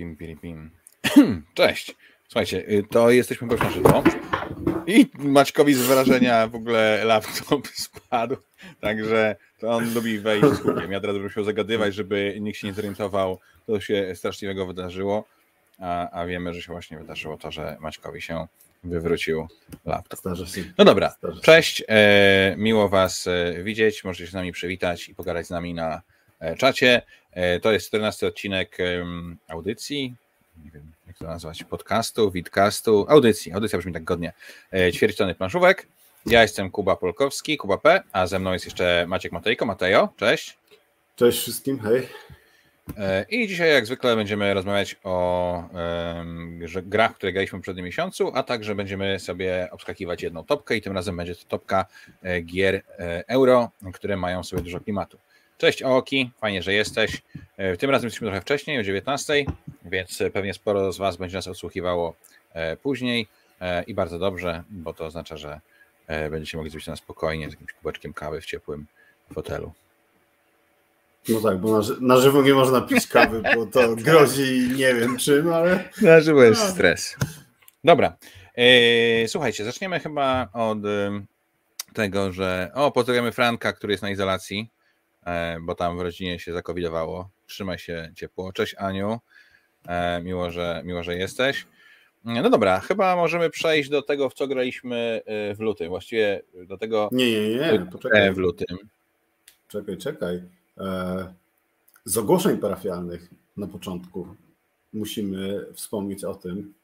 Pim, pim, pim. Cześć. Słuchajcie, y, to jesteśmy na żywo. I Maćkowi z wrażenia w ogóle laptop spadł, także to on lubi wejść z hukiem. Ja teraz bym musiał zagadywać, żeby nikt się nie zorientował, co się straszliwego wydarzyło, a, a wiemy, że się właśnie wydarzyło to, że Maćkowi się wywrócił laptop. No dobra, cześć, e, miło Was e, widzieć, możecie się z nami przywitać i pogadać z nami na e, czacie. E, to jest 14 odcinek audycji, nie wiem jak to nazwać, podcastu, widcastu, audycji, audycja brzmi tak godnie, e, ćwierć tony planszówek. Ja jestem Kuba Polkowski, Kuba P, a ze mną jest jeszcze Maciek Matejko. Matejo, cześć. Cześć wszystkim, hej. E, I dzisiaj, jak zwykle, będziemy rozmawiać o um, grach, które graliśmy w poprzednim miesiącu, a także będziemy sobie obskakiwać jedną topkę i tym razem będzie to topka gier euro, które mają sobie dużo klimatu. Cześć Oki, fajnie, że jesteś. E, tym razem jesteśmy trochę wcześniej, o 19, więc pewnie sporo z Was będzie nas odsłuchiwało e, później e, i bardzo dobrze, bo to oznacza, że będziecie mogli zrobić to na spokojnie z jakimś kubeczkiem kawy w ciepłym fotelu. No tak, bo na, na żywo nie można pić kawy, bo to grozi nie wiem czym, ale... Na żywo jest no. stres. Dobra, słuchajcie, zaczniemy chyba od tego, że o, pozdrawiamy Franka, który jest na izolacji. E, bo tam w rodzinie się zakowidowało. Trzymaj się ciepło. Cześć Aniu, e, miło, że, miło, że jesteś. No dobra, chyba możemy przejść do tego, w co graliśmy e, w lutym. Właściwie do tego. Nie, nie, nie, poczekaj. W lutym. Czekaj, czekaj. Z ogłoszeń parafialnych na początku musimy wspomnieć o tym,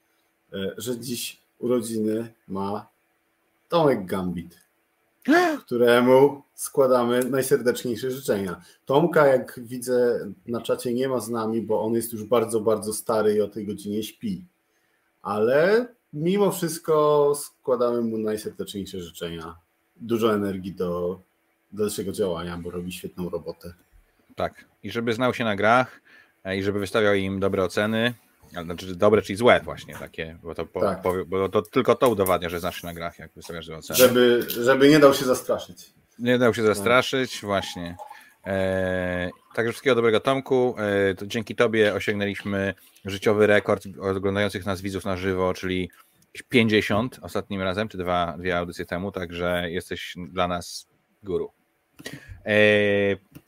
że dziś urodziny ma Tomek Gambit, któremu składamy najserdeczniejsze życzenia. Tomka, jak widzę na czacie, nie ma z nami, bo on jest już bardzo, bardzo stary i o tej godzinie śpi. Ale mimo wszystko składamy mu najserdeczniejsze życzenia. Dużo energii do dalszego działania, bo robi świetną robotę. Tak. I żeby znał się na grach e, i żeby wystawiał im dobre oceny, znaczy dobre, czyli złe właśnie takie, bo to, po, tak. po, bo to tylko to udowadnia, że znasz na grach, jak wystawiasz oceny. Żeby, żeby nie dał się zastraszyć. Nie dał się zastraszyć, właśnie. E, także wszystkiego dobrego Tomku. E, to dzięki Tobie osiągnęliśmy życiowy rekord oglądających nas widzów na żywo, czyli 50 ostatnim razem, czy dwa, dwie audycje temu, także jesteś dla nas guru. E,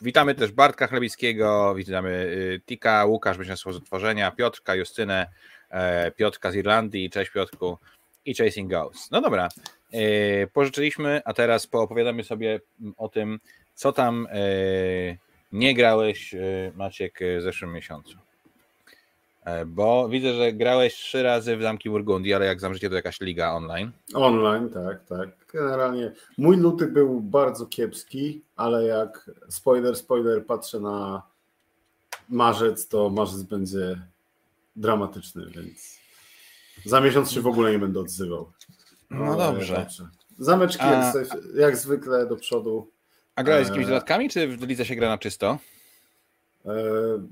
witamy też Bartka Chlebickiego, witamy y, Tika, Łukasz będzie z tworzenia, Piotrka, Justynę, e, Piotrka z Irlandii, cześć Piotrku i Chasing Ghosts. No dobra, E, pożyczyliśmy, a teraz poopowiadamy sobie o tym, co tam nie grałeś, e, Maciek, w zeszłym miesiącu. Bo widzę, że grałeś trzy razy w Zamki Burgundii, ale jak zamrzycie to jakaś liga online. Online, tak, tak. Generalnie mój luty był bardzo kiepski, ale jak spoiler, spoiler, patrzę na marzec, to marzec będzie dramatyczny, więc za miesiąc się w ogóle nie będę odzywał. No, no dobrze. dobrze. Zameczki A... jak, jak, zwykle do przodu. A grałeś z jakimiś e, dodatkami, czy w lidze się gra na czysto? E,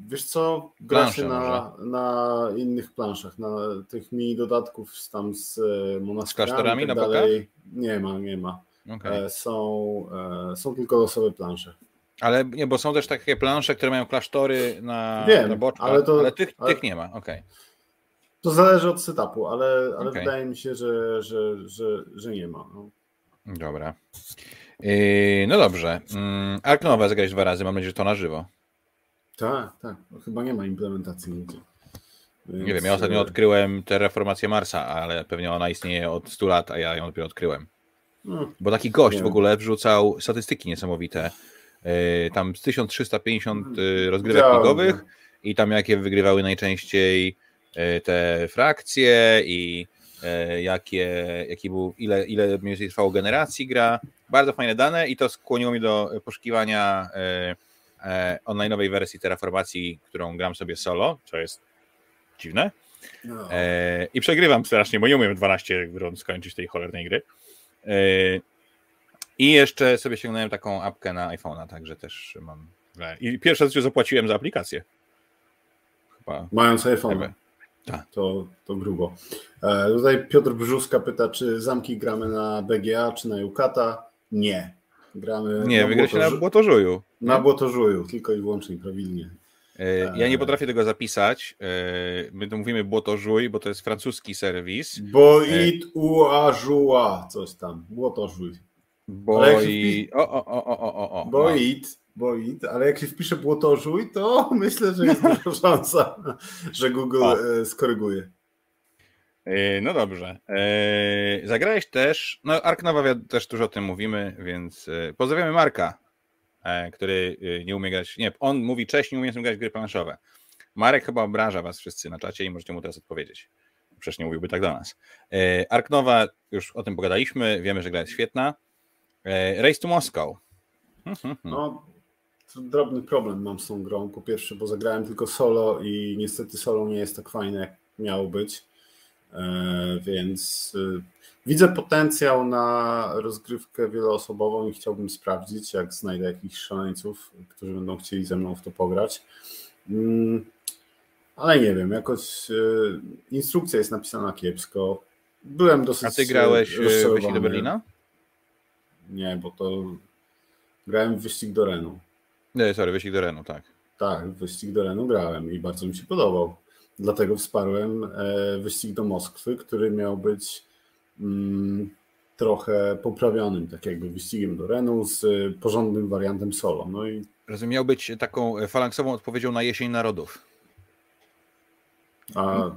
wiesz co, gra się na, na innych planszach, na tych mini dodatków tam z e, monastyrami. Z klasztorami tak na dalej. Nie ma, nie ma. Okay. Są, są tylko losowe plansze. Ale nie, bo są też takie plansze, które mają klasztory na, Wiem, na boczkach, ale, to, ale tych, ale... tych nie ma. Okej. Okay. To zależy od setupu, ale, ale okay. wydaje mi się, że, że, że, że nie ma. No. Dobra. Yy, no dobrze. Yy, Ark Nowa zagrałeś dwa razy, mam nadzieję, że to na żywo. Tak, tak. No, chyba nie ma implementacji nigdzie. Więc... Nie wiem, ja ostatnio e, odkryłem Terraformację Marsa, ale pewnie ona istnieje od 100 lat, a ja ją dopiero odkryłem. No, Bo taki gość w ogóle wrzucał statystyki niesamowite. Yy, tam 1350 yy, rozgrywek ligowych i tam jakie wygrywały najczęściej E, te frakcje i e, jakie, jaki był, ile, ile mniej więcej trwało generacji gra. Bardzo fajne dane i to skłoniło mnie do poszukiwania e, online'owej wersji Terraformacji, którą gram sobie solo, co jest dziwne. No. I przegrywam strasznie, bo nie umiem 12 rund skończyć tej cholernej gry. I jeszcze sobie sięgnąłem taką apkę na iPhone'a, także też mam. I pierwsze raz zapłaciłem za aplikację. Chyba. Mając iPhone. Tak. To, to grubo. E, tutaj Piotr Brzuska pyta, czy zamki gramy na BGA, czy na Jukata? Nie. Gramy Nie, wygra się na Błotożuju. Na Błotożuju, tylko i wyłącznie prawidłnie. Ja nie potrafię tego zapisać. My to mówimy błotożuj, bo to jest francuski serwis. Boit uażua, coś tam. Błotożuj. Boi... O, o, o, o, o, o. Boit, boit, ale jak się wpisze błotożuj, to myślę, że jest duża szansa, że Google o. skoryguje. No dobrze. Zagrałeś też, no Ark Nowa też dużo o tym mówimy, więc pozdrawiamy Marka, który nie umie grać, nie, on mówi cześć, nie umie grać gry planszowe. Marek chyba obraża was wszyscy na czacie i możecie mu teraz odpowiedzieć. Przecież nie mówiłby tak do nas. Ark Nowa, już o tym pogadaliśmy, wiemy, że gra jest świetna. Race to Moscow. No, drobny problem mam z tą grą. Po pierwsze, bo zagrałem tylko solo i niestety solo nie jest tak fajne, jak miało być. E, więc y, widzę potencjał na rozgrywkę wieloosobową i chciałbym sprawdzić, jak znajdę jakichś szaleńców, którzy będą chcieli ze mną w to pograć. Mm, ale nie wiem, jakoś y, instrukcja jest napisana kiepsko. Byłem dosyć. A ty grałeś wyścig do Berlina? Nie, bo to grałem w wyścig do Renu. Nie, sorry, wyścig do Renu, tak. Tak, wyścig do Renu grałem i bardzo mi się podobał. Dlatego wsparłem e, wyścig do Moskwy, który miał być mm, trochę poprawionym, tak jakby wyścigiem do Renu z porządnym wariantem solo. No i... Rozumiem, miał być taką falanksową odpowiedzią na jesień narodów. A,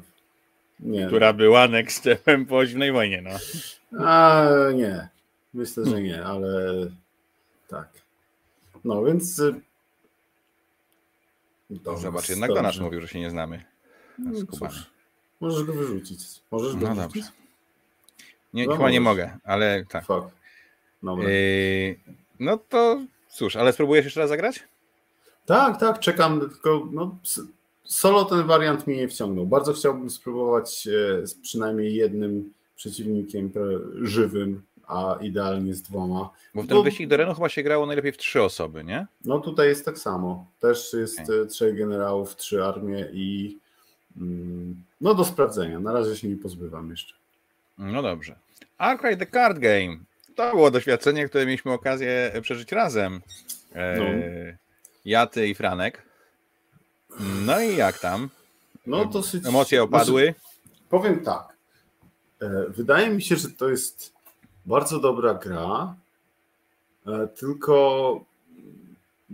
nie. Która była next stepem po zimnej wojnie, no. A, nie. Myślę, że nie, ale tak. No więc. Dobrze, Zobacz, jednak do nas mówił, że się nie znamy. No, możesz go wyrzucić. Możesz go no wyrzucić? dobrze. Nie, no, chyba możesz. nie mogę, ale tak. Fuck. Yy, no to cóż, ale spróbujesz jeszcze raz zagrać? Tak, tak, czekam, tylko no, solo ten wariant mnie nie wciągnął. Bardzo chciałbym spróbować e, z przynajmniej jednym przeciwnikiem żywym, a idealnie z dwoma. Bo w ten Bo... wyścig do Renu chyba się grało najlepiej w trzy osoby, nie? No tutaj jest tak samo. Też jest okay. trzech generałów, trzy armie i no do sprawdzenia. Na razie się nie pozbywam jeszcze. No dobrze. Arkwright The Card Game. To było doświadczenie, które mieliśmy okazję przeżyć razem. E, no. Ja, ty i Franek. No i jak tam? No dosyć... Emocje opadły? Powiem tak. E, wydaje mi się, że to jest bardzo dobra gra, e, tylko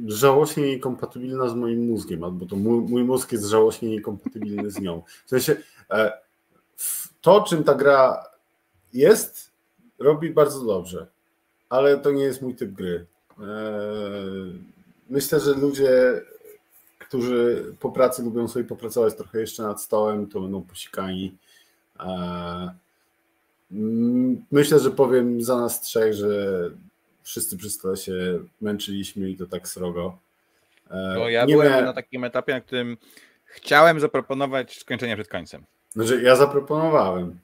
żałośnie niekompatybilna z moim mózgiem, albo to mój, mój mózg jest żałośnie niekompatybilny z nią. W sensie e, to, czym ta gra jest, robi bardzo dobrze, ale to nie jest mój typ gry. E, myślę, że ludzie, którzy po pracy lubią sobie popracować trochę jeszcze nad stołem, to będą posikani. Mm, myślę, że powiem za nas trzech, że wszyscy przez to się męczyliśmy i to tak srogo. Bo ja nie byłem miałem... na takim etapie, na którym chciałem zaproponować skończenie przed końcem. Znaczy, ja zaproponowałem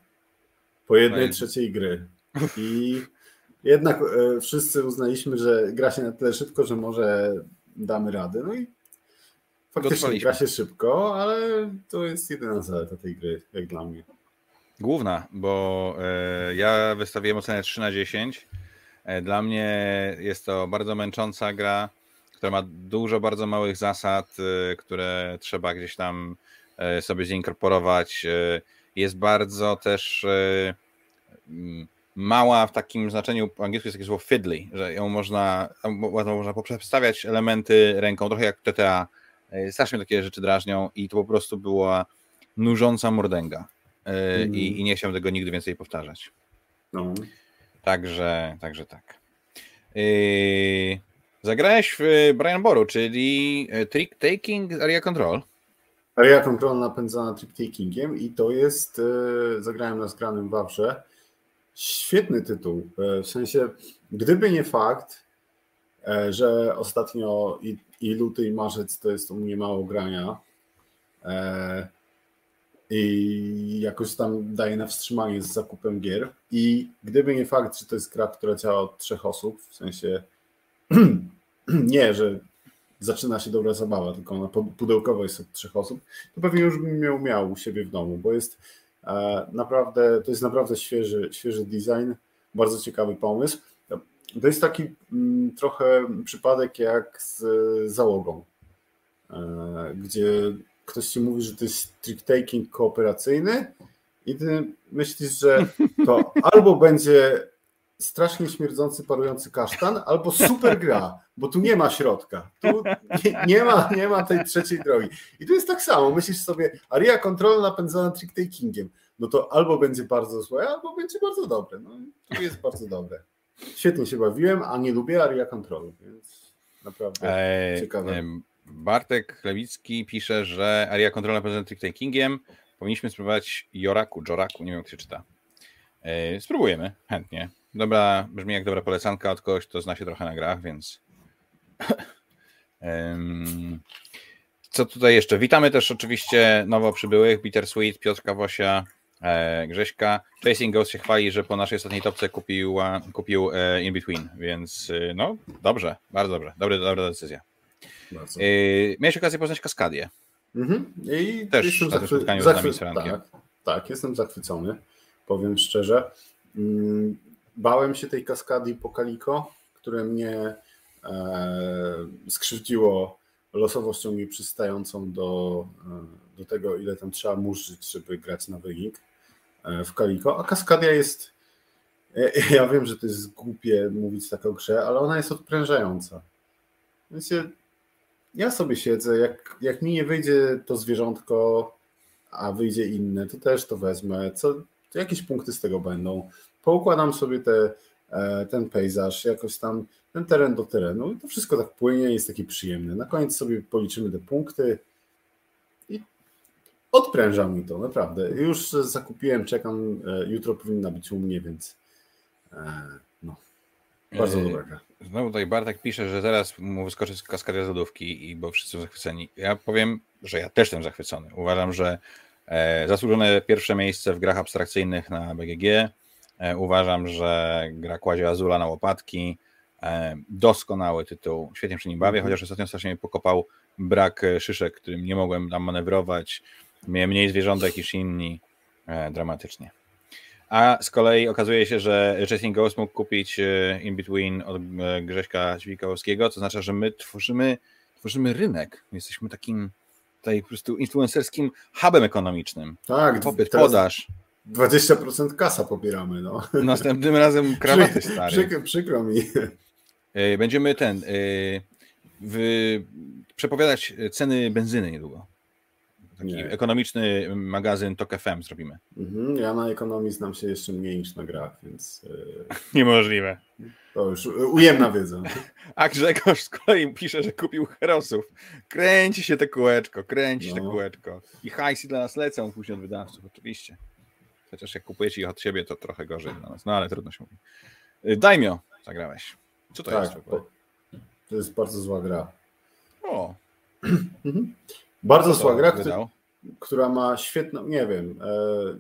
po jednej no trzeciej gry. I jednak e, wszyscy uznaliśmy, że gra się na tyle szybko, że może damy radę. No i faktycznie gra się szybko, ale to jest jedyna zaleta tej gry, jak dla mnie. Główna, bo e, ja wystawiłem ocenę 3 na 10. E, dla mnie jest to bardzo męcząca gra, która ma dużo bardzo małych zasad, e, które trzeba gdzieś tam sobie zinkorporować. Jest bardzo też mała w takim znaczeniu, po angielsku jest takie słowo fiddly, że ją można, można poprzestawiać elementy ręką, trochę jak TTA. Strasznie takie rzeczy drażnią i to po prostu była nużąca mordęga. Mm. I, i, nie chciałem tego nigdy więcej powtarzać. No. Także, także tak. Yy, zagrałeś w Brian Boru, czyli e, Trick Taking Area Control. Area Control napędzana Trick Takingiem i to jest, yy, zagrałem na zgranym Wawrze, świetny tytuł. W sensie, gdyby nie fakt, że ostatnio i, i luty i marzec to jest u mnie mało grania, i jakoś tam daje na wstrzymanie z zakupem gier. I gdyby nie fakt, że to jest gra, która działa od trzech osób, w sensie nie, że zaczyna się dobra zabawa, tylko ona pudełkowo jest od trzech osób, to pewnie już bym ją miał u siebie w domu, bo jest e, naprawdę, to jest naprawdę świeży, świeży design, bardzo ciekawy pomysł. To jest taki mm, trochę przypadek jak z załogą. gdzie ktoś ci mówi, że to jest trick-taking kooperacyjny i ty myślisz, że to albo będzie strasznie śmierdzący, parujący kasztan, albo super gra, bo tu nie ma środka. Tu nie, nie, ma, nie ma tej trzeciej drogi. I tu jest tak samo. Myślisz sobie, aria control napędzana trick-takingiem. No to albo będzie bardzo złe, albo będzie bardzo dobre. No tu jest bardzo dobre. Świetnie się bawiłem, a nie lubię aria control, więc naprawdę eee, ciekawe. Bartek Lewicki pisze, że aria control napędzana trick-takingiem powinniśmy spróbować Joraku, Joraku, nie wiem jak się czyta. Eee, spróbujemy, chętnie. Dobra, brzmi jak dobra polecanka od kogoś, kto zna się trochę na grach, więc. Co tutaj jeszcze? Witamy też oczywiście nowo przybyłych, Bittersweet, Piotrka Wosia, e, Grześka. Chasing Ghost się chwali, że po naszej ostatniej topce kupił, kupił e, In Between, więc e, no dobrze, bardzo dobrze, Dobry, dobra decyzja. Bardzo. Miałeś okazję poznać Kaskadię. Mhm. I też jestem na zachwy... zachwy... tak, tak, jestem zachwycony, powiem szczerze. Mm, bałem się tej kaskady po Kaliko, które mnie e, skrzywdziło losowością mi przystającą do, e, do tego, ile tam trzeba murzyć, żeby grać na wynik e, w Kaliko. A kaskadia jest, e, ja wiem, że to jest głupie mówić tak o grze, ale ona jest odprężająca. Więc ja sobie siedzę, jak, jak mi nie wyjdzie to zwierzątko, a wyjdzie inne, to też to wezmę. Co, jakieś punkty z tego będą poukładam sobie te, e, ten pejzaż, jakoś tam ten teren do terenu i to wszystko tak płynie, jest taki przyjemny. Na koniec sobie policzymy te punkty i odpręża mi to, naprawdę. Już zakupiłem, czekam, e, jutro powinna być u mnie, więc e, no, bardzo dobra. Znowu tutaj Bartek pisze, że zaraz mu wyskoczy z kaskadia lodówki, i bo wszyscy są zachwyceni. Ja powiem, że ja też jestem zachwycony. Uważam, że zasłużone pierwsze miejsce w grach abstrakcyjnych na BGG E, uważam, że gra kładzie Azula na łopatki. E, doskonały tytuł, świetnie przy nim bawię, mhm. chociaż ostatnio strasznie mnie pokopał brak e, szyszek, którym nie mogłem tam manewrować. Miałem mniej zwierzątek niż inni. Dramatycznie. A z kolei okazuje się, że Chasing Ghost mógł kupić In Between od Grześka Ćwikałowskiego, to znaczy, że my tworzymy, tworzymy rynek. Jesteśmy takim tutaj po prostu influencerskim hubem ekonomicznym. Tak, popyt, podaż. 20% kasa pobieramy. No. Następnym razem krawaty stary. Przykro, przykro mi. E, będziemy ten e, w, przepowiadać ceny benzyny niedługo. Taki Nie. ekonomiczny magazyn TOK FM zrobimy. Mhm, ja na ekonomii znam się jeszcze mniej niż na grach, więc. E, Niemożliwe. To już ujemna wiedza. A Grzegorz z kolei pisze, że kupił herosów. Kręci się te kółeczko, kręci się no. te kółeczko. I hajsy dla nas lecą później od wydawców, oczywiście. Chociaż jak kupujecie ich od siebie, to trochę gorzej dla nas. No ale trudno się mówi. Y, Dajmio zagrałeś. Co to tak, jest? To jest bardzo zła gra. O. Bardzo zła gra, która, która ma świetną, nie wiem, e,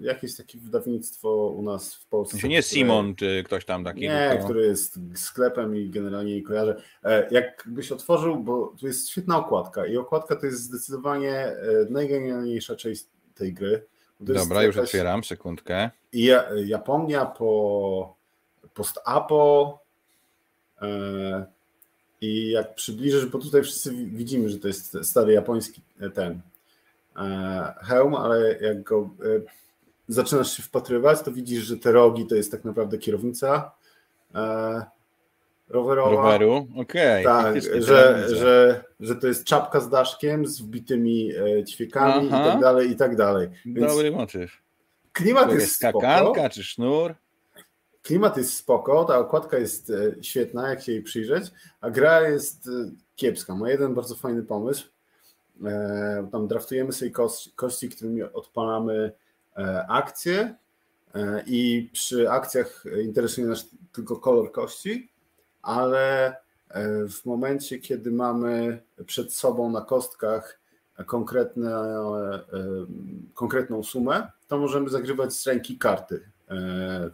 jakieś takie wydawnictwo u nas w Polsce. Czy nie Simon, czy ktoś tam taki? Nie, to... który jest sklepem i generalnie nie kojarzę. E, jakbyś otworzył, bo tu jest świetna okładka i okładka to jest zdecydowanie e, najgenialniejsza część tej gry. Dobra, już otwieram, sekundkę. Ja, Japonia po post-apo i jak przybliżysz, bo tutaj wszyscy widzimy, że to jest stary japoński e, ten e, hełm, ale jak go zaczynasz się wpatrywać, to widzisz, że te rogi to jest tak naprawdę kierownica rowerowa. Roweru, okej. Okay. Tak, że, że, że to jest czapka z daszkiem, z wbitymi e, ćwiekami Aha. i tak dalej, i tak dalej. Więc Dobry motyw. Klimat to jest skakanka spoko. czy sznur? Klimat jest spoko, ta okładka jest e, świetna, jak się jej przyjrzeć, a gra jest e, kiepska. Ma jeden bardzo fajny pomysł. Tam draftujemy sobie kości, kości którymi odpalamy akcje i przy akcjach interesuje nas tylko kolor kości ale e, w momencie, kiedy mamy przed sobą na kostkach konkretne, e, konkretną sumę, to możemy zagrywać z ręki karty, e,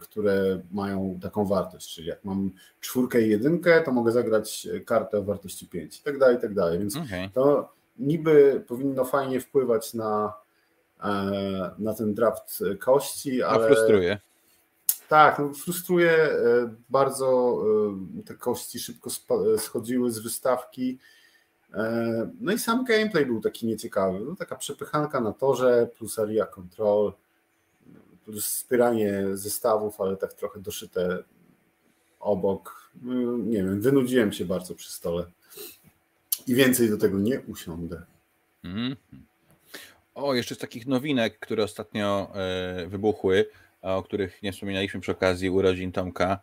które mają taką wartość. Czyli jak mam czwórkę i jedynkę, to mogę zagrać kartę o wartości 5 i tak dalej, i tak dalej. Więc okay. to niby powinno fajnie wpływać na, na ten draft kości, ale. A frustruje. Tak, no frustruje e, bardzo. E, te kości szybko schodziły z wystawki. No i sam gameplay był taki nieciekawy. No, taka przepychanka na torze, plus area control, plus wspieranie zestawów, ale tak trochę doszyte obok. No, nie wiem, wynudziłem się bardzo przy stole. I więcej do tego nie usiądę. Mm. O, jeszcze z takich nowinek, które ostatnio e, wybuchły, o których nie wspominaliśmy przy okazji urodzin Tomka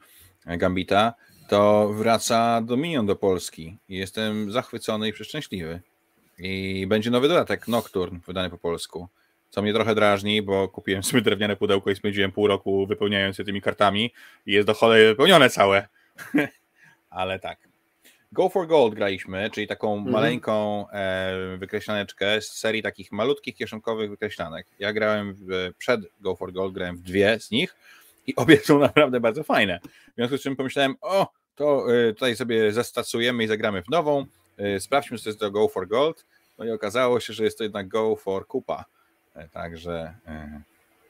e, Gambita, to wraca Dominion do Polski. Jestem zachwycony i przeszczęśliwy. I będzie nowy dodatek Nocturne wydany po polsku. Co mnie trochę drażni, bo kupiłem sobie drewniane pudełko i spędziłem pół roku wypełniając je tymi kartami i jest do cholery wypełnione całe. Ale tak. Go for Gold graliśmy, czyli taką mhm. maleńką e, wykreślaneczkę z serii takich malutkich kieszonkowych wykreślanek. Ja grałem w, przed Go for Gold, grałem w dwie z nich i obie są naprawdę bardzo fajne. W związku z czym pomyślałem, o, to e, tutaj sobie zestacujemy i zagramy w nową. E, sprawdźmy, co to jest to Go for Gold. No i okazało się, że jest to jednak Go for Kupa. E, także e,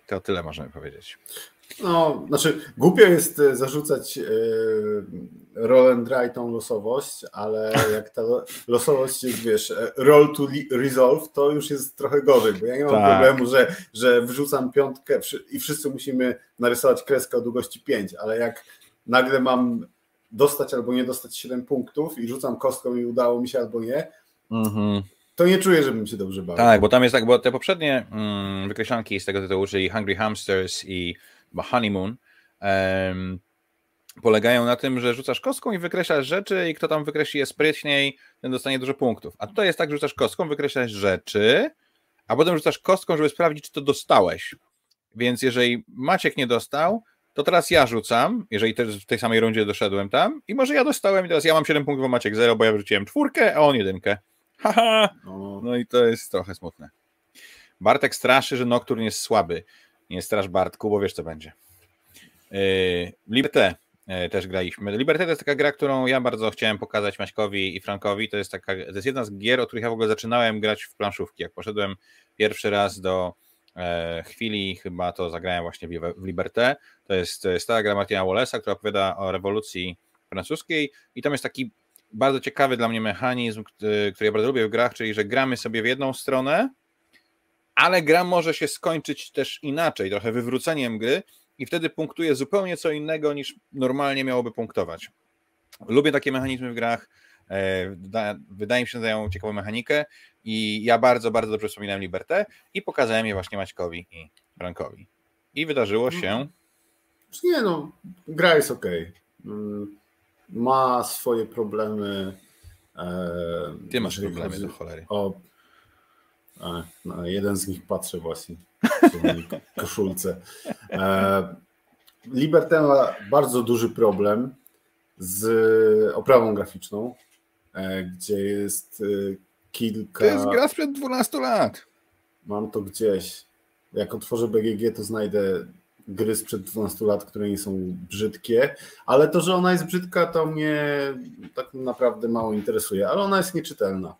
to tyle możemy powiedzieć. No, znaczy głupio jest e, zarzucać roll and dry tą losowość, ale jak ta losowość jest, wiesz, roll to resolve, to już jest trochę gorzej, bo ja nie mam tak. problemu, że, że wrzucam piątkę i wszyscy musimy narysować kreskę o długości 5, ale jak nagle mam dostać albo nie dostać 7 punktów i rzucam kostką i udało mi się albo nie, mhm to nie czuję, żebym się dobrze bawił. Tak, bo tam jest tak, bo te poprzednie mm, wykreślanki z tego tytułu, czyli Hungry Hamsters i Honeymoon, polegają na tym, że rzucasz kostką i wykreślasz rzeczy i kto tam wykreśli je sprytniej, ten dostanie dużo punktów. A tutaj jest tak, że rzucasz kostką, wykreślasz rzeczy, a potem rzucasz kostką, żeby sprawdzić, czy to dostałeś. Więc jeżeli Maciek nie dostał, to teraz ja rzucam, jeżeli też w tej samej rundzie doszedłem tam i może ja dostałem i teraz ja mam 7 punktów, a Maciek 0, bo ja wrzuciłem czwórkę, a on jedynkę. Haha! No. no i to jest trochę smutne. Bartek straszy, że Nocturne jest słaby. Nie strasz Bartku, bo wiesz co będzie. Yy, Liberté yy, też graliśmy. Liberté to jest taka gra, którą ja bardzo chciałem pokazać Maćkowi i Frankowi. To jest, taka, to jest jedna z gier, o których ja w ogóle zaczynałem grać w planszówki. Jak poszedłem pierwszy raz do e, chwili, chyba to zagrałem właśnie w, w Liberté. To jest stara gra Martina Wallace'a, która opowiada o rewolucji francuskiej i tam jest taki bardzo ciekawy dla mnie mechanizm, który, który ja bardzo lubię w grach, czyli że gramy sobie w jedną stronę, ale gra może się skończyć też inaczej, trochę wywróceniem gry i wtedy punktuje zupełnie co innego niż normalnie miałoby punktować. Lubię takie mechanizmy w grach, e, wydaje mi się, że dają ciekawą mechanikę i ja bardzo, bardzo dobrze wspominałem Libertę i pokazałem je właśnie Maćkowi i Frankowi. I wydarzyło się... Mhm. Nie no, gra jest ok ma swoje problemy. E, Ty masz problemy do cholery. O, no, jeden z nich patrzę właśnie w koszulce. E, Liberté ma bardzo duży problem z oprawą graficzną, e, gdzie jest kilka. To jest gra sprzed 12 lat. Mam to gdzieś. Jak otworzę BGG, to znajdę gry sprzed 12 lat, które nie są brzydkie, ale to, że ona jest brzydka, to mnie tak naprawdę mało interesuje, ale ona jest nieczytelna.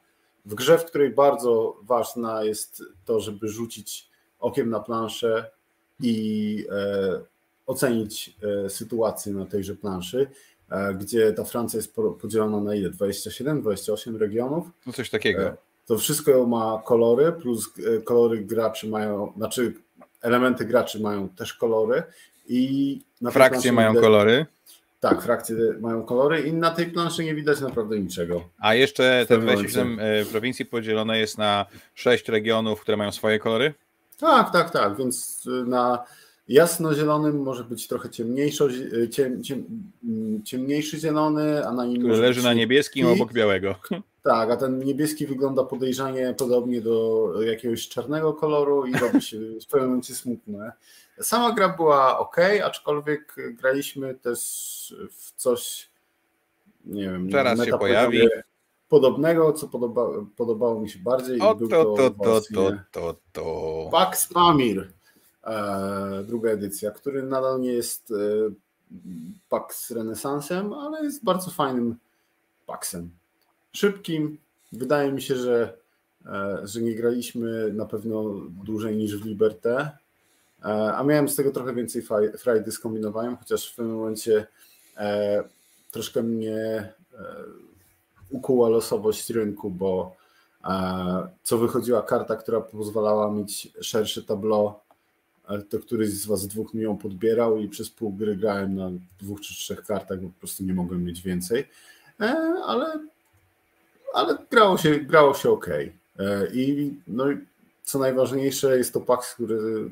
W grze, w której bardzo ważna jest to, żeby rzucić okiem na planszę i e, ocenić e, sytuację na tejże planszy, e, gdzie ta Francja jest podzielona na ile? 27, 28 regionów? No coś takiego. E, to wszystko ma kolory, plus e, kolory graczy mają, znaczy elementy graczy mają też kolory i na frakcje mają widać, kolory. Tak, frakcje mają kolory i na tej planszy nie widać naprawdę niczego. A jeszcze te 27 e, prowincji podzielone jest na 6 regionów, które mają swoje kolory? Tak, tak, tak, więc e, na jasno-zielonym może być trochę ciemniejszy, e, ciem, ciem, mm, ciemniejszy zielony, a na nim Który leży na niebieskim obok białego. Tak, a ten niebieski wygląda podejrzanie podobnie do jakiegoś czarnego koloru i robi się w pewnym momencie smutne. Sama gra była ok, aczkolwiek graliśmy też w coś, nie wiem, Teraz się pojawi. Podobnego, co podoba, podobało mi się bardziej. O, to, to, to, to, to, to. Pax Pamir, e, druga edycja, który nadal nie jest e, Pax Renesansem, ale jest bardzo fajnym Paxem szybkim. Wydaje mi się, że, e, że nie graliśmy na pewno dłużej niż w Liberté, e, a miałem z tego trochę więcej frajdy skombinowałem, chociaż w pewnym momencie e, troszkę mnie ukuła losowość rynku, bo co wychodziła karta, która pozwalała mieć szersze tableau, to któryś z Was dwóch mi ją podbierał i przez pół gry grałem na dwóch czy trzech kartach, bo po prostu nie mogłem mieć więcej, ale, ale grało się, grało się ok. I no, co najważniejsze jest to pak, który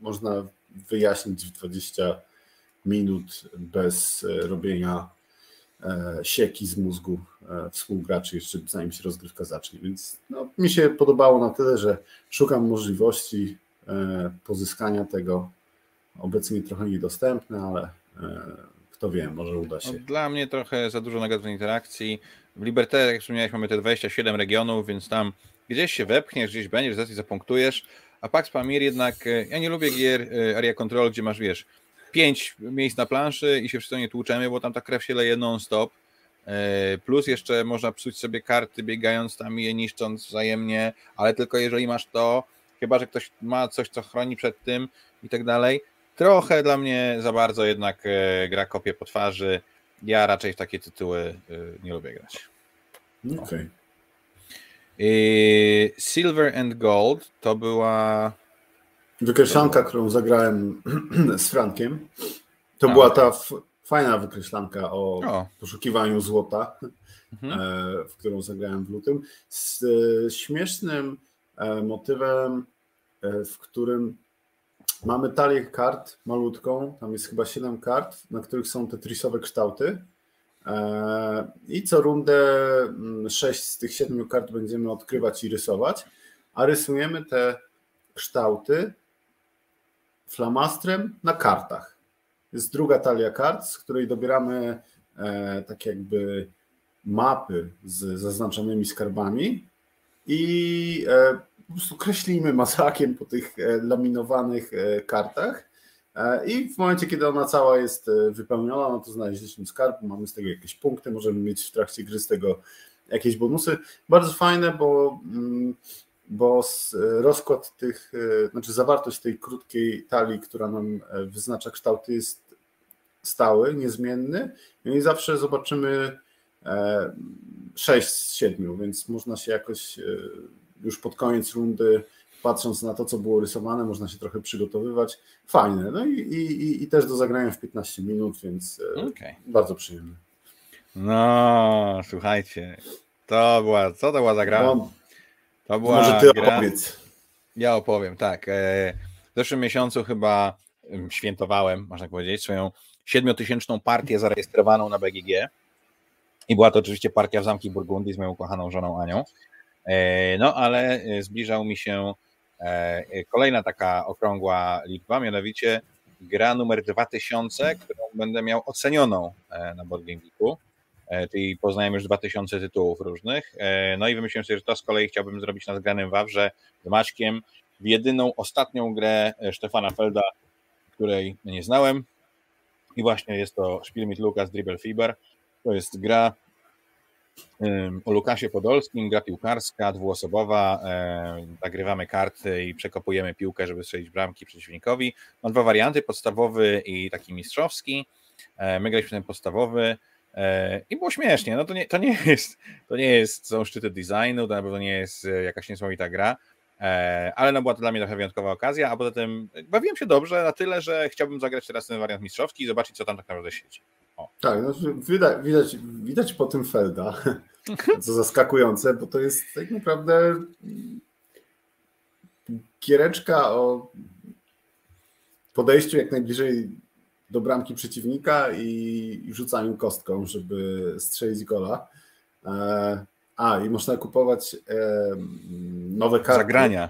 można wyjaśnić w 20 minut bez e, robienia e, sieki z mózgu e, współgraczy jeszcze zanim się rozgrywka zacznie. Więc no, mi się podobało na tyle, że szukam możliwości pozyskania tego. Obecnie trochę niedostępne, ale kto wie, może uda się. No, dla mnie trochę za dużo negatywnej interakcji. W Liberté, jak wspomniałeś, mamy te 27 regionów, więc tam gdzieś się wepchniesz, gdzieś będziesz, zaraz zapunktujesz, a Pax Pamir jednak, ja nie lubię gier Area Control, gdzie masz, wiesz, pięć miejsc na planszy i się wszyscy nie tłuczemy, bo tam ta krew się leje non-stop. E, plus jeszcze można psuć sobie karty biegając tam i je niszcząc wzajemnie, ale tylko jeżeli masz to, chyba że ktoś ma coś, co chroni przed tym i tak dalej. Trochę dla mnie za bardzo jednak e, gra kopie po twarzy. Ja raczej w takie tytuły e, nie lubię grać. Okej. Okay. Silver and Gold to była Wykreślanka, którą zagrałem z Frankiem, to A. była ta fajna wykreślanka o, o. poszukiwaniu złota, mhm. E, w którą zagrałem w lutym, z e, śmiesznym e, motywem, w którym mamy talię kart malutką, tam jest chyba 7 kart, na których są te trisowe kształty. I co rundę 6 mm, z tych 7 kart będziemy odkrywać i rysować, a rysujemy te kształty flamastrem na kartach. Jest druga talia kart, z której dobieramy e, tak jakby mapy z zaznaczonymi skarbami i e, po prostu kreślimy masakiem po tych e, laminowanych e, kartach. E, I w momencie, kiedy ona cała jest wypełniona, no to znaleźliśmy skarb, mamy z tego jakieś punkty, możemy mieć w trakcie gry z tego jakieś bonusy. Bardzo fajne, bo mm, bo rozkład tych, znaczy zawartość tej krótkiej talii, która nam wyznacza kształty jest stały, niezmienny no i zawsze zobaczymy 6 e, z 7, więc można się jakoś już pod koniec rundy, patrząc na to, co było rysowane, można się trochę przygotowywać. Fajne. No i, i, i też do zagrania w 15 minut, więc okay. bardzo przyjemne. No, słuchajcie, to była, co to była za gra? No, to była Może ty gra... opowiedz. Ja opowiem, tak. E, w zeszłym miesiącu chyba świętowałem, można powiedzieć, swoją siedmiotysięczną partię zarejestrowaną na BGG. I była to oczywiście partia w Zamki Burgundii z moją kochaną żoną Anią. E, no ale e, zbliżał mi się kolejna taka okrągła liczba, mianowicie gra numer 2000, którą będę miał ocenioną na Board Game Geeku. E, czyli poznałem już 2000 tytułów różnych. E, no i wymyśliłem sobie, że to z kolei chciałbym zrobić na zgranym Wawrze z Maćkiem w jedyną, ostatnią grę e, Stefana Felda, której nie znałem. I właśnie jest to Spiel mit Lukas Dribble Fiber. To jest gra o Lukasie Podolskim, gra piłkarska, dwuosobowa. Nagrywamy karty i przekopujemy piłkę, żeby strzelić bramki przeciwnikowi. Mam dwa warianty, podstawowy i taki mistrzowski. My graliśmy ten podstawowy. I było śmiesznie. No to nie, to nie jest, to nie jest, są szczyty designu, to na pewno nie jest e, jakaś niesamowita gra, ale no była to dla mnie trochę wyjątkowa okazja, a poza tym bawiłem się dobrze na tyle, że chciałbym zagrać teraz ten wariant mistrzowski i zobaczyć, co tam tak naprawdę siedzi. O. Tak, no, widać, widać, widać po tym Felda, co zaskakujące, bo to jest tak naprawdę giereczka o podejściu jak najbliżej do bramki przeciwnika i rzucaniu kostką, żeby strzelić gola. E, a, i można kupować e, nowe karty. Zagrania.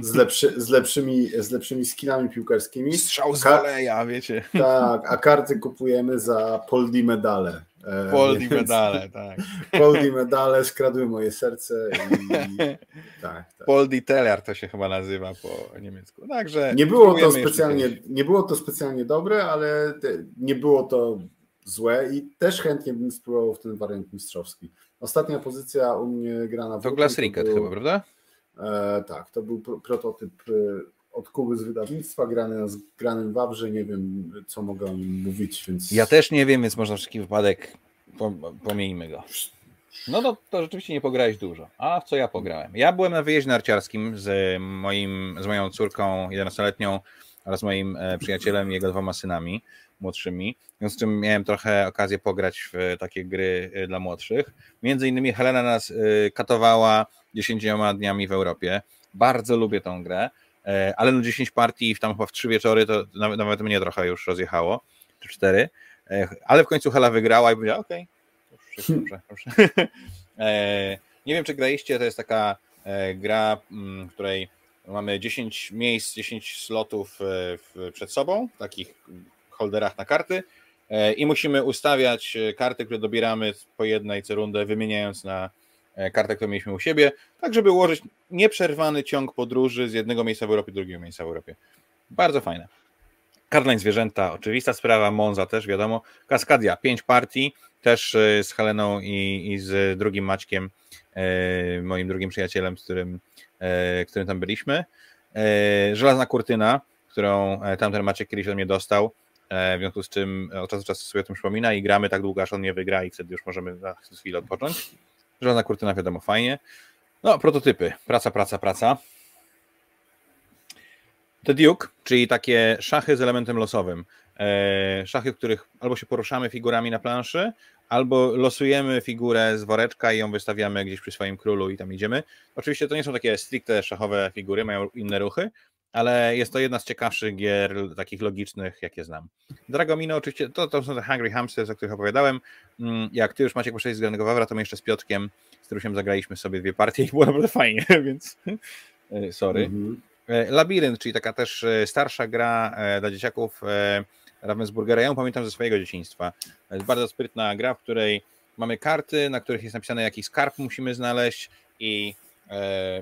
Z, lepszy, z, lepszymi, z lepszymi skinami piłkarskimi. Strzał z woleja, wiecie. Tak, a karty kupujemy za Poldi medale. E, Poldi medale, tak. Poldi medale skradły moje serce. I, tak, tak. Poldi Teller to się chyba nazywa po niemiecku. Także nie było to specjalnie, nie było to specjalnie dobre, ale nie było to złe i też chętnie bym spróbował w ten wariant mistrzowski. Ostatnia pozycja u mnie grana w To Glass Ricket chyba, prawda? E, tak, to był prototyp e, od Kuby z wydawnictwa, grany na zgranym Wawrze, nie wiem co mogę o nim mówić, więc... Ja też nie wiem, więc można wszelki wypadek pomijmy go. No to, to rzeczywiście nie pograłeś dużo. A w co ja pograłem? Ja byłem na wyjeździe narciarskim z, moim, z moją córką 11-letnią oraz moim e, przyjacielem i jego dwoma synami młodszymi, w związku z czym miałem trochę okazję pograć w takie gry e, dla młodszych. Między innymi Helena nas e, katowała 10 dniami w Europie. Bardzo lubię tą grę, ale no 10 partii w tam chyba w 3 wieczory to nawet, nawet mnie trochę już rozjechało, czy 4, ale w końcu Hela wygrała i powiedziała, okej, okay, proszę, proszę. Nie wiem, czy graliście, to jest taka gra, w której Mamy 10 miejsc, 10 slotów e, przed sobą, takich holderach na karty e, i musimy ustawiać e, karty, które dobieramy po jednej co rundę, wymieniając na kartę, którą mieliśmy u siebie, tak żeby ułożyć nieprzerwany ciąg podróży z jednego miejsca w Europie do drugiego miejsca w Europie. Bardzo fajne. Cardline Zwierzęta, oczywista sprawa, Monza też wiadomo, Kaskadia, 5 partii, też z Heleną i, i z drugim Maćkiem, moim drugim przyjacielem, z którym E, którym tam byliśmy. E, żelazna kurtyna, którą e, tamten Maciek kiedyś od mnie dostał, w związku z czym od czasu do czasu sobie o tym przypomina i gramy tak długo, aż on nie wygra i wtedy już możemy na chwilę odpocząć. Żelazna kurtyna wiadomo fajnie. No, prototypy. Praca, praca, praca. The Duke, czyli takie szachy z elementem losowym. Szachy, w których albo się poruszamy figurami na planszy, albo losujemy figurę z woreczka i ją wystawiamy gdzieś przy swoim królu i tam idziemy. Oczywiście to nie są takie stricte szachowe figury, mają inne ruchy, ale jest to jedna z ciekawszych gier takich logicznych, jakie znam. Dragomino oczywiście, to, to są te Hungry Hamsters, o których opowiadałem. Mm, jak ty już macie poszedł z Granego Wawra, to my jeszcze z Piotkiem, z Trusiem zagraliśmy sobie dwie partie i było naprawdę fajnie, więc e, sorry. Mm -hmm. Labirynt, czyli taka też e, starsza gra dla dzieciaków, Ravensburgera. Ja ją pamiętam ze swojego dzieciństwa. To jest bardzo sprytna gra, w której mamy karty, na których jest napisane jaki skarb musimy znaleźć i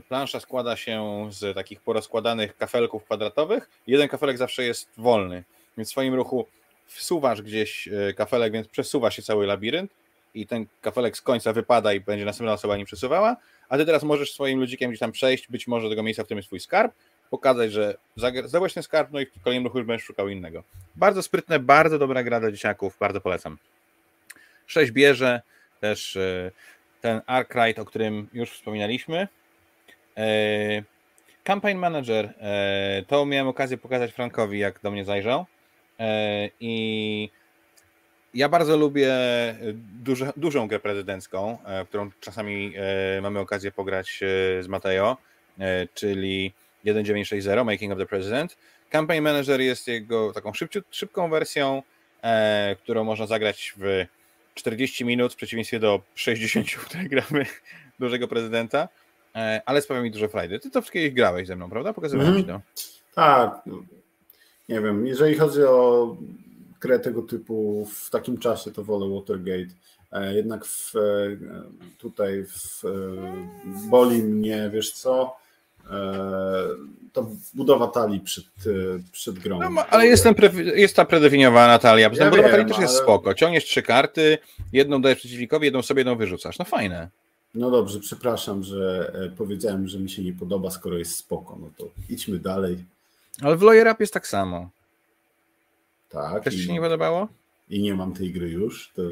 plansza składa się z takich porozkładanych kafelków kwadratowych. Jeden kafelek zawsze jest wolny, więc w swoim ruchu wsuwasz gdzieś e, kafelek, więc przesuwa się cały labirynt i ten kafelek z końca wypada i będzie następna osoba nim przesuwała, a ty teraz możesz swoim ludzikiem gdzieś tam przejść, być może do tego miejsca, w którym jest twój skarb pokazać, że zdobyłeś ten skarb, no i w kolejnym ruchu już będziesz szukał innego. Bardzo sprytne, bardzo dobra gra dla dzieciaków, bardzo polecam. Sześć bierze, też e, ten Arkwright, o którym już wspominaliśmy. E, Campaign Manager, e, to miałem okazję pokazać Frankowi, jak do mnie zajrzał. I ja bardzo lubię duże, dużą grę prezydencką, którą czasami mamy okazję pograć z Mateo, czyli 1960 Making of the President. Campaign Manager jest jego taką szybką wersją, e, którą można zagrać w 40 minut, w przeciwieństwie do 60, które gramy dużego prezydenta, e, ale sprawia mi dużo frajdy. Ty to kiedyś grałeś ze mną, prawda? Pokazywałem mm. ci to. Tak. Nie wiem, jeżeli chodzi o grę tego typu w takim czasie, to wolę Watergate. E, jednak w, e, tutaj w, e, boli mnie, wiesz co, to budowa talii przed, przed grą. No, ale jest, ten pre, jest ta predefiniowana talia. Ja budowa talii też jest ale... spoko. Ciągniesz trzy karty, jedną dajesz przeciwnikowi, jedną sobie, jedną wyrzucasz. No fajne. No dobrze, przepraszam, że e, powiedziałem, że mi się nie podoba, skoro jest spoko. No to idźmy dalej. Ale w Lawyer Up jest tak samo. Tak. Też ci się nie podobało? I nie mam tej gry już. To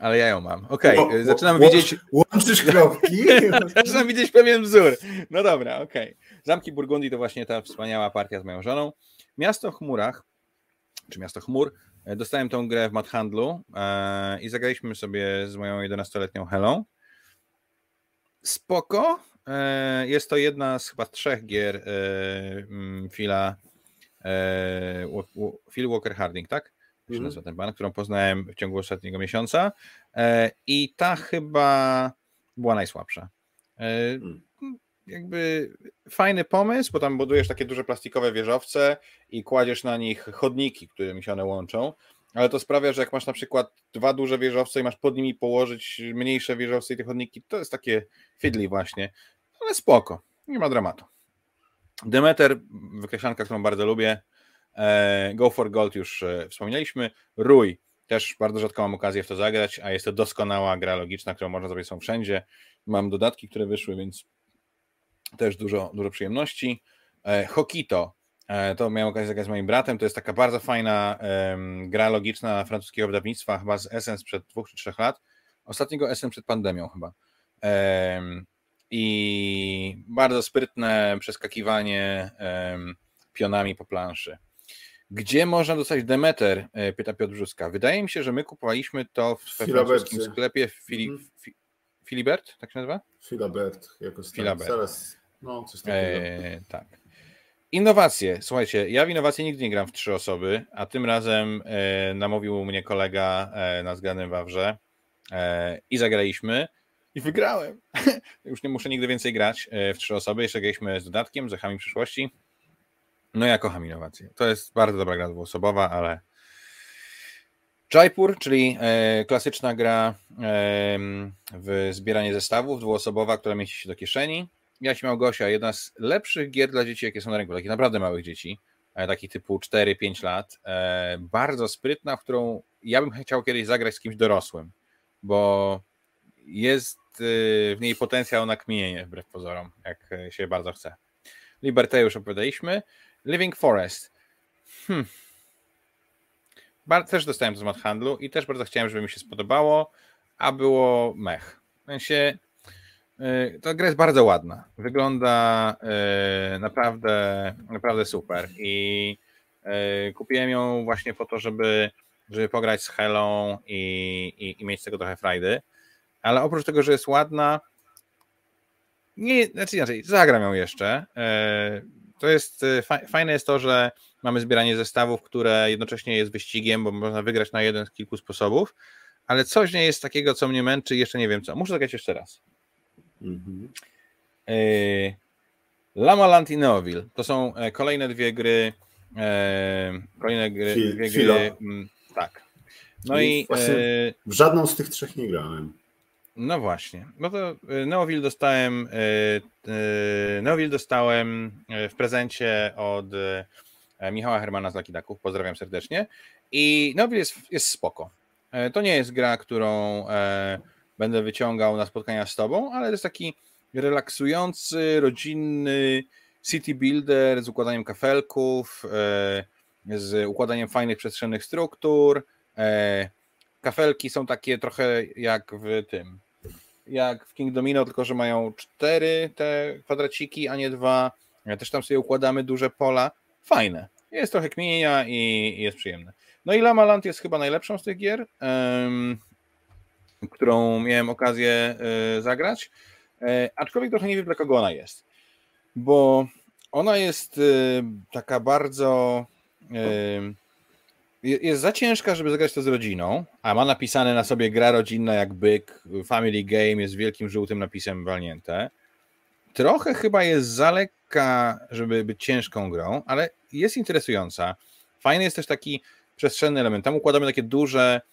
ale ja ją mam. Okej, okay. zaczynam widzieć. Łączysz kropki. zaczynam widzieć pewien wzór. No dobra, okej. Okay. Zamki Burgundii to właśnie ta wspaniała partia z moją żoną. Miasto w chmurach, czy miasto chmur. E, dostałem tą grę w Madhandlu e, i zagraliśmy sobie z moją 11-letnią Helą. Spoko. E, jest to jedna z chyba trzech gier e, Phila, e, Phil Walker Harding, tak? się mhm. nazywa ten pan, którą poznałem w ciągu ostatniego miesiąca i ta chyba była najsłabsza. Hmm. Jakby fajny pomysł, bo tam budujesz takie duże plastikowe wieżowce i kładziesz na nich chodniki, którymi się one łączą, ale to sprawia, że jak masz na przykład dwa duże wieżowce i masz pod nimi położyć mniejsze wieżowce i te chodniki, to jest takie fiddly właśnie, ale spoko, nie ma dramatu. Demeter, wykreślanka, którą bardzo lubię, E, Go for Gold już e, wspomnieliśmy. Rój, też bardzo rzadko mam okazję w to zagrać, a jest to doskonała gra logiczna, którą można zrobić są wszędzie. Mam dodatki, które wyszły, więc też dużo, dużo przyjemności. E, Hokito, to miałem okazję zagrać z moim bratem. To jest taka bardzo fajna um, gra logiczna francuskiego wydawnictwa, chyba z Essence przed dwóch czy trzech lat. Ostatniego SM przed pandemią chyba. I bardzo sprytne przeskakiwanie pionami po planszy. Gdzie można dostać Demeter? E, pyta Piotr Brzuska. Wydaje mi się, że my kupowaliśmy to w francuskim sklepie Fili, mm. Filibert, tak się nazywa? Filabert, jakoś Filabert. Zaraz, no, coś takiego. E, tak. Innowacje. Słuchajcie, ja w innowacje nigdy nie gram w trzy osoby, a tym razem e, namówił mnie kolega e, na zgranym Wawrze e, i zagraliśmy i wygrałem. Już nie muszę nigdy więcej grać e, w trzy osoby. Jeszcze graliśmy z dodatkiem, z echami przyszłości. No ja kocham innowacje. To jest bardzo dobra gra dwuosobowa, ale Jaipur, czyli e, klasyczna gra e, w zbieranie zestawów, dwuosobowa, która mieści się do kieszeni. Jaś Małgosia, jedna z lepszych gier dla dzieci, jakie są na rynku, takich naprawdę małych dzieci, e, takich typu 4-5 lat. E, bardzo sprytna, w którą ja bym chciał kiedyś zagrać z kimś dorosłym, bo jest e, w niej potencjał na kmienienie, wbrew pozorom, jak się bardzo chce. Liberté już opowiadaliśmy. Living Forest. Hmm. Też dostałem to z handlu i też bardzo chciałem, żeby mi się spodobało, a było mech. W sensie ta gra jest bardzo ładna. Wygląda y, naprawdę, naprawdę super. I y, kupiłem ją właśnie po to, żeby, żeby pograć z Helą i, i, i mieć z tego trochę frajdy. Ale oprócz tego, że jest ładna, nie, znaczy inaczej, zagram ją jeszcze to jest fajne jest to, że mamy zbieranie zestawów, które jednocześnie jest wyścigiem, bo można wygrać na jeden z kilku sposobów, ale coś nie jest takiego, co mnie męczy, jeszcze nie wiem co. Muszę zagrać jeszcze raz. Mhm. Y, Lama Land i Neoville. To są e, kolejne dwie gry. E, kolejne gry, dwie gry. Mm, tak. No i, i e, w żadną z tych trzech nie grałem. No właśnie. No to y, Neoville dostałem y, Neoville dostałem w prezencie od Michała Hermana z Lakidaków. Pozdrawiam serdecznie. I Neoville jest, jest spoko. To nie jest gra, którą będę wyciągał na spotkania z tobą, ale to jest taki relaksujący, rodzinny city builder z układaniem kafelków, z układaniem fajnych przestrzennych struktur. Kafelki są takie trochę jak w tym, jak w King Domino, tylko że mają cztery te kwadraciki, a nie dwa. Też tam sobie układamy duże pola. Fajne. Jest trochę kmienia i, jest przyjemne. No i Lama Land jest chyba najlepszą z tych gier, um, którą miałem okazję y, zagrać. E, aczkolwiek trochę nie wiem, dla kogo ona jest. Bo ona jest y, taka bardzo. Jest za ciężka, żeby zagrać to z rodziną, a ma napisane na sobie gra rodzinna jak byk, family game jest wielkim żółtym napisem walnięte. Trochę chyba jest za lekka, żeby być ciężką grą, ale jest interesująca. Fajny jest też taki przestrzenny element. Tam układamy takie duże e,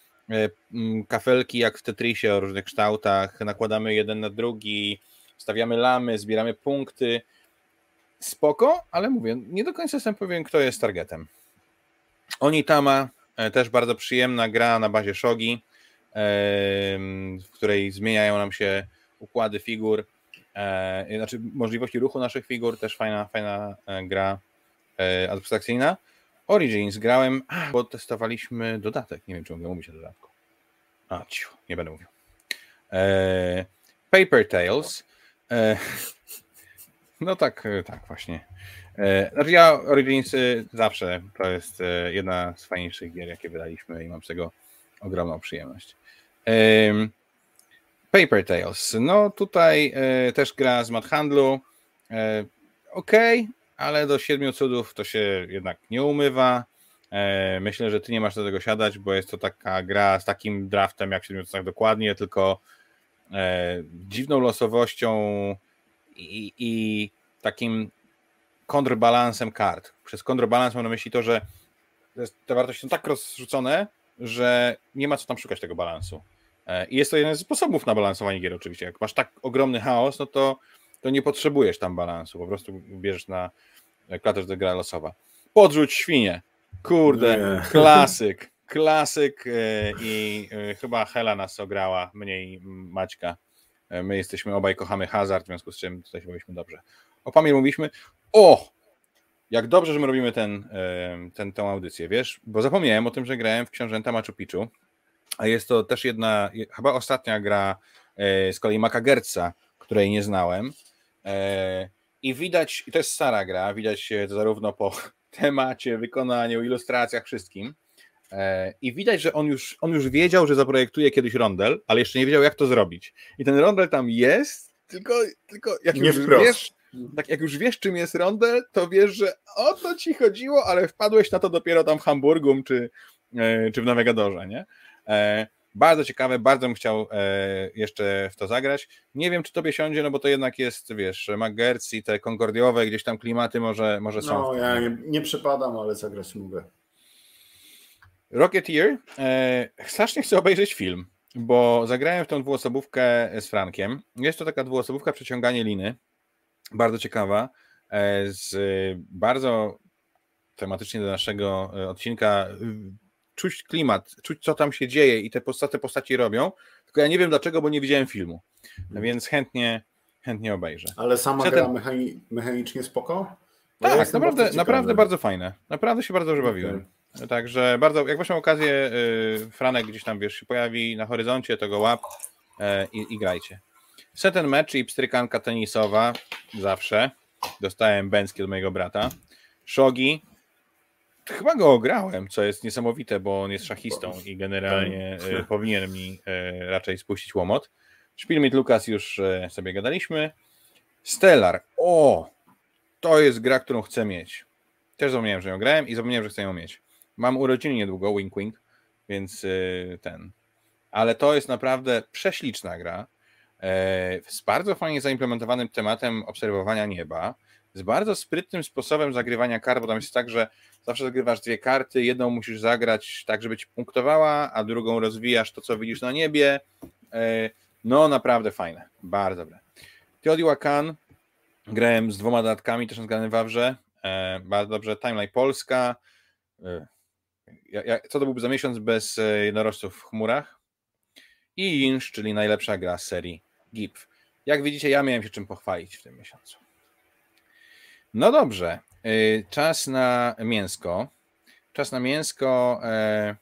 kafelki jak w Tetrisie o różnych kształtach, nakładamy jeden na drugi, stawiamy lamy, zbieramy punkty. Spoko, ale mówię, nie do końca jestem pewien, kto jest targetem. Onitama, e, też bardzo przyjemna gra na bazie shogi, e, w której zmieniają nam się układy figur, e, znaczy możliwości ruchu naszych figur, też fajna, fajna gra abstrakcyjna. Origins grałem, bo testowaliśmy dodatek, nie wiem czy mogę mówić o dodatku. A, ciu, nie będę mówił. Paper Tales. No tak, tak właśnie. E, znaczy ja Originsy zawsze to jest e, jedna z fajniejszych gier, jakie wydaliśmy i mam z tego ogromną przyjemność. Paper Tales. No tutaj e, też gra z Mad Handlu. Ok, ale do siedmiu cudów to się jednak nie umywa. Myślę, że ty nie masz do tego siadać, bo jest to taka gra z takim draftem jak w siedmiu cudach dokładnie, tylko dziwną losowością i, i takim konrbalansem kart. Przez kontrbalans mam na myśli to, że te wartości są tak rozrzucone, że nie ma co tam szukać tego balansu. E, I jest to jeden ze sposobów na balansowanie gier oczywiście. Jak masz tak ogromny chaos, no to, to nie potrzebujesz tam balansu. Po prostu bierzesz na klatę, że gra losowa. Podrzuć świnie. Kurde, nie. klasyk. Klasyk e, i e, chyba Hela nas ograła, mniej Maćka. My jesteśmy obaj kochamy hazard, w związku z czym tutaj się bawiliśmy dobrze. O Pamir mówiliśmy, o! Jak dobrze, że my robimy ten, ten, tę audycję, wiesz? Bo zapomniałem o tym, że grałem w Książęta Machu Picchu a jest to też jedna, chyba ostatnia gra e, z kolei Maka Gertza, której nie znałem. E, I widać, i to jest stara gra, widać to zarówno po temacie, wykonaniu, ilustracjach, wszystkim. E, I widać, że on już, on już wiedział, że zaprojektuje kiedyś rondel, ale jeszcze nie wiedział, jak to zrobić. I ten rondel tam jest, tylko, tylko jak nie już wprost. wiesz, tak jak już wiesz, czym jest rondel, to wiesz, że o to ci chodziło, ale wpadłeś na to dopiero tam w Hamburgum czy, czy w Navigadorze, nie? Bardzo ciekawe, bardzo bym chciał e, jeszcze w to zagrać. Nie wiem, czy tobie siądzie, no bo to jednak jest, wiesz, McGertz i te konkordiowe gdzieś tam klimaty może, może są. No, ja nie, nie przepadam, ale zagrać mogę. Rocketeer. E, strasznie chcę obejrzeć film, bo zagrałem w tą dwuosobówkę z Frankiem. Jest to taka dwuosobówka przeciąganie liny. Bardzo ciekawa. E, z bardzo tematycznie do naszego odcinka czuć klimat, czuć co tam się dzieje i te postacie, postaci robią, tylko ja nie wiem dlaczego, bo nie widziałem filmu, no więc chętnie, chętnie obejrzę. Ale sama Zatem... gra mechani mechanicznie spoko? Bo tak, naprawdę, bardzo naprawdę bardzo fajne. Naprawdę się bardzo dobrze bawiłem. Okay. Także bardzo, jak masz okazję, yy, Franek gdzieś tam wiesz, się pojawi na horyzoncie, to go łap yy, i, i grajcie. Set ten mecz i pstrykanka tenisowa, zawsze. Dostałem bęcki od mojego brata. Shogi, Chyba go ograłem, co jest niesamowite, bo on jest szachistą i generalnie e, powinien mi e, raczej spuścić łomot. Szpilmit Lukas już e, sobie gadaliśmy. Stellar. O! To jest gra, którą chcę mieć. Też zapomniałem, że ją grałem i zapomniałem, że chcę ją mieć. Mam urodziny niedługo, wink wink, więc ten. Ale to jest naprawdę prześliczna gra. Z bardzo fajnie zaimplementowanym tematem obserwowania nieba z bardzo sprytnym sposobem zagrywania kart, bo tam jest tak, że zawsze zagrywasz dwie karty, jedną musisz zagrać tak, żeby ci punktowała, a drugą rozwijasz to, co widzisz na niebie. E, no, naprawdę fajne, bardzo dobre. Teotihuacan grałem z dwoma dodatkami, też zgrany w Wawrze, e, bardzo dobrze. Timeline Polska, e, co to byłby za miesiąc bez jednorożców w chmurach? I Inch, czyli najlepsza gra serii GIF. Jak widzicie, ja miałem się czym pochwalić w tym miesiącu. No dobrze, y, czas na mięsko. Czas na mięsko e,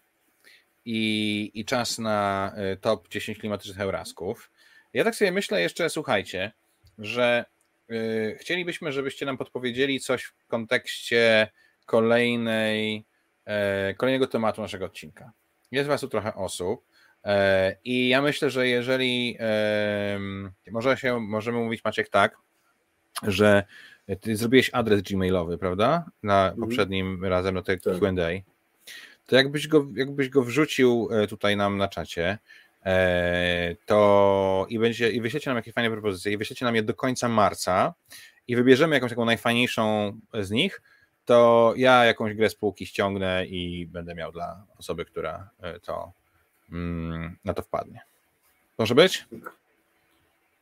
i, i czas na e, top 10 klimatycznych eurasków. Ja tak sobie myślę jeszcze, słuchajcie, że y, chcielibyśmy, żebyście nam podpowiedzieli coś w kontekście kolejnej, e, kolejnego tematu naszego odcinka. Jest Was tu trochę osób i ja myślę, że jeżeli może się, możemy mówić Maciek tak, że ty zrobiłeś adres gmailowy, prawda? Na mhm. poprzednim razem na tej tak. Q&A. To jakbyś go, jakbyś go wrzucił e, tutaj nam na czacie, e, to i, będzie, i wyślecie nam jakieś fajne propozycje i wyślecie nam je do końca marca i wybierzemy jakąś taką najfajniejszą z nich, to ja jakąś grę spółki ściągnę i będę miał dla osoby, która e, to mm, na to wpadnie. Może być?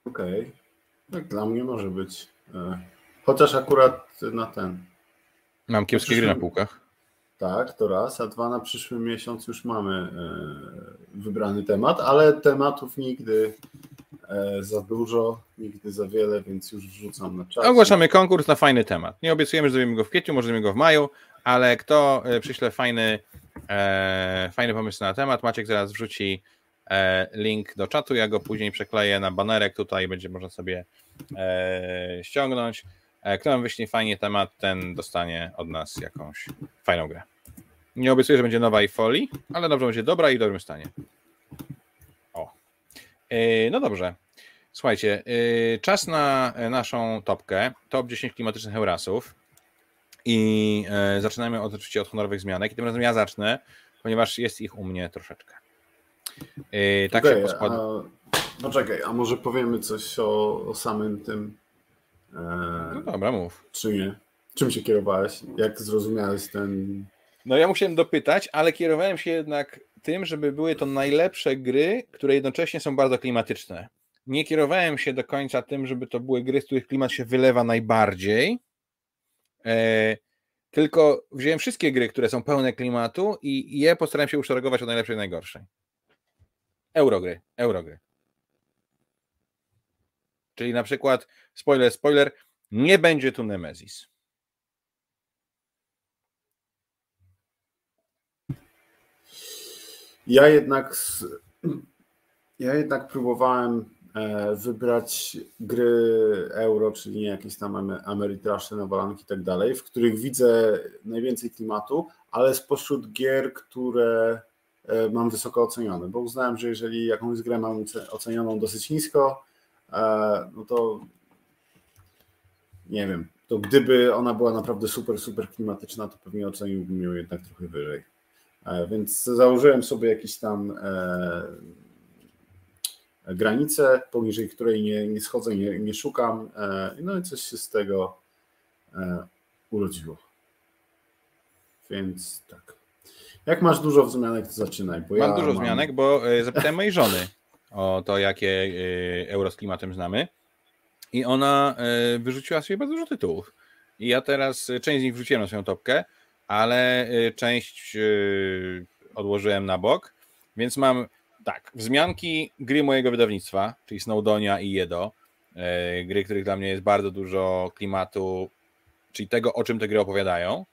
Okej. Okay. Tak dla mnie może być. Chociaż akurat na ten. Mam kiepskie przyszłym... gry na półkach. Tak, to raz, a dwa na przyszły miesiąc już mamy e, wybrany temat, ale tematów nigdy e, za dużo, nigdy za wiele, więc już wrzucam na czas. Ogłaszamy konkurs na fajny temat. Nie obiecujemy, że zrobimy go w kwietniu, może zrobimy go w maju, ale kto e, przyśle fajny, fajny pomysł na temat, Maciek zaraz wrzuci link do czatu, ja go później przekleję na banerek, tutaj będzie można sobie ściągnąć. E, kto nam wyśle fajnie temat, ten dostanie od nas jakąś fajną grę. Nie obiecuję, że będzie nowa i folii, ale dobrze będzie dobra i w dobrym stanie. O. E, no dobrze. Słuchajcie, e, czas na naszą topkę. Top 10 klimatycznych Eurasów. I zaczynamy od, oczywiście od honorowych zmianek. I tym razem ja zacznę, ponieważ jest ich u mnie troszeczkę. Tak okay, się poskład... a, Poczekaj, a może powiemy coś o, o samym tym no dobra, mów. Czy nie? Czym się kierowałeś? Jak zrozumiałeś ten. No ja musiałem dopytać, ale kierowałem się jednak tym, żeby były to najlepsze gry, które jednocześnie są bardzo klimatyczne. Nie kierowałem się do końca tym, żeby to były gry, z których klimat się wylewa najbardziej. E, tylko wziąłem wszystkie gry, które są pełne klimatu i je postarałem się uszeregować od najlepszej i najgorszej. Eurogry, eurogry. Czyli na przykład, spoiler, spoiler, nie będzie tu Nemesis. Ja jednak ja jednak próbowałem e, wybrać gry euro, czyli nie jakieś tam Ameritrasze, nawalanki i tak dalej, w których widzę najwięcej klimatu, ale spośród gier, które e, mam wysoko ocenione, bo uznałem, że jeżeli jakąś grę mam ocenioną dosyć nisko, no to nie wiem, to gdyby ona była naprawdę super, super klimatyczna, to pewnie oceniłbym ją jednak trochę wyżej. Więc założyłem sobie jakiś tam granicę, poniżej której nie, nie schodzę, nie, nie szukam. E, no i coś się z tego e, urodziło. Więc tak. Jak masz dużo wzmianek, to zaczynaj. Mam ja dużo mam... wzmianek, bo e, zapytałem mojej żony o to, jakie euro z klimatem znamy. I ona wyrzuciła sobie bardzo dużo tytułów. I ja teraz część z nich wrzuciłem na swoją topkę, ale część odłożyłem na bok, więc mam tak, wzmianki gry mojego wydawnictwa, czyli Snowdonia i Jedo, gry, których dla mnie jest bardzo dużo klimatu, czyli tego, o czym te gry opowiadają,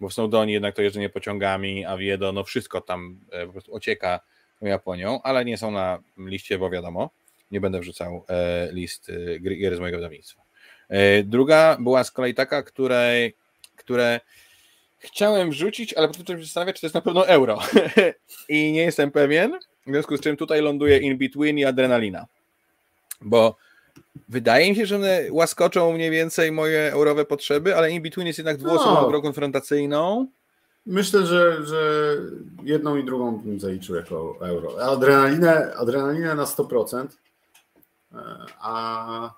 bo w Snowdonie jednak to jeżdżenie pociągami, a w Jedo no wszystko tam po prostu ocieka Japonią, ale nie są na liście, bo wiadomo, nie będę wrzucał e, list gier z mojego wydawnictwa. Druga była z kolei taka, której, które chciałem wrzucić, ale potem się zastanawiać, czy to jest na pewno euro. I nie jestem pewien, w związku z czym tutaj ląduje In Between i Adrenalina. Bo wydaje mi się, że one łaskoczą mniej więcej moje eurowe potrzeby, ale In Between jest jednak dwuosobową no. grą konfrontacyjną. Myślę, że, że jedną i drugą bym zaliczył jako euro. Adrenalinę, adrenalinę na 100%, e, a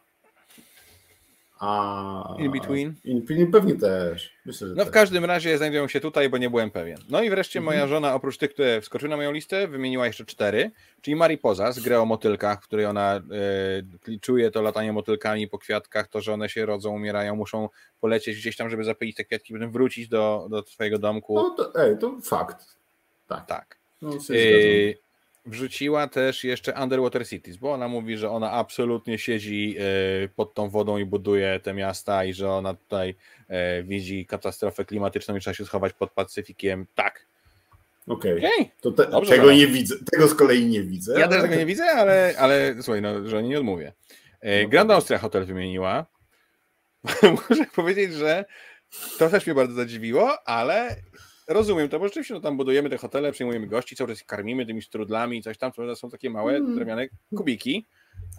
a In Between? In Between pewnie też. Myślę, no w tak. każdym razie znajdują się tutaj, bo nie byłem pewien. No i wreszcie mhm. moja żona, oprócz tych, które wskoczyły na moją listę, wymieniła jeszcze cztery, czyli Mariposa z grę o motylkach, w której ona y, czuje to latanie motylkami po kwiatkach, to, że one się rodzą, umierają, muszą polecieć gdzieś tam, żeby zapylić te kwiatki, potem wrócić do, do swojego domku. No to, ej, to fakt. Tak. Tak. No, y, wrzuciła też jeszcze Underwater Cities, bo ona mówi, że ona absolutnie siedzi e, pod tą wodą i buduje te miasta i że ona tutaj e, widzi katastrofę klimatyczną i trzeba się schować pod Pacyfikiem. Tak. Okej. Okay. okay. To te, Dobrze, tego nie widzę. Tego z kolei nie widzę. Ja ale... też tego nie widzę, ale, ale słuchaj, no, że nie odmówię. E, no Grand Austria Hotel wymieniła. Muszę powiedzieć, że to też mnie bardzo zadziwiło, ale rozumiem to, bo rzeczywiście no, tam budujemy te hotele, przyjmujemy gości, cały czas karmimy tymi strudlami i coś tam, to są takie małe mm. drewniane kubiki,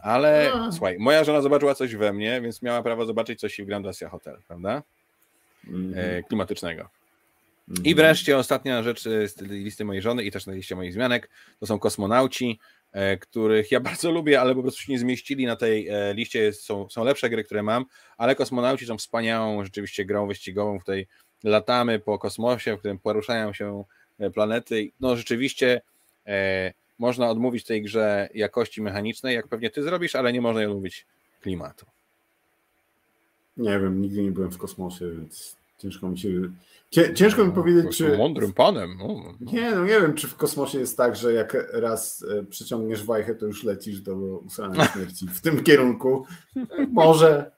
ale A. słuchaj, moja żona zobaczyła coś we mnie, więc miała prawo zobaczyć coś w Grand Asia Hotel, prawda? Mm. E, klimatycznego. Mm. I wreszcie ostatnia rzecz z listy mojej żony i też na liście moich zmianek, to są kosmonauci, e, których ja bardzo lubię, ale po prostu się nie zmieścili na tej e, liście, są, są lepsze gry, które mam, ale kosmonauci są wspaniałą rzeczywiście grą wyścigową w tej latamy po kosmosie, w którym poruszają się e, planety. No rzeczywiście e, można odmówić tej grze jakości mechanicznej, jak pewnie ty zrobisz, ale nie można jej odmówić klimatu. Nie wiem, nigdy nie byłem w kosmosie, więc ciężko mi się. Ciężko mi no, powiedzieć, czy. Mądrym panem. No, no. Nie, no nie wiem, czy w kosmosie jest tak, że jak raz e, przyciągniesz wajchę, to już lecisz do usranej śmierci. W tym kierunku. Może.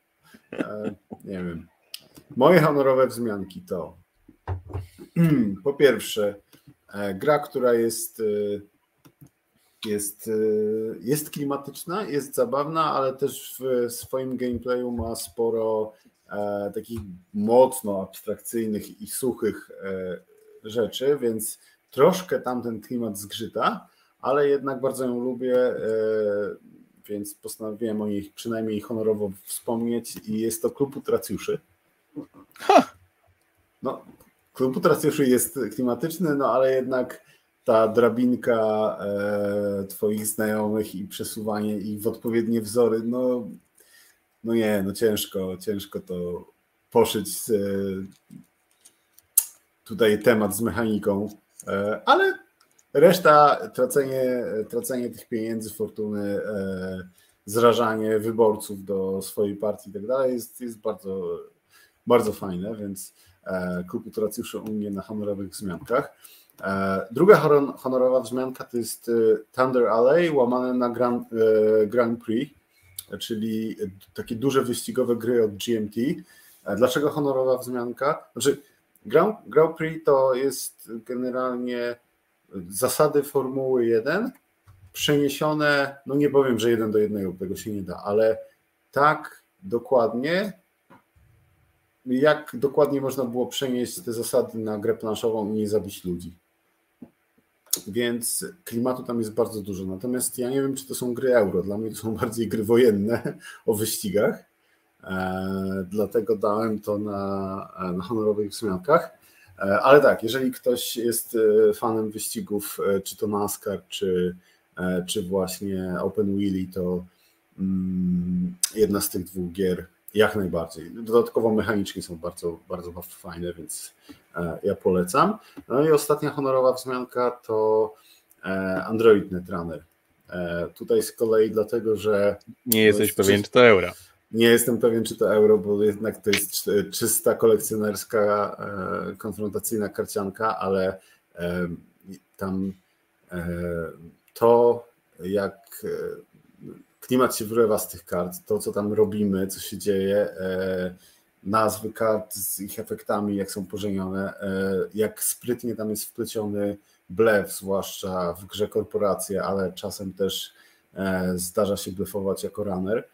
Nie wiem. Moje honorowe wzmianki to po pierwsze e, gra, która jest e, jest, e, jest klimatyczna, jest zabawna, ale też w swoim gameplayu ma sporo takich mocno abstrakcyjnych i suchych rzeczy, więc troszkę tamten klimat zgrzyta, ale jednak bardzo ją lubię, więc postanowiłem o niej przynajmniej honorowo wspomnieć i jest to Klub Utracjuszy. Ha! No, klub utracjuszy jest klimatyczny, no ale jednak ta drabinka e, twoich znajomych i przesuwanie ich w odpowiednie wzory, no, no nie, no ciężko, ciężko to poszyć e, tutaj temat z mechaniką, e, ale reszta, tracenie, tracenie tych pieniędzy, fortuny, e, zrażanie wyborców do swojej partii i tak dalej jest, jest bardzo bardzo fajne, więc e, klub utracjuszy u mnie na honorowych wzmiankach. E, druga honorowa wzmianka to jest e, Thunder Alley łamane na Grand, Grand Prix, czyli takie duże wyścigowe gry od GMT. Dlaczego honorowa wzmianka? Znaczy, Grand, Grand Prix to jest generalnie zasady Formuły 1 przeniesione, no nie powiem, że jeden do jednego, tego się nie da, ale tak dokładnie, jak dokładnie można było przenieść te zasady na grę planszową i nie zabić ludzi. Więc klimatu tam jest bardzo dużo. Natomiast ja nie wiem, czy to są gry euro. Dla mnie to są bardziej gry wojenne o wyścigach. E, dlatego dałem to na, na honorowych wzmiankach. E, ale tak, jeżeli ktoś jest e, fanem wyścigów, e, czy to NASCAR, czy, e, czy właśnie Open Wheelie, to mm, jedna z tych dwóch gier jak najbardziej. Dodatkowo mechanicznie są bardzo, bardzo fajne, więc e, ja polecam. No i ostatnia honorowa wzmianka to e, Android Netrunner. E, tutaj z kolei dlatego, że. Nie jesteś pewien, czy to euro. Nie jestem pewien, czy to euro, bo jednak to jest czysta kolekcjonerska, konfrontacyjna karcianka, ale tam to, jak klimat się wylewa z tych kart, to co tam robimy, co się dzieje, e, nazwy kart z ich efektami, jak są pożenione, e, jak sprytnie tam jest wpleciony blef, zwłaszcza w grze korporacje, ale czasem też e, zdarza się blefować jako runner.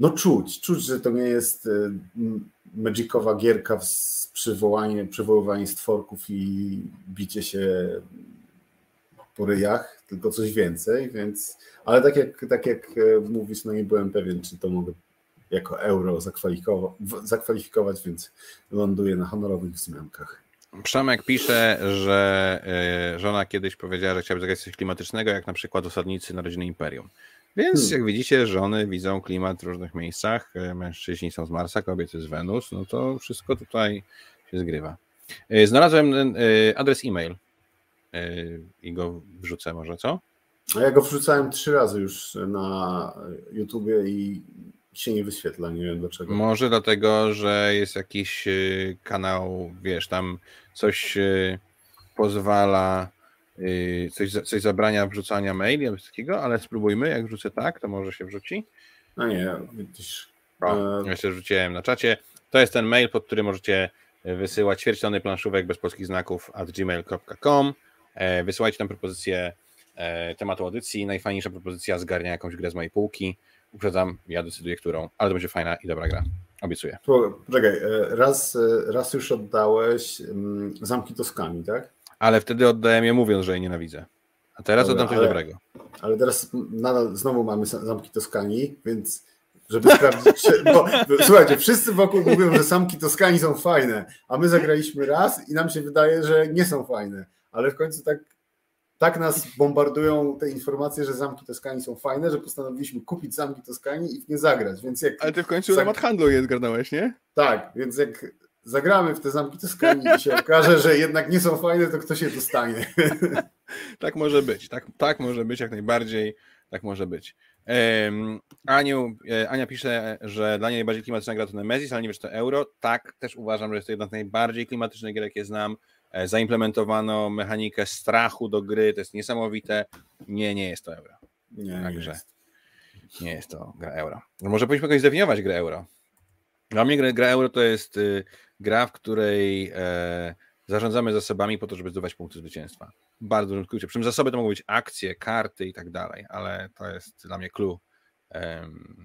No czuć, czuć, że to nie jest magicowa gierka z przywołaniem, przywoływanie stworków i bicie się po ryjach, tylko coś więcej, więc, ale tak jak, tak jak e, mówisz, no nie byłem pewien, czy to mogę jako euro zakwalifikować, zakwalifikować więc ląduję na honorowych wzmiankach. Przemek pisze, że e, żona kiedyś powiedziała, że chciałaby zagrać coś klimatycznego, jak na przykład osadnicy Narodziny Imperium. Więc hmm. jak widzicie, żony widzą klimat w różnych miejscach, e, mężczyźni są z Marsa, kobiety z Wenus, no to wszystko tutaj się zgrywa. Znalazłem adres e-mail i go wrzucę może, co? A ja go wrzucałem trzy razy już na YouTubie i się nie wyświetla, nie wiem dlaczego. Może dlatego, że jest jakiś y, kanał, wiesz, tam coś y, pozwala, y, coś, coś zabrania wrzucania maili albo takiego, ale spróbujmy, jak wrzucę tak, to może się wrzuci. No nie, widzisz. O, ja się rzuciłem na czacie. To jest ten mail, pod który możecie wysyłać ćwierćtony planszówek bez polskich znaków at gmail.com E, wysyłajcie tam propozycję e, tematu audycji. Najfajniejsza propozycja zgarnia jakąś grę z mojej półki. Uprzedzam, ja decyduję którą, ale to będzie fajna i dobra gra. Obiecuję. Poczekaj, e, raz, raz już oddałeś mm, Zamki Toskani, tak? Ale wtedy oddałem je mówiąc, że je nienawidzę. A teraz Dobra, oddam coś ale, dobrego. Ale teraz nadal znowu mamy Zamki Toskani, więc żeby sprawdzić, czy, bo, słuchajcie, wszyscy wokół mówią, że Zamki Toskani są fajne, a my zagraliśmy raz i nam się wydaje, że nie są fajne ale w końcu tak, tak nas bombardują te informacje, że zamki Toskanii są fajne, że postanowiliśmy kupić zamki Toskanii i w nie zagrać. Więc jak ale ty w końcu zag... handlu je zgarnąłeś, nie? Tak, więc jak zagramy w te zamki Toskanii i się okaże, że jednak nie są fajne, to kto się dostanie. tak może być, tak, tak może być jak najbardziej, tak może być. Um, Aniu, e, Ania pisze, że dla niej najbardziej klimatyczna gra to Nemesis, ale nie wiem, czy to euro. Tak, też uważam, że jest to jedna z najbardziej klimatycznych gier, jakie znam. E, zaimplementowano mechanikę strachu do gry, to jest niesamowite. Nie, nie jest to euro. Nie, Także nie jest. nie jest to gra euro. No może powinniśmy jakoś zdefiniować grę euro. Dla mnie gra, gra euro to jest y, gra, w której e, zarządzamy zasobami po to, żeby zdobywać punkty zwycięstwa. Bardzo dużym. Przy czym zasoby to mogą być akcje, karty i tak dalej, ale to jest dla mnie clue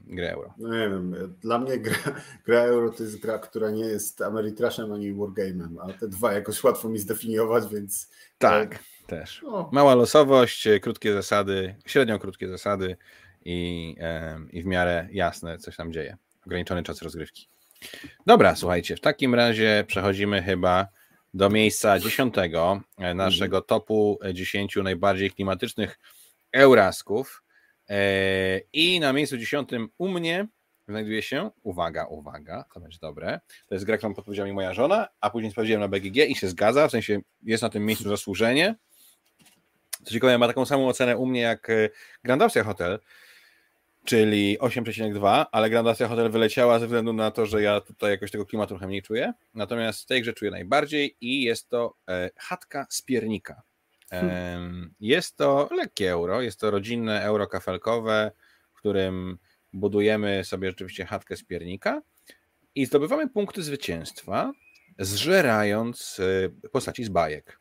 grę euro. No nie wiem, dla mnie gra, gra, euro to jest gra, która nie jest Ameritrashem ani Wargame'em, a te dwa jakoś łatwo mi zdefiniować, więc... Tak, też. No. Mała losowość, krótkie zasady, średnio krótkie zasady i, i w miarę jasne, coś tam dzieje. Ograniczony czas rozgrywki. Dobra, słuchajcie, w takim razie przechodzimy chyba do miejsca dziesiątego e, naszego mhm. topu dziesięciu najbardziej klimatycznych Eurasków. E, I na miejscu dziesiątym u mnie znajduje się, uwaga, uwaga, to będzie dobre, to jest gra, którą podpowiedziała mi moja żona, a później sprawdziłem na BGG i się zgadza, w sensie jest na tym miejscu zasłużenie. Co ciekawe, ma taką samą ocenę u mnie jak e, Grand Austria Hotel, czyli 8,2, ale Grand Austria Hotel wyleciała ze względu na to, że ja tutaj jakoś tego klimatu trochę mniej czuję. Natomiast tej grze czuję najbardziej i jest to e, chatka z piernika. Jest to lekkie euro, jest to rodzinne euro kafelkowe, w którym budujemy sobie rzeczywiście chatkę z piernika i zdobywamy punkty zwycięstwa, zżerając e, postaci z bajek.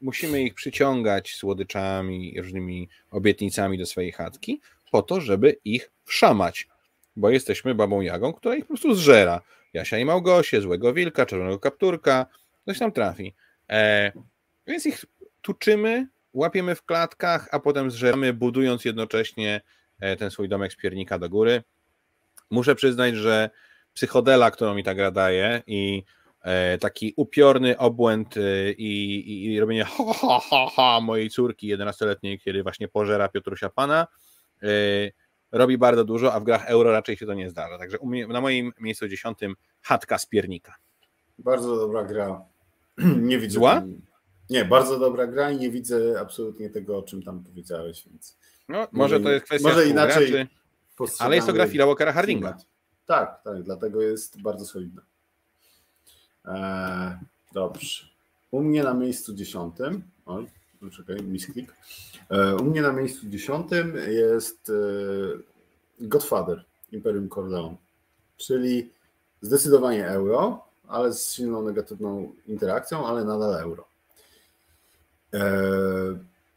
musimy ich przyciągać słodyczami, różnymi obietnicami do swojej chatki, po to, żeby ich wszamać, bo jesteśmy babą Jagą, która ich po prostu zżera. Jasia i Małgosie, Złego Wilka, Czerwonego Kapturka, coś tam trafi. E, więc ich tuczymy, łapiemy w klatkach, a potem zżeramy, budując jednocześnie e, ten swój domek z piernika do góry. Muszę przyznać, że psychodela, którą mi ta gra daje i e, taki upiorny obłęd e, i, i, i robienie ha, ha, ha, ha mojej córki 11-letniej, kiedy właśnie pożera Piotrusia Pana, robi bardzo dużo, a w grach euro raczej się to nie zdarza. Także mnie, na moim miejscu dziesiątym chatka z piernika. Bardzo dobra gra. Nie widzę. Zła? Nie, bardzo dobra gra i nie widzę absolutnie tego, o czym tam powiedziałeś. Więc no, może to jest kwestia może inaczej ale jest to gra Phila Walkera Hardinga. Tak, tak, dlatego jest bardzo solidna. Eee, dobrze. U mnie na miejscu dziesiątym, oj, czekaj, misklik. Eee, u mnie na miejscu dziesiątym jest e, Godfather Imperium Corleone, czyli zdecydowanie euro, ale z silną negatywną interakcją, ale nadal euro. Eee,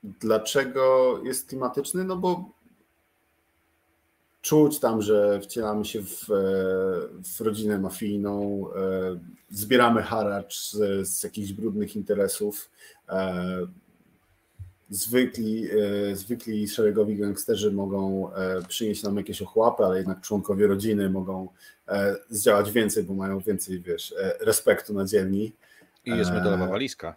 dlaczego jest klimatyczny? No bo czuć tam, że wcielamy się w, e, w rodzinę mafijną, e, zbieramy haracz z, z jakichś brudnych interesów. E, zwykli, zwykli szeregowi gangsterzy mogą przynieść nam jakieś ochłapy, ale jednak członkowie rodziny mogą zdziałać więcej, bo mają więcej, wiesz, respektu na dzielni. I jest metalowa walizka.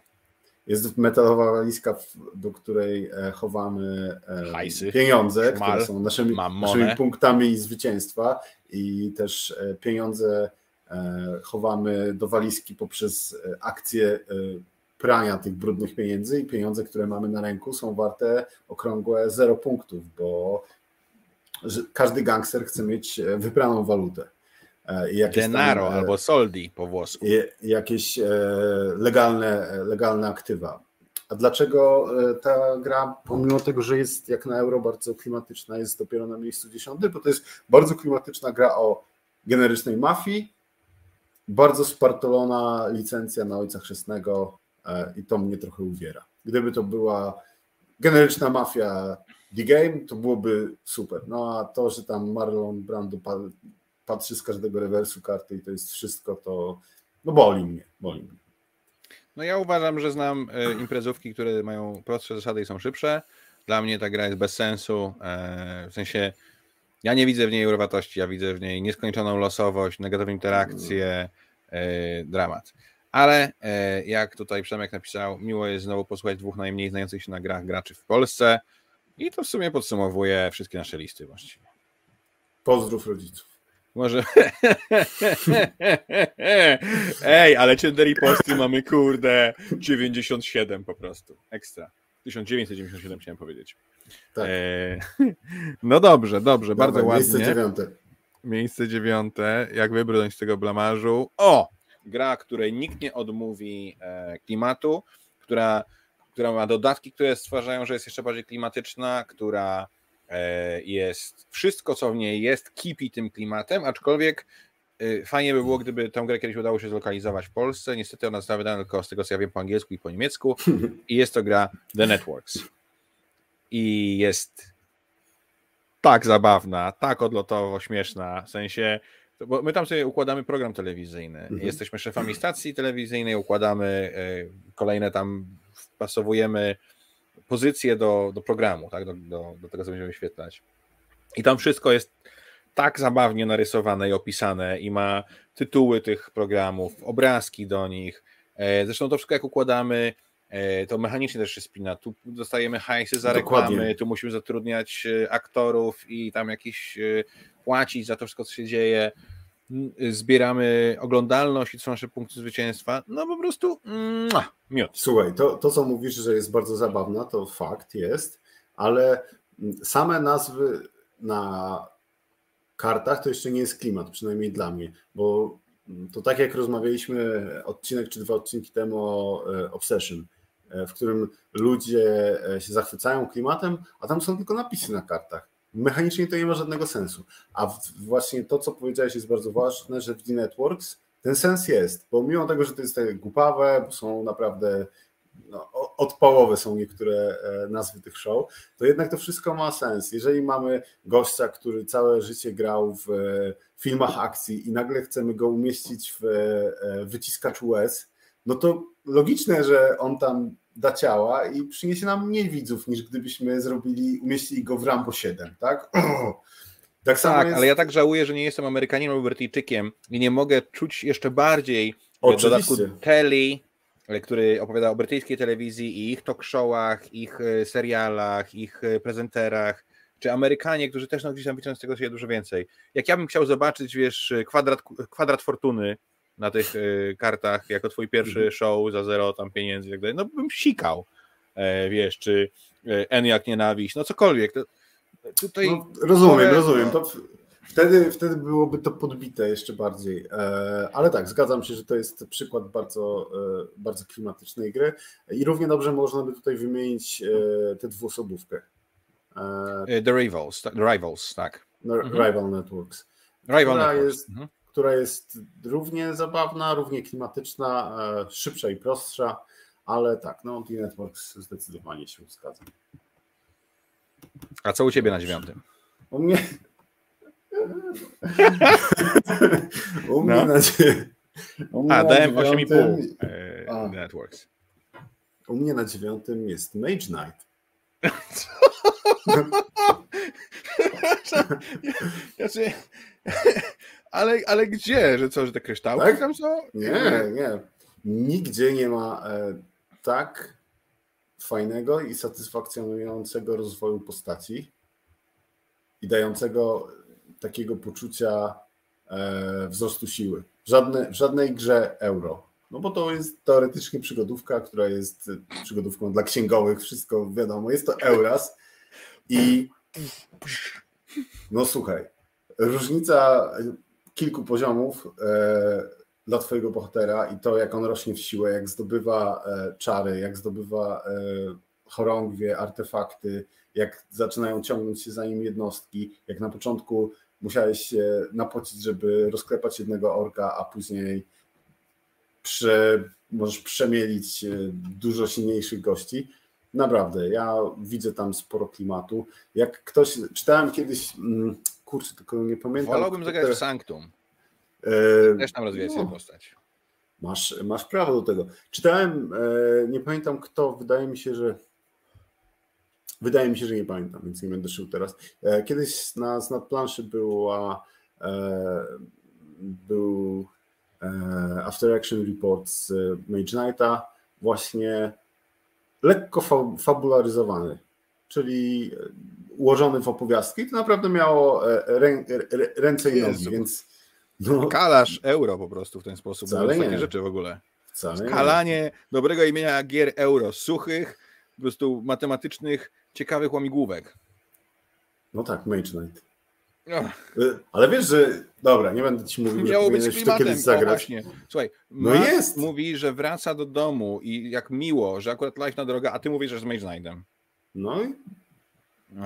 Jest metalowa walizka, do której e, chowamy e, Hajsy, pieniądze, szmal, które są naszymi, naszymi punktami zwycięstwa i też e, pieniądze chowamy do walizki poprzez akcję prania tych brudnych pieniędzy i pieniądze, które mamy na ręku są warte okrągłe 0 punktów, bo każdy gangster chce mieć wypraną walutę. E, jakieś Denaro tam, e, albo soldi po włosku. Jakieś e, legalne, legalne aktywa. A dlaczego ta gra, pomimo tego, że jest jak na euro bardzo klimatyczna, jest dopiero na miejscu dziesiątym? Bo to jest bardzo klimatyczna gra o generycznej mafii, bardzo spartolona licencja na Ojca Chrzestnego i to mnie trochę uwiera. Gdyby to była generyczna mafia The Game, to byłoby super. No a to, że tam Marlon Brando patrzy z każdego rewersu karty i to jest wszystko, to no boli mnie, boli mnie. No ja uważam, że znam e, imprezówki, które mają prostsze zasady i są szybsze. Dla mnie ta gra jest bez sensu. E, w sensie ja nie widzę w niej eurowatości, ja widzę w niej nieskończoną losowość, negatywne interakcje, e, dramat. Ale jak tutaj Przemek napisał, miło jest znowu posłuchać dwóch najmniej znających się na grach graczy w Polsce. I to w sumie podsumowuje wszystkie nasze listy właściwie. Pozdrów rodziców. Może. Ej, ale Cinder posty mamy kurde 97 po prostu. Ekstra. 1997 chciałem powiedzieć. Tak. E... No dobrze, dobrze, Dobra, bardzo ładnie. Miejsce dziewiąte. Miejsce dziewiąte. Jak wybrnąć z tego blamarzu? O! Gra, której nikt nie odmówi e, klimatu, która, która ma dodatki, które stwarzają, że jest jeszcze bardziej klimatyczna, która jest wszystko, co w niej jest, kipi tym klimatem, aczkolwiek y, fajnie by było, gdyby tę grę kiedyś udało się zlokalizować w Polsce. Niestety ona została wydana tylko z tego, co ja wiem po angielsku i po niemiecku. I jest to gra The Networks. I jest tak zabawna, tak odlotowo śmieszna, w sensie, bo my tam sobie układamy program telewizyjny. Mhm. Jesteśmy szefami stacji telewizyjnej, układamy y, kolejne tam, wpasowujemy pozycję do, do programu, tak? do, do, do tego, co będziemy wyświetlać. I tam wszystko jest tak zabawnie narysowane i opisane i ma tytuły tych programów, obrazki do nich. E, zresztą to wszystko jak układamy, e, to mechanicznie też się spina. Tu dostajemy hajsy za reklamy, Dokładnie. tu musimy zatrudniać e, aktorów i tam jakiś płacić za to wszystko, co się dzieje zbieramy oglądalność i są nasze punkty zwycięstwa, no po prostu miód. Słuchaj, to, to co mówisz, że jest bardzo zabawna, to fakt jest, ale same nazwy na kartach to jeszcze nie jest klimat, przynajmniej dla mnie, bo to tak jak rozmawialiśmy odcinek czy dwa odcinki temu o e, Obsession, e, w którym ludzie e, się zachwycają klimatem, a tam są tylko napisy na kartach mechanicznie to nie ma żadnego sensu. A właśnie to, co powiedziałeś, jest bardzo ważne, że w The Networks ten sens jest, bo mimo tego, że to jest głupawe, są naprawdę no, są niektóre nazwy tych show, to jednak to wszystko ma sens. Jeżeli mamy gościa, który całe życie grał w filmach akcji i nagle chcemy go umieścić w wyciskacz łez, no to logiczne, że on tam da ciała i przyniesie nam mniej widzów niż gdybyśmy zrobili, umieścili go w Rambo 7, tak? Tak, tak jest... ale ja tak żałuję, że nie jestem Amerykaninem albo Brytyjczykiem i nie mogę czuć jeszcze bardziej Oczywiście. w dodatku Telly, który opowiada o brytyjskiej telewizji i ich talk showach, ich e, serialach, ich e, prezenterach, czy Amerykanie, którzy też no, gdzieś tam widzą z tego się dużo więcej. Jak ja bym chciał zobaczyć, wiesz, kwadrat, kwadrat fortuny na tych e, kartach jako twój pierwszy mhm. show za zero tam pieniędzy i tak dalej, no bym sikał, wiesz, czy Eniak Nienawiść, no cokolwiek. To, Tutaj no, rozumiem, rozumiem. To wtedy, wtedy byłoby to podbite jeszcze bardziej. E, ale tak, zgadzam się, że to jest przykład bardzo, e, bardzo klimatycznej gry i równie dobrze można by tutaj wymienić e, tę dwuosobówkę. The Rivals, The Rivals, tak. No, mhm. Rival Networks. Rival Networks. Jest, mhm. Która jest równie zabawna, równie klimatyczna, szybsza i prostsza, ale tak, no The Networks zdecydowanie się zgadza. A co u ciebie na dziewiątym? U mnie. u mnie no. na dziewiątym. A, dałem 8,5 e, Networks. U mnie na dziewiątym jest Mage Knight. ale, ale gdzie? Że co, że te kryształki tak? tam są? Nie, nie. Nigdzie nie ma e, tak fajnego i satysfakcjonującego rozwoju postaci i dającego takiego poczucia e, wzrostu siły. Żadne, w żadnej grze euro. No bo to jest teoretycznie przygodówka, która jest przygodówką dla księgowych, wszystko wiadomo, jest to Euras i no słuchaj, różnica kilku poziomów e, dla twojego bohatera i to, jak on rośnie w siłę, jak zdobywa e, czary, jak zdobywa e, chorągwie, artefakty, jak zaczynają ciągnąć się za nim jednostki, jak na początku musiałeś się napocić, żeby rozklepać jednego orka, a później prze, możesz przemielić dużo silniejszych gości. Naprawdę, ja widzę tam sporo klimatu. Jak ktoś, czytałem kiedyś, mm, kurczę, tylko nie pamiętam. Wolałbym zagrać w Sanctum. E, Też tam rozwija no, postać. Masz, masz prawo do tego. Czytałem, e, nie pamiętam kto, wydaje mi się, że wydaje mi się, że nie pamiętam, więc nie będę szył teraz. E, kiedyś na, na planszy była był After Action Report z Mage Knighta właśnie lekko fabularyzowany, czyli ułożony w opowiastki. To naprawdę miało rę, ręce i nogi, więc no. Kalasz euro po prostu w ten sposób. Wcale nie. takie rzeczy w ogóle. Wcale Skalanie nie. dobrego imienia gier euro, suchych, po prostu matematycznych, ciekawych łamigłówek. No tak, Mage Knight. No. Ale wiesz, że. Dobra, nie będę ci mówił, Miało że być to kiedyś zagrać. O, Słuchaj, no jest. mówi, że wraca do domu i jak miło, że akurat live na droga, a ty mówisz, że z Mage Knightem. No i.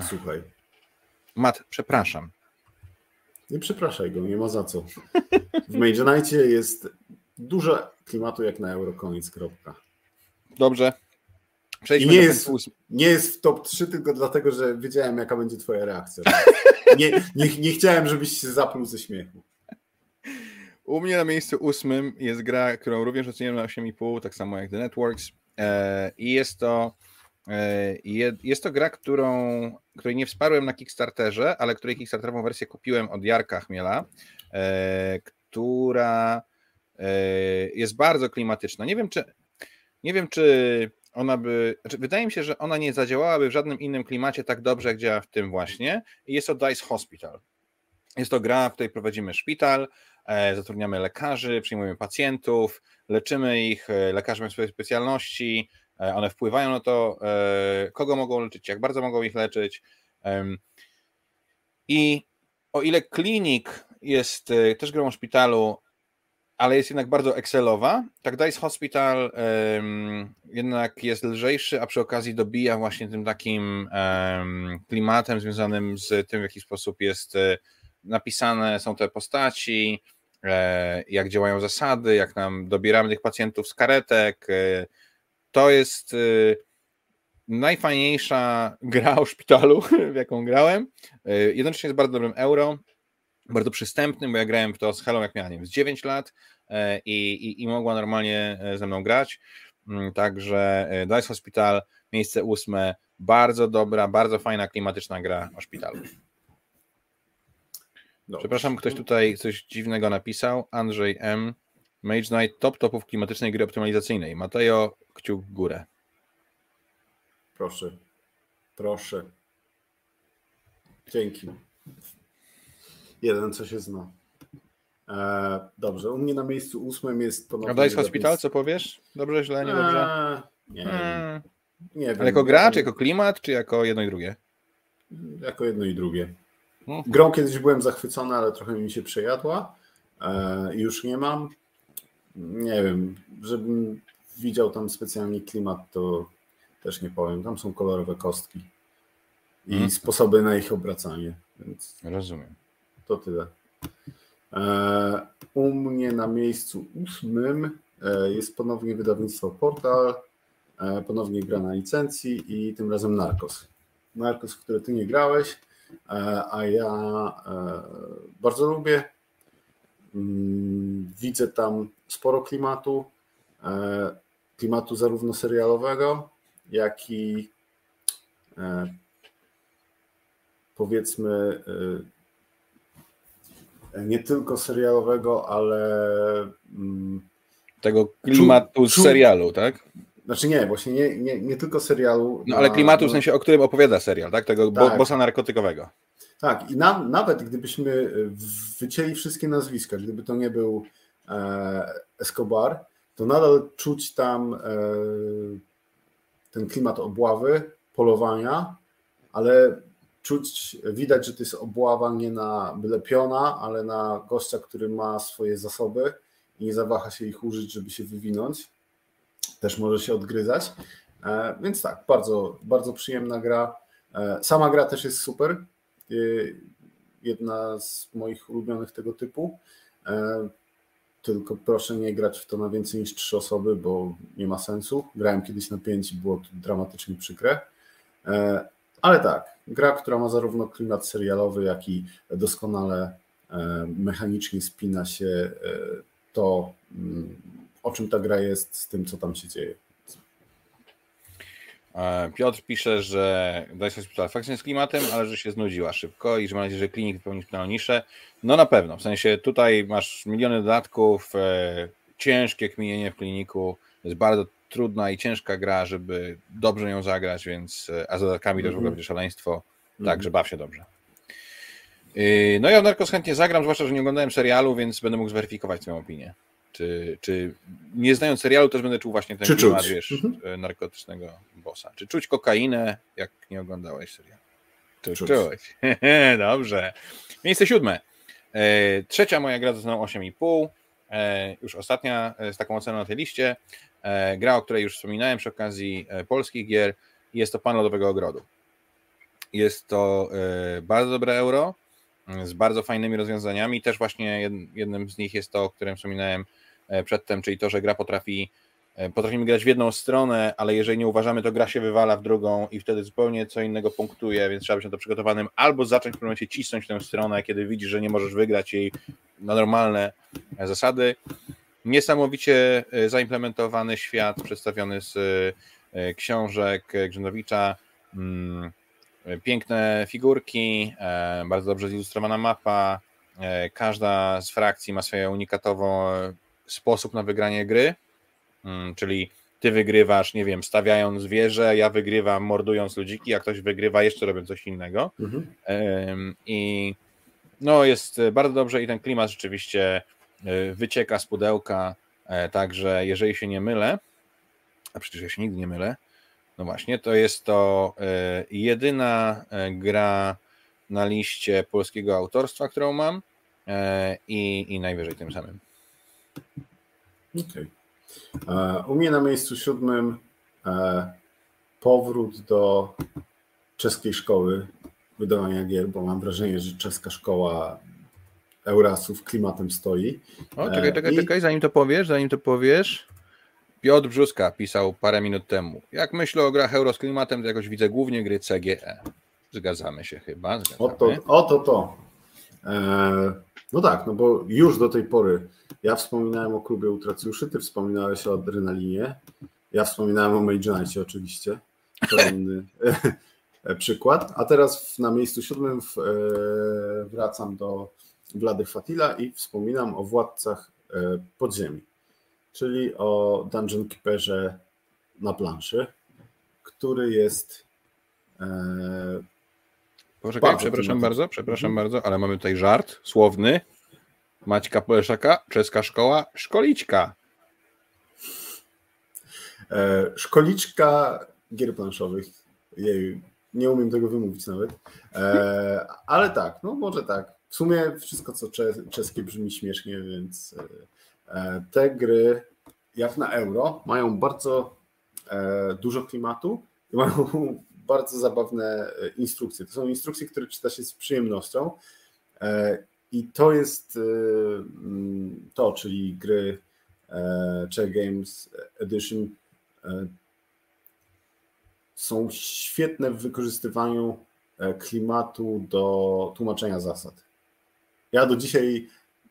Słuchaj. Mat, przepraszam. Nie przepraszaj go, nie ma za co. W Major Nightie jest dużo klimatu jak na Euroconic. Dobrze. Przejdźmy I nie jest, nie jest w top 3 tylko dlatego, że wiedziałem jaka będzie twoja reakcja. Nie, nie, nie chciałem, żebyś się zapluł ze śmiechu. U mnie na miejscu ósmym jest gra, którą również oceniłem na 8,5, tak samo jak The Networks. E, I jest to jest to gra, którą, której nie wsparłem na Kickstarterze, ale której Kickstarterową wersję kupiłem od Jarka Chmiela, e, która e, jest bardzo klimatyczna. Nie wiem, czy nie wiem, czy ona by. Znaczy wydaje mi się, że ona nie zadziałałaby w żadnym innym klimacie tak dobrze, jak działa w tym właśnie. Jest to Dice Hospital. Jest to gra, w której prowadzimy szpital, zatrudniamy lekarzy, przyjmujemy pacjentów, leczymy ich, lekarze mają swoje specjalności, E, one wpływają na to, e, kogo mogą leczyć, jak bardzo mogą ich leczyć. I o ile klinik jest e, też grą szpitalu, ale jest jednak bardzo Excelowa, tak Dice Hospital jednak jest lżejszy, a przy okazji dobija właśnie tym takim klimatem związanym z tym, w jaki sposób jest napisane są te postaci, jak działają zasady, jak nam dobieramy tych pacjentów z karetek, to jest najfajniejsza gra o szpitalu, w jaką grałem. Jednocześnie jest bardzo dobrym euro, bardzo przystępnym, bo ja grałem w to z Helą, jak miałem, nie wiem, z 9 lat i, i, i mogła normalnie ze mną grać. Mm, także Dice Hospital, miejsce ósme, bardzo dobra, bardzo fajna, klimatyczna gra o szpitalu. Dobrze. Przepraszam, ktoś tutaj coś dziwnego napisał. Andrzej M. Mage Knight top topów klimatycznej gry optymalizacyjnej. Mateo, kciuk w górę. Proszę. Proszę. Dzięki. Jeden, co się zna. E, dobrze, u mnie na miejscu ósmym jest ponownie... A Dice Hospital, co powiesz? Dobrze, źle, niedobrze? E, nie, hmm. nie wiem. Ale jako gra, czy jako klimat, czy jako jedno i drugie? Jako jedno i drugie. Mhm. Grą kiedyś byłem zachwycony, ale trochę mi się przejadła e, i już nie mam. Nie wiem, żebym widział tam specjalnie klimat, to też nie powiem. Tam są kolorowe kostki i hmm. sposoby na ich obracanie. Rozumiem. To tyle. E, u mnie na miejscu ósmym e, jest ponownie wydawnictwo Portal, ponownie gra na licencji i tym razem Narcos. Narcos, w który ty nie grałeś. E, a ja e, bardzo lubię. Mm, widzę tam sporo klimatu, e, klimatu zarówno serialowego, jak i powiedzmy nie tylko serialowego, ale mm, tego klimatu z serialu, tak? Znaczy nie, właśnie nie, nie, nie tylko serialu. No ale klimatu w sensie, o którym opowiada serial, tak? Tego tak. bossa narkotykowego. Tak, i na, nawet gdybyśmy e, wycięli wszystkie nazwiska, gdyby to nie był e, Escobar, to nadal czuć tam e, ten klimat obławy, polowania, ale czuć, widać, że to jest obława nie na byle piona, ale na gościa, który ma swoje zasoby i nie zawaha się ich użyć, żeby się wywinąć też może się odgryzać. E, więc tak, bardzo, bardzo przyjemna gra. E, sama gra też jest super. Jedna z moich ulubionych tego typu. Tylko proszę nie grać w to na więcej niż trzy osoby, bo nie ma sensu. Grałem kiedyś na pięć i było to dramatycznie przykre. Ale tak, gra, która ma zarówno klimat serialowy, jak i doskonale mechanicznie spina się to, mm, o czym ta gra jest, z tym, co tam się dzieje. E, Piotr pisze, że Dice Hospital faktycznie z klimatem, ale że się znudziła szybko i że ma nadzieję, że klinik wypełni pełną niszę. No na pewno, w sensie tutaj masz miliony dodatków, e, ciężkie kminienie w kliniku, jest bardzo trudna i ciężka gra, żeby dobrze ją zagrać, więc e, a z dodatkami mm -hmm. też w ogóle mhm. będzie szaleństwo, mm -hmm. tak, że baw się dobrze. Yy, no ja w Narcos chętnie zagram, zwłaszcza, że nie oglądałem serialu, więc będę mógł zweryfikować swoją opinię. Czy, czy nie znając serialu, też będę czuł właśnie ten czy klimat, wiesz, mhm. narkotycznego Czy czuć kokainę, jak nie oglądałeś serialu? Czy czuć. czuć. Dobrze. Miejsce siódme. E, trzecia moja gra to 8,5. E, już ostatnia z taką oceną na tej liście. E, gra, o której już wspominałem przy okazji polskich gier. Jest to Pan Lodowego Ogrodu. Jest to bardzo dobre euro z bardzo fajnymi rozwiązaniami. Też właśnie jednym z nich jest to, o którym wspominałem E, przedtem, czyli to, że gra potrafi e, potrafimy grać w jedną stronę, ale jeżeli nie uważamy, to gra się wywala w drugą i wtedy zupełnie co innego punktuje, więc trzeba być na to przygotowanym, albo zacząć w pewnym momencie cisnąć tę stronę, kiedy widzisz, że nie możesz wygrać jej na normalne e, zasady. Niesamowicie zaimplementowany świat przedstawiony z książek Grzędowicza, mm, piękne figurki, bardzo dobrze zilustrowana mapa, każda z frakcji ma swoją unikatową sposób na wygranie gry, czyli ty wygrywasz, nie wiem, stawiając wieżę, ja wygrywam mordując ludziki, a ktoś wygrywa jeszcze robiąc coś innego. Mhm. I no jest bardzo dobrze i ten klimat rzeczywiście e, wycieka z pudełka, e, także jeżeli się nie mylę, a przecież ja się nigdy nie mylę, no właśnie, to jest to e, jedyna gra na liście polskiego autorstwa, którą mam i, i najwyżej tym samym. Okej. Okay. U mnie na miejscu siódmym e, powrót do czeskiej szkoły wydawania gier, bo mam wrażenie, że czeska szkoła Eurasów klimatem stoi. O, czekaj, czekaj, I... czekaj, zanim to powiesz, zanim to powiesz. Piotr Brzuska pisał parę minut temu. Jak myślę o grach euro z klimatem, to jakoś widzę głównie gry CGE. Zgadzamy się chyba. Zgadzamy. Oto, oto to. Eee, no tak, no bo już do tej pory ja wspominałem o klubie Utracjuszy, ty wspominałeś o Adrenalinie, ja wspominałem o Knightie oczywiście, kolejny przykład, a teraz na miejscu siódmym w, e, wracam do Wlady Fatila i wspominam o Władcach e, Podziemi, czyli o Dungeon Keeperze na planszy, który jest e, Poczekaj, Bardzo przepraszam klimatyczny. bardzo, przepraszam bardzo, ale mamy tutaj żart słowny. Maćka Poleszaka, czeska szkoła, szkoliczka. E, szkoliczka gier planszowych. Jej, nie umiem tego wymówić nawet. E, ale tak, no może tak. W sumie wszystko, co cze- czeskie brzmi śmiesznie, więc e, e, te gry, jak na euro, mają bardzo e, dużo klimatu i mają bardzo zabawne e, instrukcje. To są instrukcje, które czyta się z przyjemnością. E, I to jest e, mm, to, czyli gry Czech Games Edition są świetne w wykorzystywaniu klimatu do tłumaczenia zasad. Ja do dzisiaj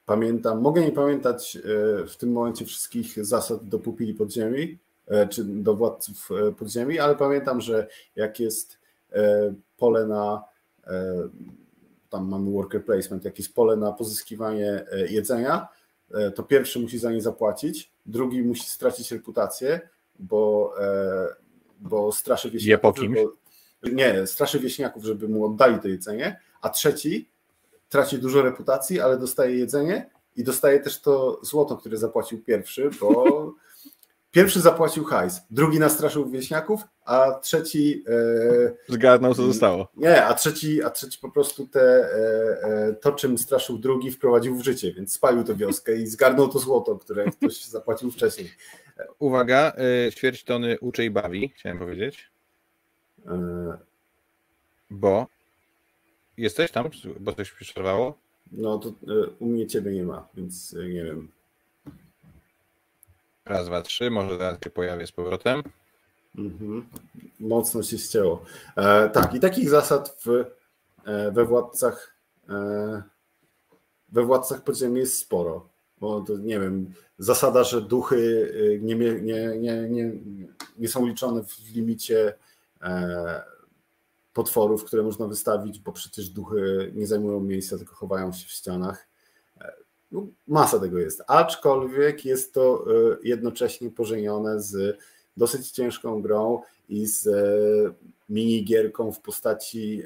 pamiętam, mogę nie pamiętać w tym momencie wszystkich zasad do pupili podziemi, czy do władców e, podziemi, ale pamiętam, że jak jest e, pole na e, tam mamy worker placement, jak jest pole na pozyskiwanie e, jedzenia, e, to pierwszy musi za nie zapłacić, drugi musi stracić reputację, bo, e, bo straszy wieśniaków. żeby- nie, straszy wieśniaków, żeby mu oddali to jedzenie, a trzeci traci dużo reputacji, ale dostaje jedzenie i dostaje też to złoto, które zapłacił pierwszy, bo pierwszy zapłacił hajs, drugi nastraszył wieśniaków, a trzeci e, Zgadnął, co zostało. nie, a trzeci, a trzeci po prostu te, e, e, to, czym straszył drugi, wprowadził w życie, więc spalił tę wioskę i zgarnął to złoto, które ktoś zapłacił wcześniej. Uwaga, y, ćwierć tony uczy i bawi, chciałem powiedzieć, E, bo jesteś tam, bo coś przerwało? No to e, u mnie ciebie nie ma, więc e, nie wiem. Raz, dwa, trzy, może zaraz się pojawię z powrotem. Mhm. Mocno się ścięło. E, tak, i takich zasad w, e, we władcach e, we władcach podziemi jest sporo. Bo to, nie wiem, zasada, że duchy e, nie, nie, nie, nie, nie są liczone w limicie e, potworów, które można wystawić, bo przecież duchy nie zajmują miejsca, tylko chowają się w ścianach. No, masa tego jest. Aczkolwiek jest to e, jednocześnie pożenione z dosyć ciężką grą i z e, minigierką w postaci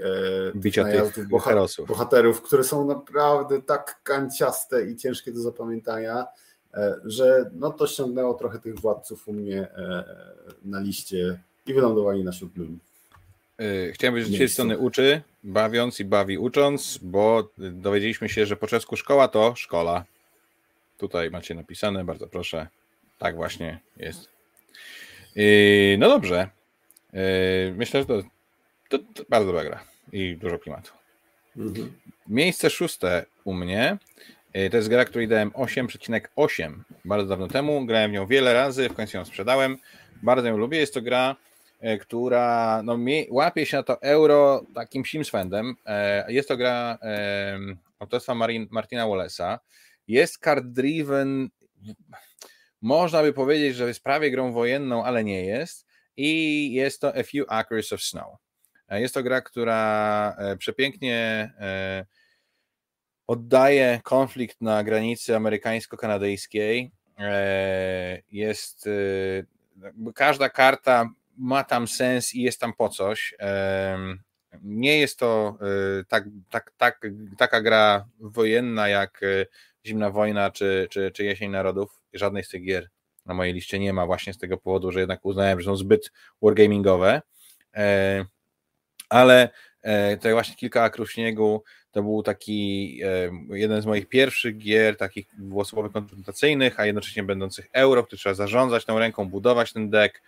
e, Bicia najazdów tych boha- herosów. bohaterów, które są naprawdę tak kanciaste i ciężkie do zapamiętania, że no to ściągnęło trochę tych władców u mnie na liście i wylądowali na siódmym. Y, Chciałem powiedzieć, że z strony uczy, bawiąc i bawi ucząc, bo dowiedzieliśmy się, że po czesku szkoła to szkola. Tutaj macie napisane, bardzo proszę. Tak właśnie jest. Y, No dobrze. Y, Myślę, że to, to, to bardzo dobra gra i dużo klimatu. Mhm. Miejsce szóste u mnie to jest gra, której dałem 8,8 bardzo dawno temu. Grałem w nią wiele razy, w końcu ją sprzedałem. Bardzo ją lubię. Jest to gra, która no, łapie się na to euro takim simswendem. E, Jest to gra e, autorstwa Marin, Martina Wallace'a. Jest card driven. Można by powiedzieć, że jest prawie grą wojenną, ale nie jest. I jest to A Few Acres of Snow. E, Jest to gra, która e, przepięknie e, oddaje konflikt na granicy amerykańsko-kanadyjskiej. E, Jest e, każda karta ma tam sens i jest tam po coś. Nie jest to e, tak, tak, tak, taka gra wojenna jak e, Zimna Wojna czy, czy, czy Jesień Narodów. Żadnej z tych gier na mojej liście nie ma właśnie z tego powodu, że jednak uznałem, że są zbyt wargamingowe. E, Ale to właśnie kilka akrów śniegu to był taki jeden z moich pierwszych gier, takich dwuosobowych konfrontacyjnych, a jednocześnie będących euro, który trzeba zarządzać tą ręką, budować ten deck,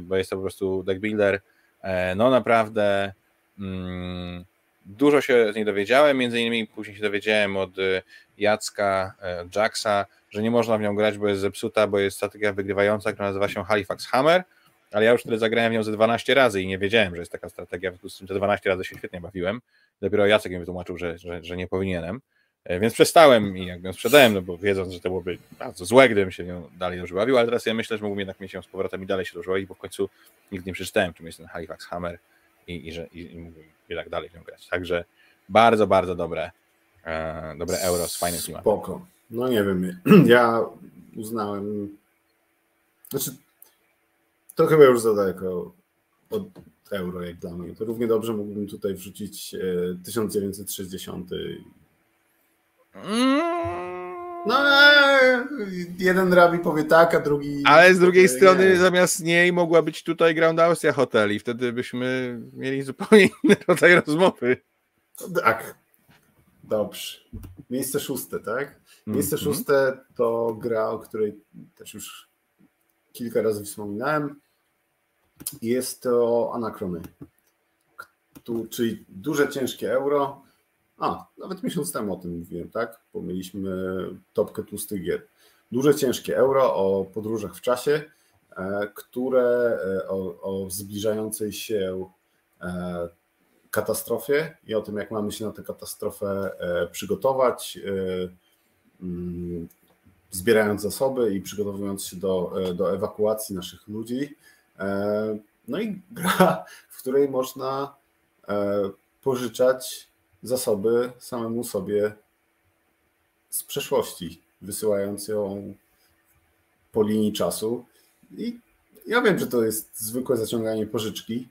bo jest to po prostu deck builder. E, no naprawdę mm, dużo się z niej dowiedziałem, między innymi później się dowiedziałem od e, Jacka, e, Jacksa, że nie można w nią grać, bo jest zepsuta, bo jest strategia wygrywająca, która nazywa się Halifax Hammer, ale ja już wtedy zagrałem w nią ze 12 razy i nie wiedziałem, że jest taka strategia, w związku z tym te 12 razy się świetnie bawiłem. Dopiero Jacek mi wytłumaczył, że, że, że nie powinienem. E, więc przestałem i jakby ją sprzedałem, no bo wiedząc, że to byłoby bardzo złe, gdybym się nią dalej dobrze bawił, ale teraz ja myślę, że mógłbym jednak mieć ją z powrotem i dalej się dobrze bo w końcu nigdy nie przeczytałem, czym jest ten Halifax Hammer i, i że i, i mógłbym jednak dalej w grać. Także bardzo, bardzo dobre, e, dobre euro z fajnym klimatem. Spoko. No nie wiem, ja uznałem, znaczy to chyba już za daleko od euro jak dla mnie. To równie dobrze mógłbym tutaj wrzucić 1960 no, jeden rabi powie tak, a drugi. Ale z drugiej strony, nie. zamiast niej mogła być tutaj Ground Austria Hotel i wtedy byśmy mieli zupełnie inny rodzaj rozmowy. Tak. Dobrze. Miejsce szóste, tak? Miejsce mm -hmm. szóste to gra, o której też już kilka razy wspominałem. Jest to Anakrony. Czyli duże, ciężkie euro a, nawet miesiąc temu o tym mówiłem, tak? Bo mieliśmy topkę tłustych gier. Duże, ciężkie euro o podróżach w czasie, e, które e, o, o zbliżającej się e, katastrofie i o tym, jak mamy się na tę katastrofę przygotować, mm, zbierając zasoby i przygotowując się do, do ewakuacji naszych ludzi. No i gra, w której można pożyczać zasoby samemu sobie z przeszłości, wysyłając ją po linii czasu. I ja wiem, że to jest zwykłe zaciąganie pożyczki,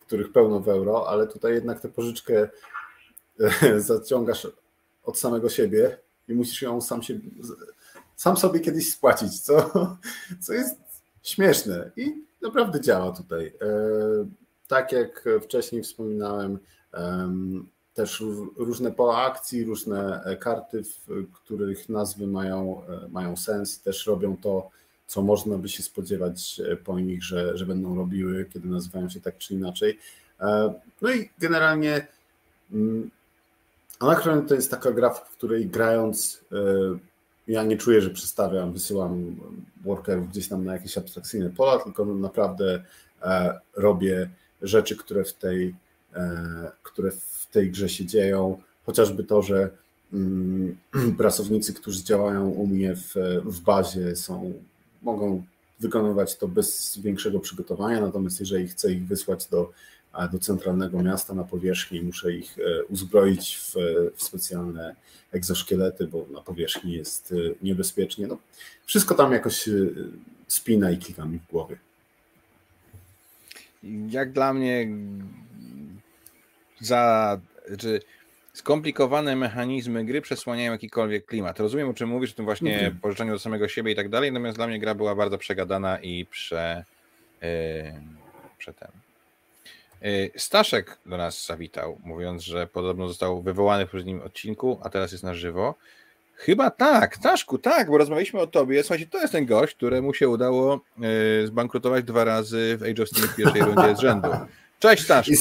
których pełno w euro, ale tutaj jednak tę pożyczkę e, zaciągasz od samego siebie i musisz ją sam, się, sam sobie kiedyś spłacić, co, co jest śmieszne i naprawdę działa tutaj. E, tak jak wcześniej wspominałem, też różne pola akcji, różne e, karty, w których nazwy mają, e, mają sens, też robią to, co można by się spodziewać e, po nich, że, że będą robiły, kiedy nazywają się tak czy inaczej. No i generalnie mm, Anachron to jest taka gra, w której grając ja nie czuję, że przestawiam, wysyłam workerów gdzieś tam na jakieś abstrakcyjne pola, tylko naprawdę robię rzeczy, które w tej, które w tej grze się dzieją, chociażby to, że mm, pracownicy, którzy działają u mnie w, w bazie są, mogą wykonywać to bez większego przygotowania, natomiast jeżeli chcę ich wysłać do, do centralnego miasta na powierzchni, muszę ich e, uzbroić w, w specjalne egzoszkielety, bo na powierzchni jest e, niebezpiecznie. No, wszystko tam jakoś e, spina i klika mi w głowie. Jak dla mnie za czy skomplikowane mechanizmy gry przesłaniają jakikolwiek klimat. Rozumiem, o czym mówisz, o tym właśnie okay. pożyczaniu do samego siebie i tak dalej, natomiast dla mnie gra była bardzo przegadana i prze, yy, prze ten. Yy, Staszek do nas zawitał, mówiąc, że podobno został wywołany w poprzednim odcinku, a teraz jest na żywo. Chyba tak, Staszku, tak, bo rozmawialiśmy o tobie. Słuchajcie, to jest ten gość, któremu się udało yy, zbankrutować dwa razy w Age of Steam w pierwszej rundzie z rzędu. Cześć Staszku.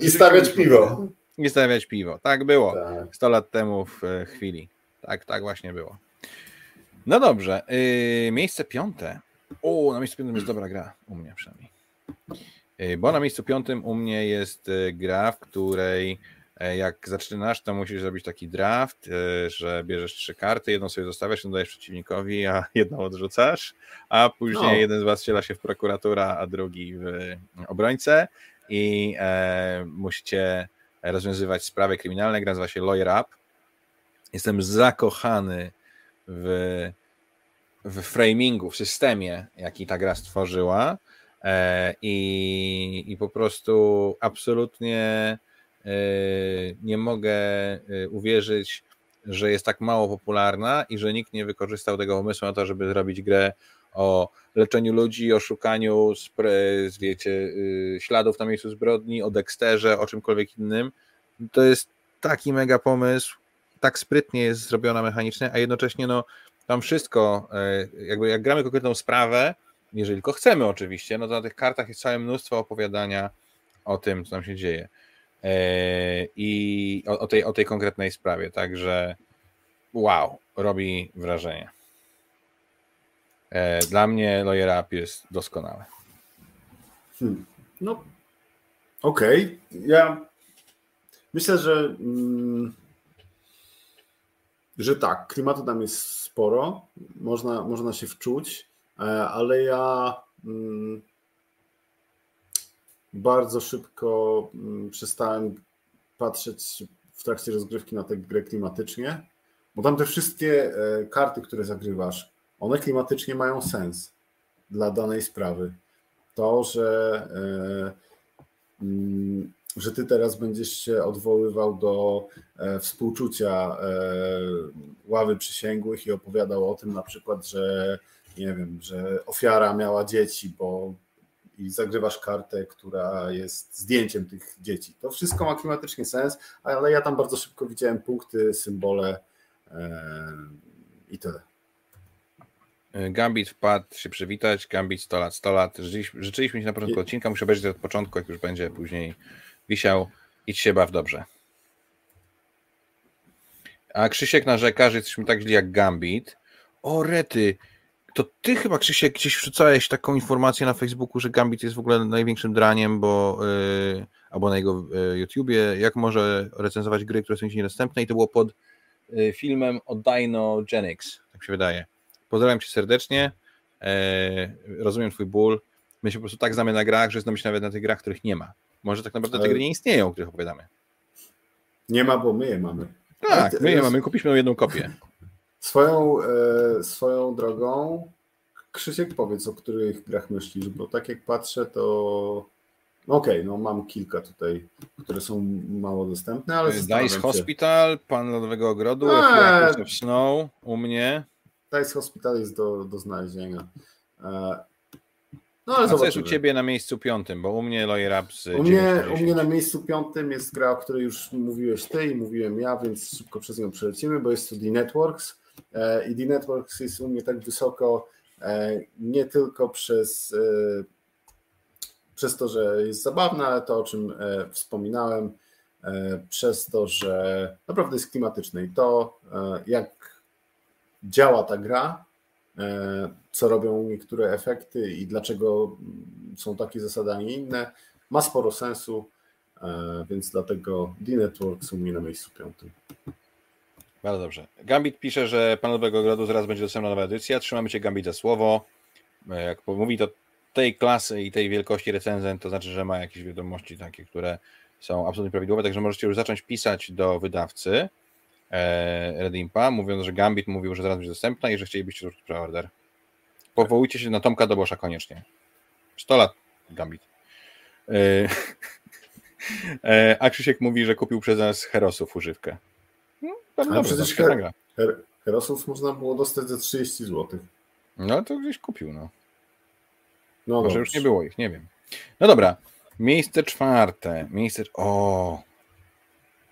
I stawiać piwo. I stawiać piwo. Tak było. Tak. 100 lat temu w e, chwili. Tak, tak właśnie było. No dobrze. Yy, miejsce piąte. O, na miejscu piątym jest dobra gra. U mnie przynajmniej. Yy, bo na miejscu piątym u mnie jest yy, gra, w której jak zaczynasz, to musisz zrobić taki draft, że bierzesz trzy karty, jedną sobie zostawiasz, jedną dajesz przeciwnikowi, a jedną odrzucasz, a później no. jeden z was strzela się w prokuratora, a drugi w obrońcę i e, musicie rozwiązywać sprawy kryminalne. Gra nazywa się Lawyer Up. Jestem zakochany w, w framingu, w systemie, jaki ta gra stworzyła e, i, i po prostu absolutnie e, nie mogę uwierzyć, że jest tak mało popularna i że nikt nie wykorzystał tego pomysłu na to, żeby zrobić grę o leczeniu ludzi, o szukaniu wiecie, y, śladów na miejscu zbrodni, o Dexterze, o czymkolwiek innym. To jest taki mega pomysł, tak sprytnie jest zrobiona mechanicznie, a jednocześnie no, tam wszystko, e, jakby jak gramy konkretną sprawę, jeżeli tylko chcemy oczywiście, no to na tych kartach jest całe mnóstwo opowiadania o tym, co tam się dzieje e, i o, o tej, o tej konkretnej sprawie, także wow, robi wrażenie. E, dla mnie Lawyer Up jest doskonałe. Hmm. No, okej. Okay. Ja myślę, że, mm, że tak, klimatu tam jest sporo, można, można się wczuć, e, ale ja mm, bardzo szybko mm, przestałem patrzeć w trakcie rozgrywki na tę grę klimatycznie, bo tam te wszystkie e, karty, które zagrywasz, one klimatycznie mają sens dla danej sprawy. To, że, e, mm, że ty teraz będziesz się odwoływał do e, współczucia ławy przysięgłych i opowiadał o tym na przykład, że nie wiem, że ofiara miała dzieci, bo i zagrywasz kartę, która jest zdjęciem tych dzieci. To wszystko ma klimatycznie sens, ale ja tam bardzo szybko widziałem punkty, symbole i tyle. Gambit wpadł się przywitać, Gambit 100 lat, 100 lat. Życzyliśmy, życzyliśmy się na początku odcinka, muszę obejrzeć od początku, jak już będzie później wisiał. Idź się baw dobrze. A Krzysiek narzeka, że jesteśmy tak źli jak Gambit. O rety, to ty chyba Krzysiek gdzieś wrzucałeś taką informację na Facebooku, że Gambit jest w ogóle największym draniem, bo yy, albo na jego yy, YouTubie, jak może recenzować gry, które są niedostępne i to było pod yy, filmem o Dino Genix, tak się wydaje. Pozdrawiam cię serdecznie, e, rozumiem twój ból, my się po prostu tak znamy na grach, że znamy się nawet na tych grach, których nie ma. Może tak naprawdę te gry nie istnieją, o których opowiadamy. Nie ma, bo my je mamy. Tak, my je mamy, kupiliśmy jedną kopię. Swoją, e, swoją drogą, Krzysiek, powiedz, o których grach myślisz, bo tak jak patrzę, to no okej, okay, no mam kilka tutaj, które są mało dostępne, ale Dice Hospital, Pan Lodowego Ogrodu, eee, Snow u mnie. Dice Hospital jest do, do znalezienia. E, no, ale A co jest u Ciebie na miejscu piątym, bo u mnie Ups u mnie, u mnie na miejscu piątym jest gra, o której już mówiłeś Ty i mówiłem ja, więc szybko przez nią przelecimy, bo jest to The Networks. E, I The Networks jest u mnie tak wysoko e, nie tylko przez, przez to, że jest zabawna, ale to, o czym wspominałem, przez to, że naprawdę jest klimatyczne i to, jak działa ta gra, co robią niektóre efekty i dlaczego są takie zasady, a nie inne, ma sporo sensu, więc dlatego The Networks u mnie na miejscu piątym. Bardzo dobrze. Gambit pisze, że Panowego Grodu zaraz będzie dostępna nowa edycja. Trzymamy Cię, Gambit, za słowo. E, jak mówi to tej klasy i tej wielkości recenzent, to znaczy, że ma jakieś wiadomości takie, które są absolutnie prawidłowe, także możecie już zacząć pisać do wydawcy e, Redimpa, mówiąc, że Gambit mówił, że zaraz będzie dostępna i że chcielibyście złożyć preorder. Powołujcie się na Tomka Dobosza koniecznie. 100 lat Gambit. E, a Krzysiek mówi, że kupił przez nas Herosów używkę. Ale dobrze, przecież her, her, Herosów można było dostać za 30 zł. No to gdzieś kupił, no. No Może już nie było ich, nie wiem. No dobra, miejsce czwarte. Miejsce. O!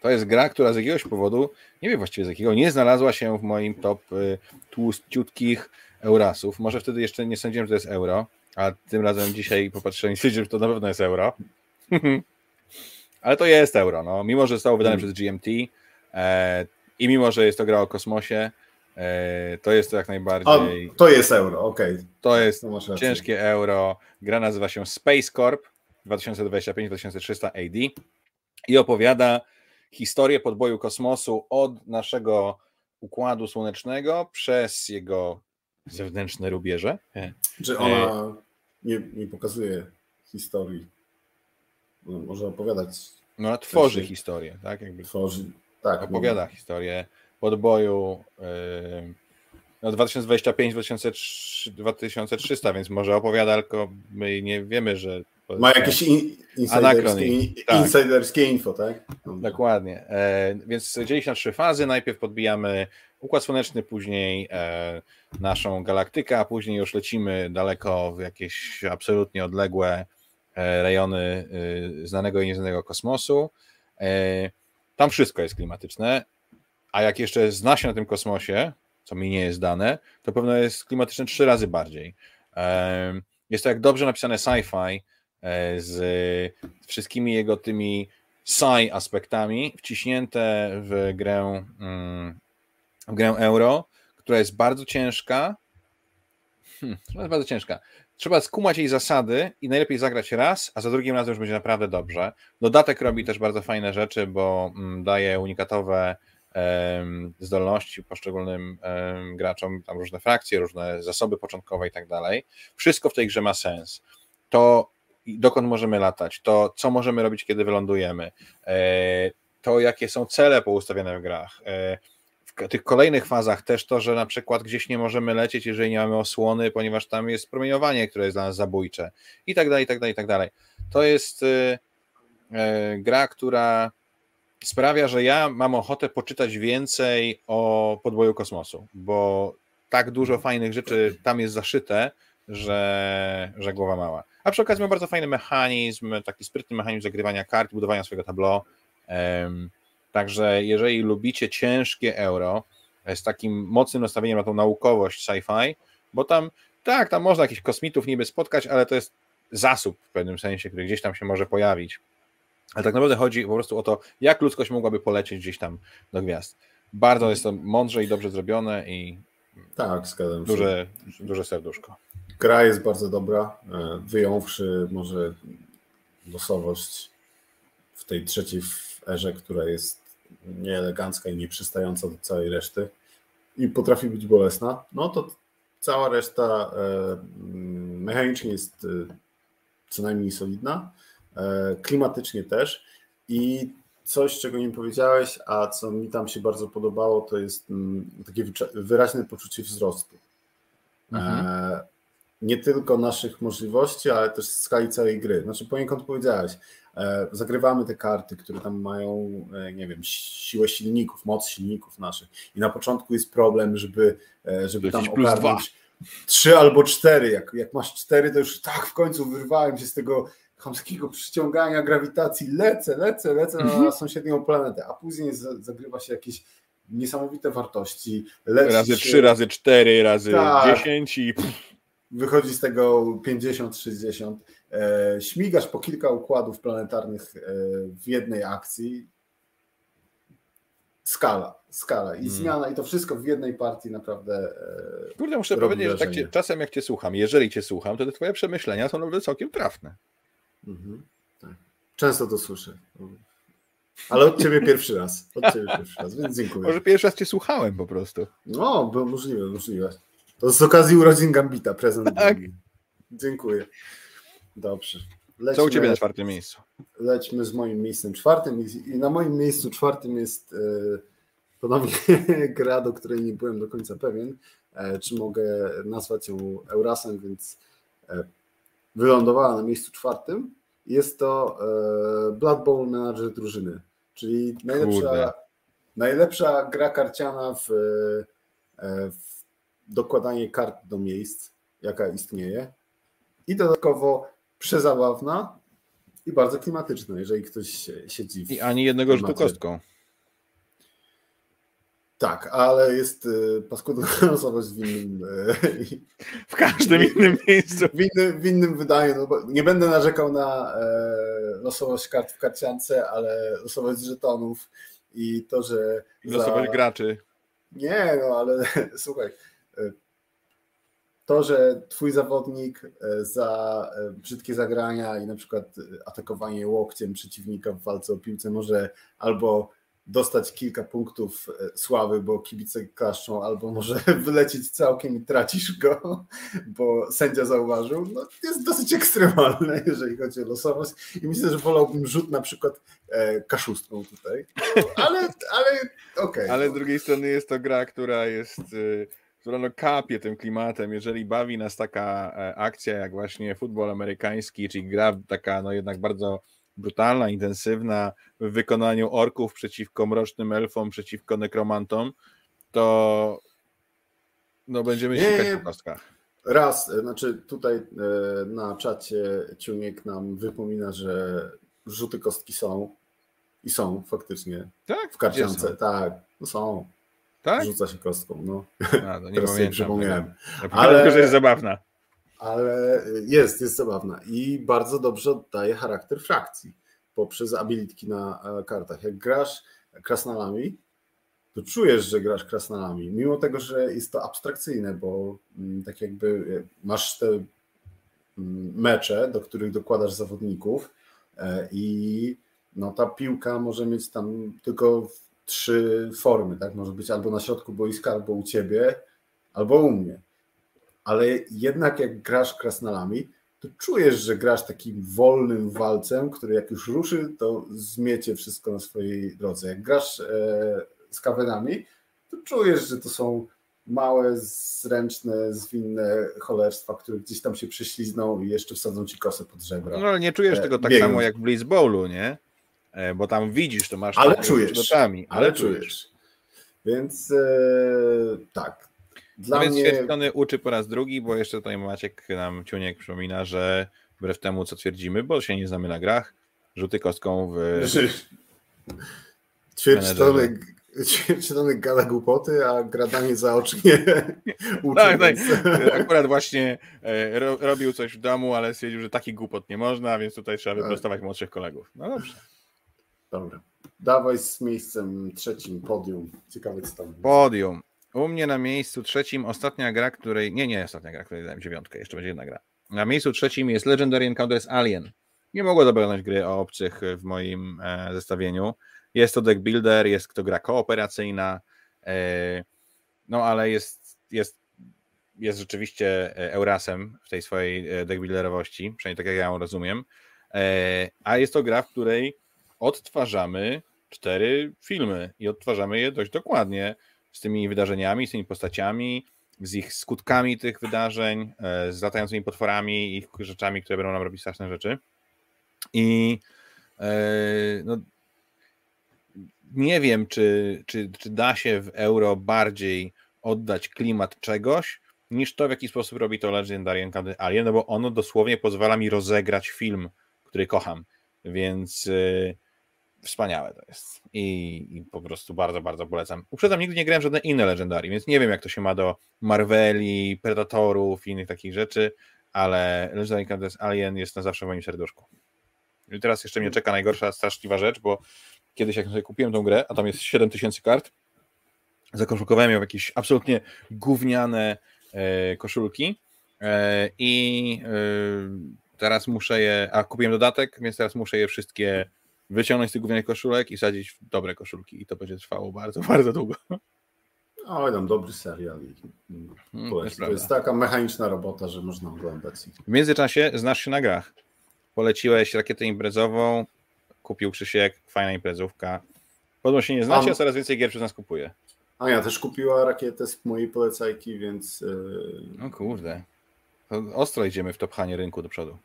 To jest gra, która z jakiegoś powodu, nie wiem właściwie z jakiego, nie znalazła się w moim top y, tłustiutkich Eurasów. Może wtedy jeszcze nie sądziłem, że to jest euro, a tym razem dzisiaj popatrzyłem i stwierdziłem, że to na pewno jest euro. Ale to jest euro, no. Mimo, że zostało wydane hmm. przez GMT, e, i mimo, że jest to gra o kosmosie, e, to jest to jak najbardziej. O, to jest euro, okej. Okay. To jest ciężkie euro. Gra nazywa się Space Corp 2025-2300 AD i opowiada historię podboju kosmosu od naszego układu słonecznego przez jego zewnętrzne rubieże. Czy ona nie, nie pokazuje historii? No, może opowiadać. No, tworzy historię, tak? Jakby. Tworzy, tak, opowiada no. historię podboju yy, no 2025-2300, więc może opowiada, tylko my nie wiemy, że. Ma jakieś in, insiderskie, tak. insiderskie info, tak? Dokładnie. E, więc dzieli się na trzy fazy. Najpierw podbijamy Układ Słoneczny, później e, naszą galaktykę, a później już lecimy daleko w jakieś absolutnie odległe e, rejony e, znanego i nieznanego kosmosu. E, tam wszystko jest klimatyczne, a jak jeszcze zna się na tym kosmosie, co mi nie jest dane, to pewno jest klimatyczne trzy razy bardziej. Jest to jak dobrze napisane sci-fi e, z wszystkimi jego tymi sci aspektami wciśnięte w grę, mm, w grę euro, która jest bardzo ciężka, Hmm, jest bardzo ciężka. Trzeba skumać jej zasady i najlepiej zagrać raz, a za drugim razem już będzie naprawdę dobrze. Dodatek robi też bardzo fajne rzeczy, bo mm, daje unikatowe zdolności poszczególnym graczom, tam różne frakcje, różne zasoby początkowe i tak dalej. Wszystko w tej grze ma sens. To dokąd możemy latać, to co możemy robić, kiedy wylądujemy, e, to jakie są cele poustawione w grach. E, w tych kolejnych fazach też to, że na przykład gdzieś nie możemy lecieć, jeżeli nie mamy osłony, ponieważ tam jest promieniowanie, które jest dla nas zabójcze i tak dalej, i tak dalej, i tak dalej. To jest e, gra, która sprawia, że ja mam ochotę poczytać więcej o podboju kosmosu, bo tak dużo fajnych rzeczy tam jest zaszyte, że, że głowa mała. A przy okazji ma bardzo fajny mechanizm, taki sprytny mechanizm zagrywania kart, budowania swojego tableau. Także jeżeli lubicie ciężkie euro z takim mocnym nastawieniem na tą naukowość sci-fi, bo tam tak, tam można jakichś kosmitów niby spotkać, ale to jest zasób w pewnym sensie, który gdzieś tam się może pojawić. Ale tak naprawdę chodzi po prostu o to, jak ludzkość mogłaby polecieć gdzieś tam do gwiazd. Bardzo jest to mądrze i dobrze zrobione i tak, zgadzam się. Duże, duże serduszko. Gra jest bardzo dobra, e, wyjąwszy może losowość w tej trzeciej erze, która jest nieelegancka i nieprzystająca do całej reszty i potrafi być bolesna, no to cała reszta e, mechanicznie jest e, co najmniej solidna, klimatycznie też. I coś, czego nie powiedziałeś, a co mi tam się bardzo podobało, to jest takie wyraźne poczucie wzrostu. Mhm nie tylko naszych możliwości, ale też skali całej gry. Znaczy poniekąd powiedziałeś, e, zagrywamy te karty, które tam mają, e, nie wiem, siłę silników, moc silników naszych i na początku jest problem, żeby, e, żeby tam ogarnąć trzy albo cztery. Jak, jak masz cztery, to już tak w końcu wyrwałem się z tego chamskiego przyciągania grawitacji, lecę, lecę, lecę na mhm. sąsiednią planetę, a później zagrywa się jakieś niesamowite wartości. razy trzy, razy cztery, razy tak. dziesięć i wychodzi z tego 50-60. E, śmigasz po kilka układów planetarnych e, w jednej akcji. Skala, skala i hmm. zmiana, i to wszystko w jednej partii naprawdę. E, Kurde, muszę powiedzieć, wrażenie. że tak cię, czasem jak cię słucham, jeżeli cię słucham, to te twoje przemyślenia są naprawdę całkiem trafne. Mhm, tak. Często to słyszę. Ale od ciebie pierwszy raz. Od ciebie pierwszy raz, więc dziękuję. Może pierwszy raz cię słuchałem po prostu. No, bo możliwe, możliwe. To z okazji urodzin Gambita, prezent. Tak. Dziękuję. Dobrze. Lećmy, Co u Ciebie na czwartym miejscu? Lećmy z moim miejscem czwartym i na moim miejscu czwartym jest e, ponownie gra, do której nie byłem do końca pewien, e, czy mogę nazwać ją Eurasem, więc e, wylądowała na miejscu czwartym. Jest to Blood Bowl Manager drużyny, czyli najlepsza, najlepsza gra karciana w, w dokładanie kart do miejsc, jaka istnieje. I dodatkowo przezabawna i bardzo klimatyczna, jeżeli ktoś siedzi w I ani jednego rzutu kostką. Tak, ale jest y, paskudna losowość w innym. Y, w każdym innym miejscu. W innym, w innym wydaniu. No nie będę narzekał na e, losowość kart w karciance, ale losowość żetonów i to, że. I losowość za... graczy. Nie, no ale słuchaj, to, że twój zawodnik e, za e, brzydkie zagrania i na przykład atakowanie łokciem przeciwnika w walce o piłce może albo dostać kilka punktów e, sławy, bo kibice klaszczą, albo może wylecieć całkiem i tracisz go, bo sędzia zauważył, no jest dosyć ekstremalne, jeżeli chodzi o losowość i myślę, że wolałbym rzut na przykład kaszustką tutaj, ale, ale okej. Okay. Ale z drugiej strony jest to gra, która jest która no kapie tym klimatem. Jeżeli bawi nas taka e, akcja jak właśnie futbol amerykański, czyli gra taka no jednak bardzo brutalna, intensywna w wykonaniu orków przeciwko mrocznym elfom, przeciwko nekromantom, to no będziemy sikać po kostkach. Raz, e, znaczy tutaj e, na czacie Ciuniek nam wypomina, że rzuty kostki są i są faktycznie tak? w karciance. Tak, no są. Tak? Rzuca się kostką, no. A, to nie Teraz pamiętam. przypomniałem. ale, że jest zabawna. Ale jest, jest zabawna i bardzo dobrze oddaje charakter frakcji poprzez abilitki na e, kartach. Jak grasz krasnalami, to czujesz, że grasz krasnalami, mimo tego, że jest to abstrakcyjne, bo mm, tak jakby e, masz te mm, mecze, do których dokładasz zawodników e, i no ta piłka może mieć tam tylko trzy formy, tak? Może być albo na środku boiska, albo u ciebie, albo u mnie. Ale jednak jak grasz krasnalami, to czujesz, że grasz takim wolnym walcem, który jak już ruszy, to zmiecie wszystko na swojej drodze. Jak grasz e, z kawenami, to czujesz, że to są małe, zręczne, zwinne cholerstwa, które gdzieś tam się prześlizną i jeszcze wsadzą ci kosę pod żebra. No ale nie czujesz e, tego tak samo jak w Blitz Bowlu, nie? E, bo tam widzisz, to masz ale czujesz, ale, ale czujesz. Więc e, tak. Dla no więc mnie... uczy po raz drugi, bo jeszcze tutaj Maciek nam Ciuniek przypomina, że wbrew temu, co twierdzimy, bo się nie znamy na grach, rzuty kostką w... Ćwierćtony Czytany gada głupoty, a gradanie zaocznie uczy. Tak, tak. Akurat właśnie e, ro, robił coś w domu, ale stwierdził, że taki głupot nie można, więc tutaj trzeba tak. wyprostować młodszych kolegów. No dobrze. Dobra. Dawaj z miejscem trzecim podium. Ciekawe co tam. Podium. U mnie na miejscu trzecim ostatnia gra, której. Nie, nie ostatnia gra, której dałem dziewiątkę, jeszcze będzie jedna gra. Na miejscu trzecim jest Legendary Encounters Alien. Nie mogło dobrać gry o obcych w moim e, zestawieniu. Jest to deck builder, jest to gra kooperacyjna, e, no ale jest, jest, jest rzeczywiście e, Eurasem w tej swojej e, deck builderowości, przynajmniej tak jak ja ją rozumiem. A jest to gra, w której odtwarzamy cztery filmy i odtwarzamy je dość dokładnie z tymi wydarzeniami, z tymi postaciami, z ich skutkami tych wydarzeń, z latającymi potworami i rzeczami, które będą nam robić straszne rzeczy. I no, nie wiem, czy, czy, czy da się w euro bardziej oddać klimat czegoś, niż to, w jaki sposób robi to Legendary Alien, no bo ono dosłownie pozwala mi rozegrać film, który kocham, więc yy, wspaniałe to jest I, I, po prostu bardzo, bardzo polecam. Uprzedzam, nigdy nie grałem żadne inne Legendary, więc nie wiem, jak to się ma do Marveli, Predatorów i innych takich rzeczy, ale Legendary Alien jest na zawsze w moim serduszku. I teraz jeszcze mnie czeka najgorsza, straszliwa rzecz, bo kiedyś jak sobie kupiłem tą grę, a tam jest 7000 kart, zakoszulkowałem ją w jakieś absolutnie gówniane e, koszulki e, i e, teraz muszę je, a kupiłem dodatek, więc teraz muszę je wszystkie wyciągnąć z tych gównianych koszulek i sadzić w dobre koszulki i to będzie trwało bardzo, bardzo długo. Oj, tam dobry serial. Hmm, to, jest, to jest taka mechaniczna robota, że można oglądać. W międzyczasie znasz się na grach. Poleciłeś rakietę imprezową, kupił Krzysiek, fajna imprezówka. Podobno się nie znacie, a coraz więcej gier przez nas kupuje. ja też kupiła rakietę z mojej polecajki, więc... Yy... No kurde. To ostro idziemy w topchanie rynku do przodu.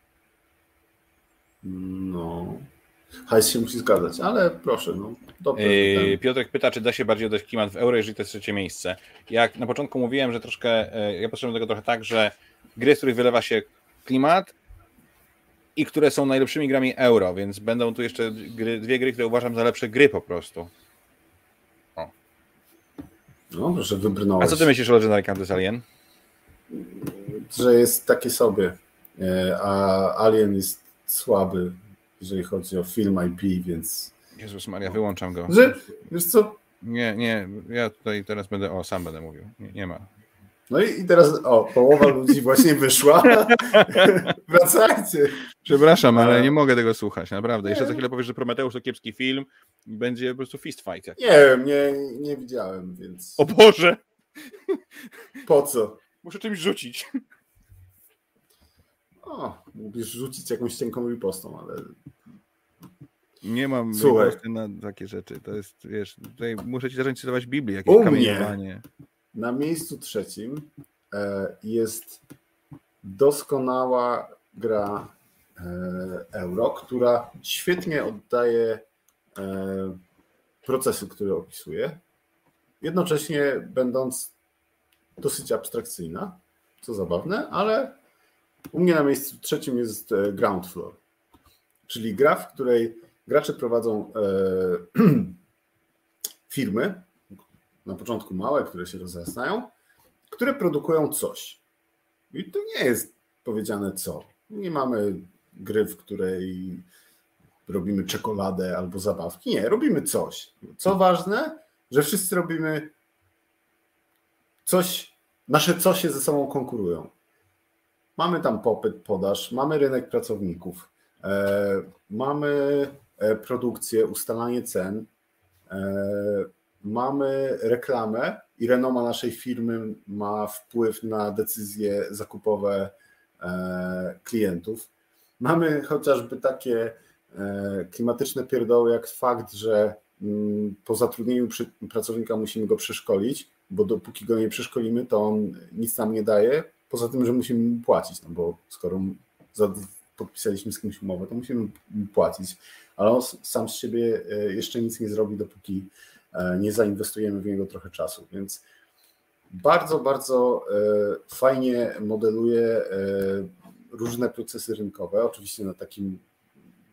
No... Hajs się musi zgadzać, ale proszę, no. Dobrze, yy, Piotrek pyta, czy da się bardziej oddać klimat w euro, jeżeli to jest trzecie miejsce. Jak na początku mówiłem, że troszkę, yy, ja potrzebujemy tego trochę tak, że gry, z których wylewa się klimat, i które są najlepszymi grami euro, więc będą tu jeszcze gry, dwie gry, które uważam za lepsze gry po prostu. O. No, że wybrnąłeś. A co ty myślisz o Legendary Campus Alien? Że jest takie sobie, e, a Alien jest słaby, jeżeli chodzi o film IP, więc... Jezus Maria, wyłączam go. Że, wiesz co? Nie, nie, ja tutaj teraz będę, o, sam będę mówił. Nie, nie ma. No i, i teraz, o, połowa ludzi właśnie wyszła. Wracajcie. Przepraszam, ale nie mogę tego słuchać, naprawdę. Jeszcze za chwilę powiesz, że Prometeusz to kiepski film będzie po prostu fist fight. Jak... Nie wiem, nie, nie widziałem, więc... O Boże! Po co? Muszę czymś rzucić. O, mógłbyś rzucić jakąś cienką ripostą, ale... Nie mam Słuchaj. na takie rzeczy. To jest, wiesz, tutaj muszę ci zacząć cytować Biblię, jakieś U kamienowanie. Na miejscu trzecim e, jest doskonała gra e, euro, która świetnie oddaje e, procesy, które opisuje, jednocześnie będąc dosyć abstrakcyjna, co zabawne, ale u mnie na miejscu trzecim jest Ground Floor, czyli gra, w której gracze prowadzą firmy, na początku małe, które się rozrastają, które produkują coś. I to nie jest powiedziane co. Nie mamy gry, w której robimy czekoladę albo zabawki. Nie, robimy coś. Co ważne, że wszyscy robimy coś, nasze cosie ze sobą konkurują. Mamy tam popyt, podaż, mamy rynek pracowników, e, mamy e, produkcję, ustalanie cen, e, mamy reklamę i renoma naszej firmy ma wpływ na decyzje zakupowe klientów. Mamy chociażby takie klimatyczne pierdoły, jak fakt, że mm, po zatrudnieniu pracownika musimy go przeszkolić, bo dopóki go nie przeszkolimy, to on nic nam nie daje, Poza tym, że musimy płacić, no bo skoro podpisaliśmy z kimś umowę, to musimy płacić, ale on sam z siebie e, jeszcze nic nie zrobi, dopóki e, nie zainwestujemy w niego trochę czasu. Więc bardzo, bardzo e, fajnie modeluje różne procesy rynkowe, oczywiście na takim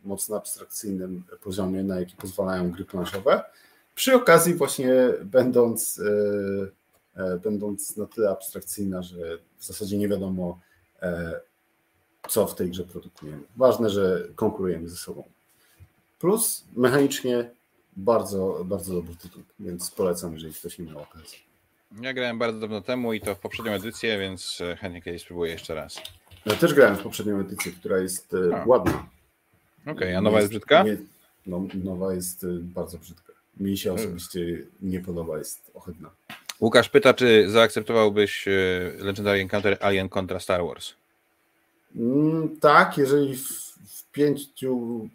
mocno abstrakcyjnym poziomie, na jaki pozwalają gry planszowe. Przy okazji, właśnie będąc będąc na tyle abstrakcyjna, że w zasadzie nie wiadomo, e, co w tej grze produkujemy. Ważne, że konkurujemy ze sobą. Plus mechanicznie bardzo, bardzo dobry tytuł, więc polecam, jeżeli ktoś nie miał okazji. Ja grałem bardzo dawno temu i to w poprzednią edycję, więc e, chętnie kiedyś spróbuję jeszcze raz. Ja też grałem w poprzednią edycję, która jest a. ładna. Okej, okay, a nowa jest, jest brzydka? Nie, no, nowa jest bardzo brzydka. Mi się osobiście nie podoba, jest ohydna. Łukasz pyta, czy zaakceptowałbyś e, Legendary Encounter Alien kontra Star Wars? Mm, tak, jeżeli w, w pięciu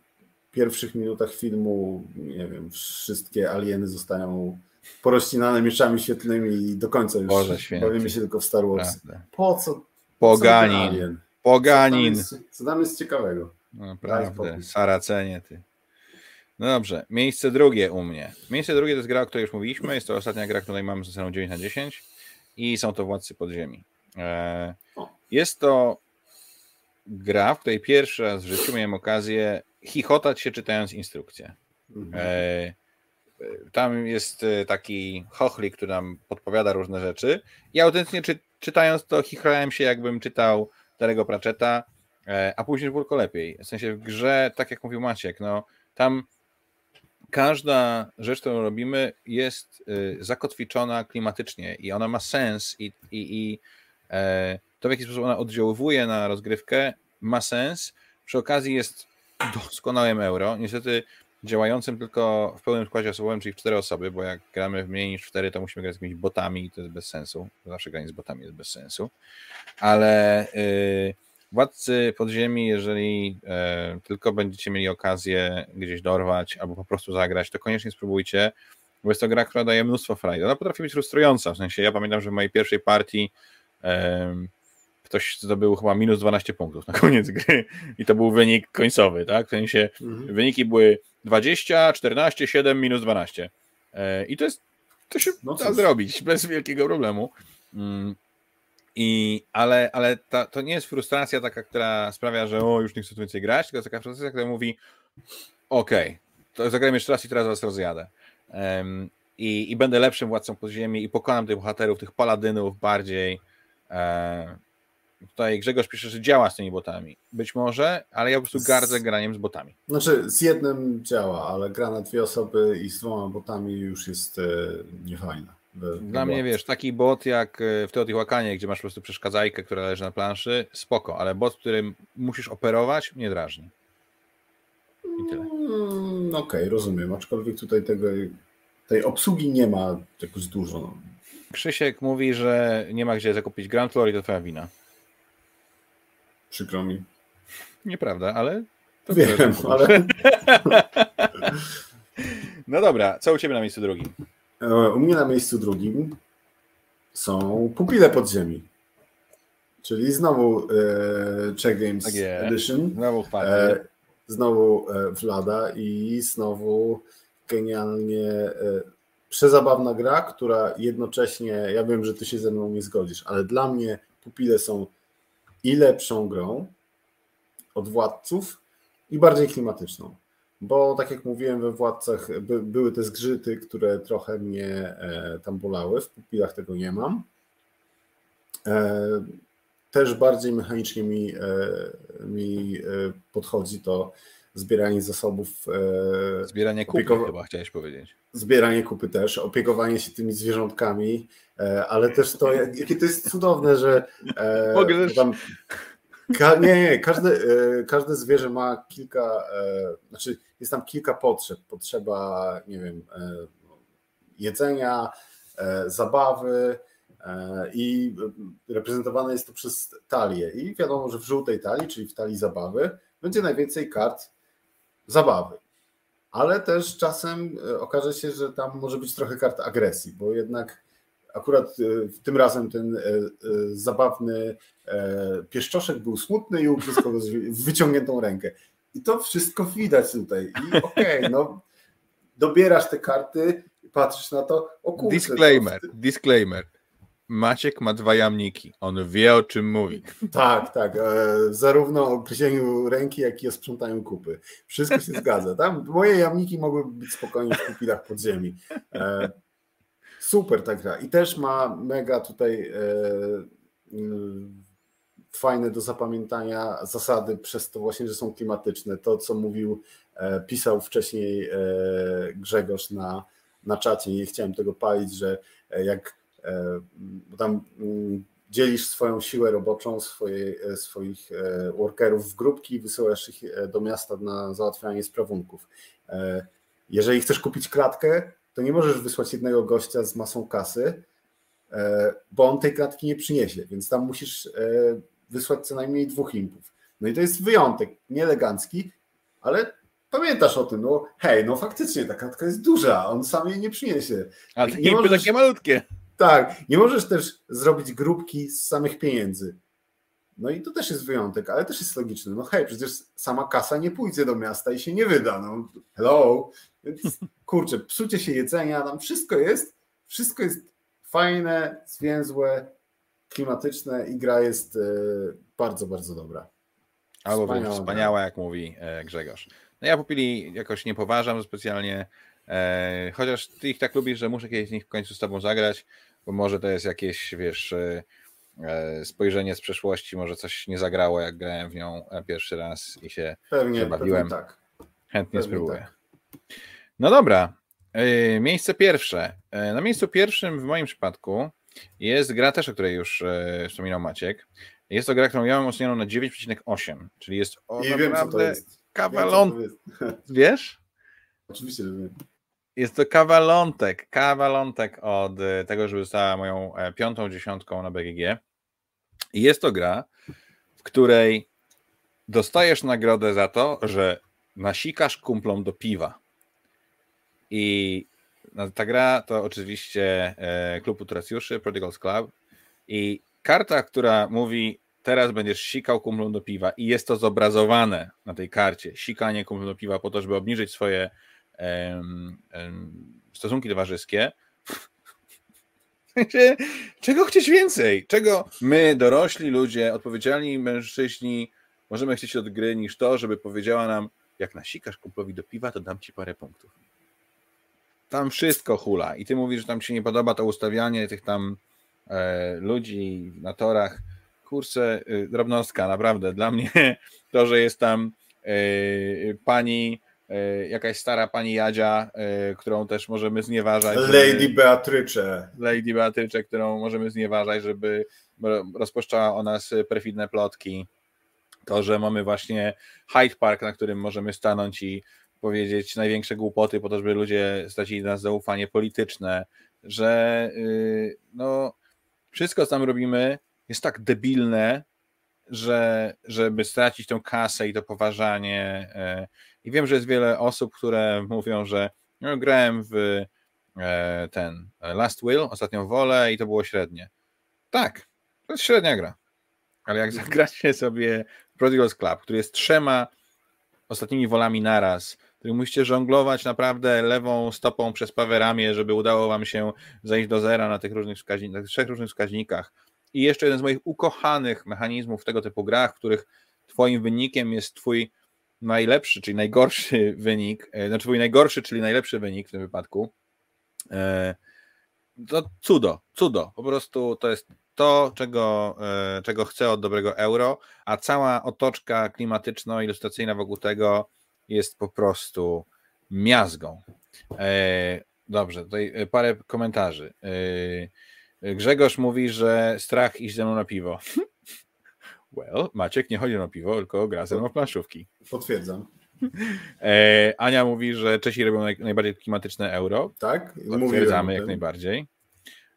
pierwszych minutach filmu, nie wiem, wszystkie alieny zostają porozcinane mieczami świetlnymi i do końca już Boże bawimy się tylko w Star Wars. Prawda. Po co? Poganin. Poganin. Co tam jest, co tam jest ciekawego? Naprawdę, Saracenie ty. No dobrze, miejsce drugie u mnie. Miejsce drugie to jest gra, o której już mówiliśmy. Jest to ostatnia gra, której mamy ze sobą 9 na 10 i są to Władcy Podziemi. E, jest to gra, w której pierwszy raz w życiu miałem okazję chichotać się czytając instrukcję. Mhm. E, tam jest e, taki chochlik, który nam podpowiada różne rzeczy. I autentycznie czy, czytając to chichałem się, jakbym czytał Darego Pratchetta, a później było tylko lepiej. W sensie w grze, tak jak mówił Maciek, no tam każda rzecz, którą robimy, jest y, zakotwiczona klimatycznie i ona ma sens i, i, i e, to, w jaki sposób ona oddziaływuje na rozgrywkę, ma sens. Przy okazji jest doskonałym euro. Niestety działającym tylko w pełnym składzie osobowym, czyli w cztery osoby, bo jak gramy w mniej niż cztery, to musimy grać z jakimiś botami i to jest bez sensu. Zawsze granie z botami jest bez sensu. Ale yy, Władcy Podziemi, jeżeli e, tylko będziecie mieli okazję gdzieś dorwać albo po prostu zagrać, to koniecznie spróbujcie, bo jest to gra, która daje mnóstwo frajdy. Ona potrafi być frustrująca, w sensie ja pamiętam, że w mojej pierwszej partii e, ktoś zdobył chyba minus 12 punktów na koniec gry i to był wynik końcowy, tak? W sensie mhm. wyniki były 20, 14, 7, minus 12. E, I to jest, to się no da zrobić bez wielkiego problemu. Mm, i, ale ale ta, to nie jest frustracja taka, która sprawia, że o, już nie chcę tu więcej grać, tylko taka frustracja, która mówi okej, okay, to zagrajmy jeszcze raz i teraz was rozjadę. Um, i, I będę lepszym władcą podziemi i pokonam tych bohaterów, tych paladynów bardziej. Um, tutaj Grzegorz pisze, że działa z tymi botami. Być może, ale ja po prostu gardzę graniem z botami. Znaczy, z jednym działa, ale gra na dwie osoby i z dwoma botami już jest e, niefajna. Dla mnie, wiesz, taki bot jak e, w Teotihuacanie, gdzie masz po prostu przeszkadzajkę, która leży na planszy, spoko, ale bot, którym musisz operować, mnie drażni. I tyle. Mm, Okej, okay, rozumiem, aczkolwiek tutaj tego, tej obsługi nie ma jakoś dużo. No. Krzysiek mówi, że nie ma gdzie zakupić Grand Floor i to twoja wina. Przykro mi. Nieprawda, ale... To Wiem, ale... no dobra, co u Ciebie na miejscu drugim? E, u mnie na miejscu drugim są pupile podziemi. Czyli znowu e, Czech Games tak Edition. Znowu e, Znowu e, Vlada i znowu genialnie e, przezabawna gra, która jednocześnie, ja wiem, że ty się ze mną nie zgodzisz, ale dla mnie pupile są i lepszą grą od władców i bardziej klimatyczną bo tak jak mówiłem we Władcach, by, były te zgrzyty, które trochę mnie e, tam bolały, w pupilach tego nie mam. E, też bardziej mechanicznie mi, e, mi podchodzi to zbieranie zasobów. E, zbieranie kupy opieko... chyba chciałeś powiedzieć. Zbieranie kupy też, opiekowanie się tymi zwierzątkami, e, ale też to, jakie to jest cudowne, że Mogę tam, ka, nie, nie, każde, każde zwierzę ma kilka, znaczy jest tam kilka potrzeb. Potrzeba, nie wiem, jedzenia, zabawy, E, i reprezentowane jest to przez talię. I wiadomo, że w żółtej talii, czyli w talii zabawy, będzie najwięcej kart zabawy. Ale też czasem e, okaże się, że tam może być trochę kart agresji, bo jednak akurat e, tym razem ten zabawny pieszczoszek był smutny i ukrył wyciągniętą rękę. I to wszystko widać tutaj. I okej, okay, no dobierasz te karty, patrzysz na to, o kurczę, Disclaimer, to... disclaimer. Maciek ma dwa jamniki. On wie, o czym mówi. Tak, tak. E, zarówno o gryzieniu ręki, jak i o sprzątaniu kupy. Wszystko się zgadza. Tam moje jamniki mogłyby być spokojnie w kupilach podziemi. E, super ta gra. I też ma mega tutaj e, fajne do zapamiętania zasady przez to właśnie, że są klimatyczne. To, co mówił, pisał wcześniej Grzegorz na, na czacie, nie chciałem tego palić, że jak E, tam mm, dzielisz swoją siłę roboczą, swoje, e, swoich e, workerów w grupki i wysyłasz ich do miasta na załatwianie sprawunków. Jeżeli chcesz kupić klatkę, to nie możesz wysłać jednego gościa z masą kasy, bo on tej klatki nie przyniesie, więc tam musisz wysłać co najmniej dwóch impów. No i to jest wyjątek, nieelegancki, ale pamiętasz o tym, no hej, no faktycznie ta klatka jest duża, on sam jej nie przyniesie. A te impy możesz... takie malutkie. Tak, nie możesz też zrobić grupki z samych pieniędzy. No i to też jest wyjątek, ale też jest logiczne. No hej, przecież sama kasa nie pójdzie do miasta i się nie wyda. No hello. Więc kurczę, psucie się jedzenia, tam wszystko jest, wszystko jest fajne, zwięzłe, klimatyczne i gra jest e, bardzo, bardzo dobra. Albo wspaniała, wspaniała jak mówi e, Grzegorz. No ja Pupili jakoś nie poważam specjalnie, e, chociaż ty ich tak lubisz, że muszę kiedyś z nich w końcu z tobą zagrać bo może to jest jakieś, wiesz, spojrzenie z przeszłości, może coś nie zagrało, jak grałem w nią e, pierwszy raz i się pewnie, bawiłem. Pewnie tak. Chętnie pewnie spróbuję. Tak. No dobra, miejsce pierwsze. Na miejscu pierwszym w moim przypadku jest gra też, o której już wspominał Maciek. Jest to gra, którą ja mam ocenioną na 9,8, czyli jest o I naprawdę wiem, jest. kawalon. Wiesz? Oczywiście, że wiem. Jest to kawalątek, kawalątek od e, tego, żeby została moją e, piątą dziesiątką na BGG. I jest to gra, w której dostajesz nagrodę za to, że nasikasz kumplom do piwa. I ta gra to oczywiście e, klub utracjuszy, Prodigals Club. I karta, która mówi teraz będziesz sikał kumplom do piwa i jest to zobrazowane na tej karcie, sikanie kumplom do piwa po to, żeby obniżyć swoje stosunki towarzyskie. Czego chcieć więcej? Czego my, dorośli ludzie, odpowiedzialni mężczyźni, możemy chcieć od gry niż to, żeby powiedziała nam, jak nasikasz kumplowi do piwa, to dam ci parę punktów. Tam wszystko hula. I ty mówisz, że tam ci nie podoba to ustawianie tych tam e, ludzi na torach. Kurczę, y, drobnostka, naprawdę. Dla mnie to, że jest tam y, pani jakaś stara pani Jadzia, e, którą też możemy znieważać. Lady Beatrycze. Lady Beatrycze, którą możemy znieważać, żeby rozpuszczała o nas perfidne plotki. To, że mamy właśnie Hyde Park, na którym możemy stanąć i powiedzieć największe głupoty po to, żeby ludzie stracili nas zaufanie polityczne, że y, no, wszystko, co tam robimy, jest tak debilne, że żeby stracić tą kasę i to poważanie. E, I wiem, że jest wiele osób, które mówią, że no, grałem w e, ten Last Will, ostatnią wolę i to było średnie. Tak, to jest średnia gra. Ale jak zagracie sobie Prodigals Club, który jest trzema ostatnimi wolami naraz, który musicie żonglować naprawdę lewą stopą przez prawe ramię, żeby udało wam się zejść do zera na tych różnych wskaźnikach, na tych trzech różnych wskaźnikach, i jeszcze jeden z moich ukochanych mechanizmów w tego typu grach, w których twoim wynikiem jest twój najlepszy, czyli najgorszy wynik, e, znaczy twój najgorszy, czyli najlepszy wynik w tym wypadku. E, to cudo, cudo. Po prostu to jest to, czego, e, czego chcę od dobrego euro, a cała otoczka klimatyczno-ilustracyjna wokół tego jest po prostu miazgą. Dobrze, tutaj parę komentarzy. Grzegorz mówi, że strach iść ze mną na piwo. Well, Maciek nie chodzi na piwo, tylko gra ze mną w planszówki. Potwierdzam. E, Ania mówi, że Czesi robią naj, najbardziej klimatyczne euro. Tak, potwierdzamy jak najbardziej.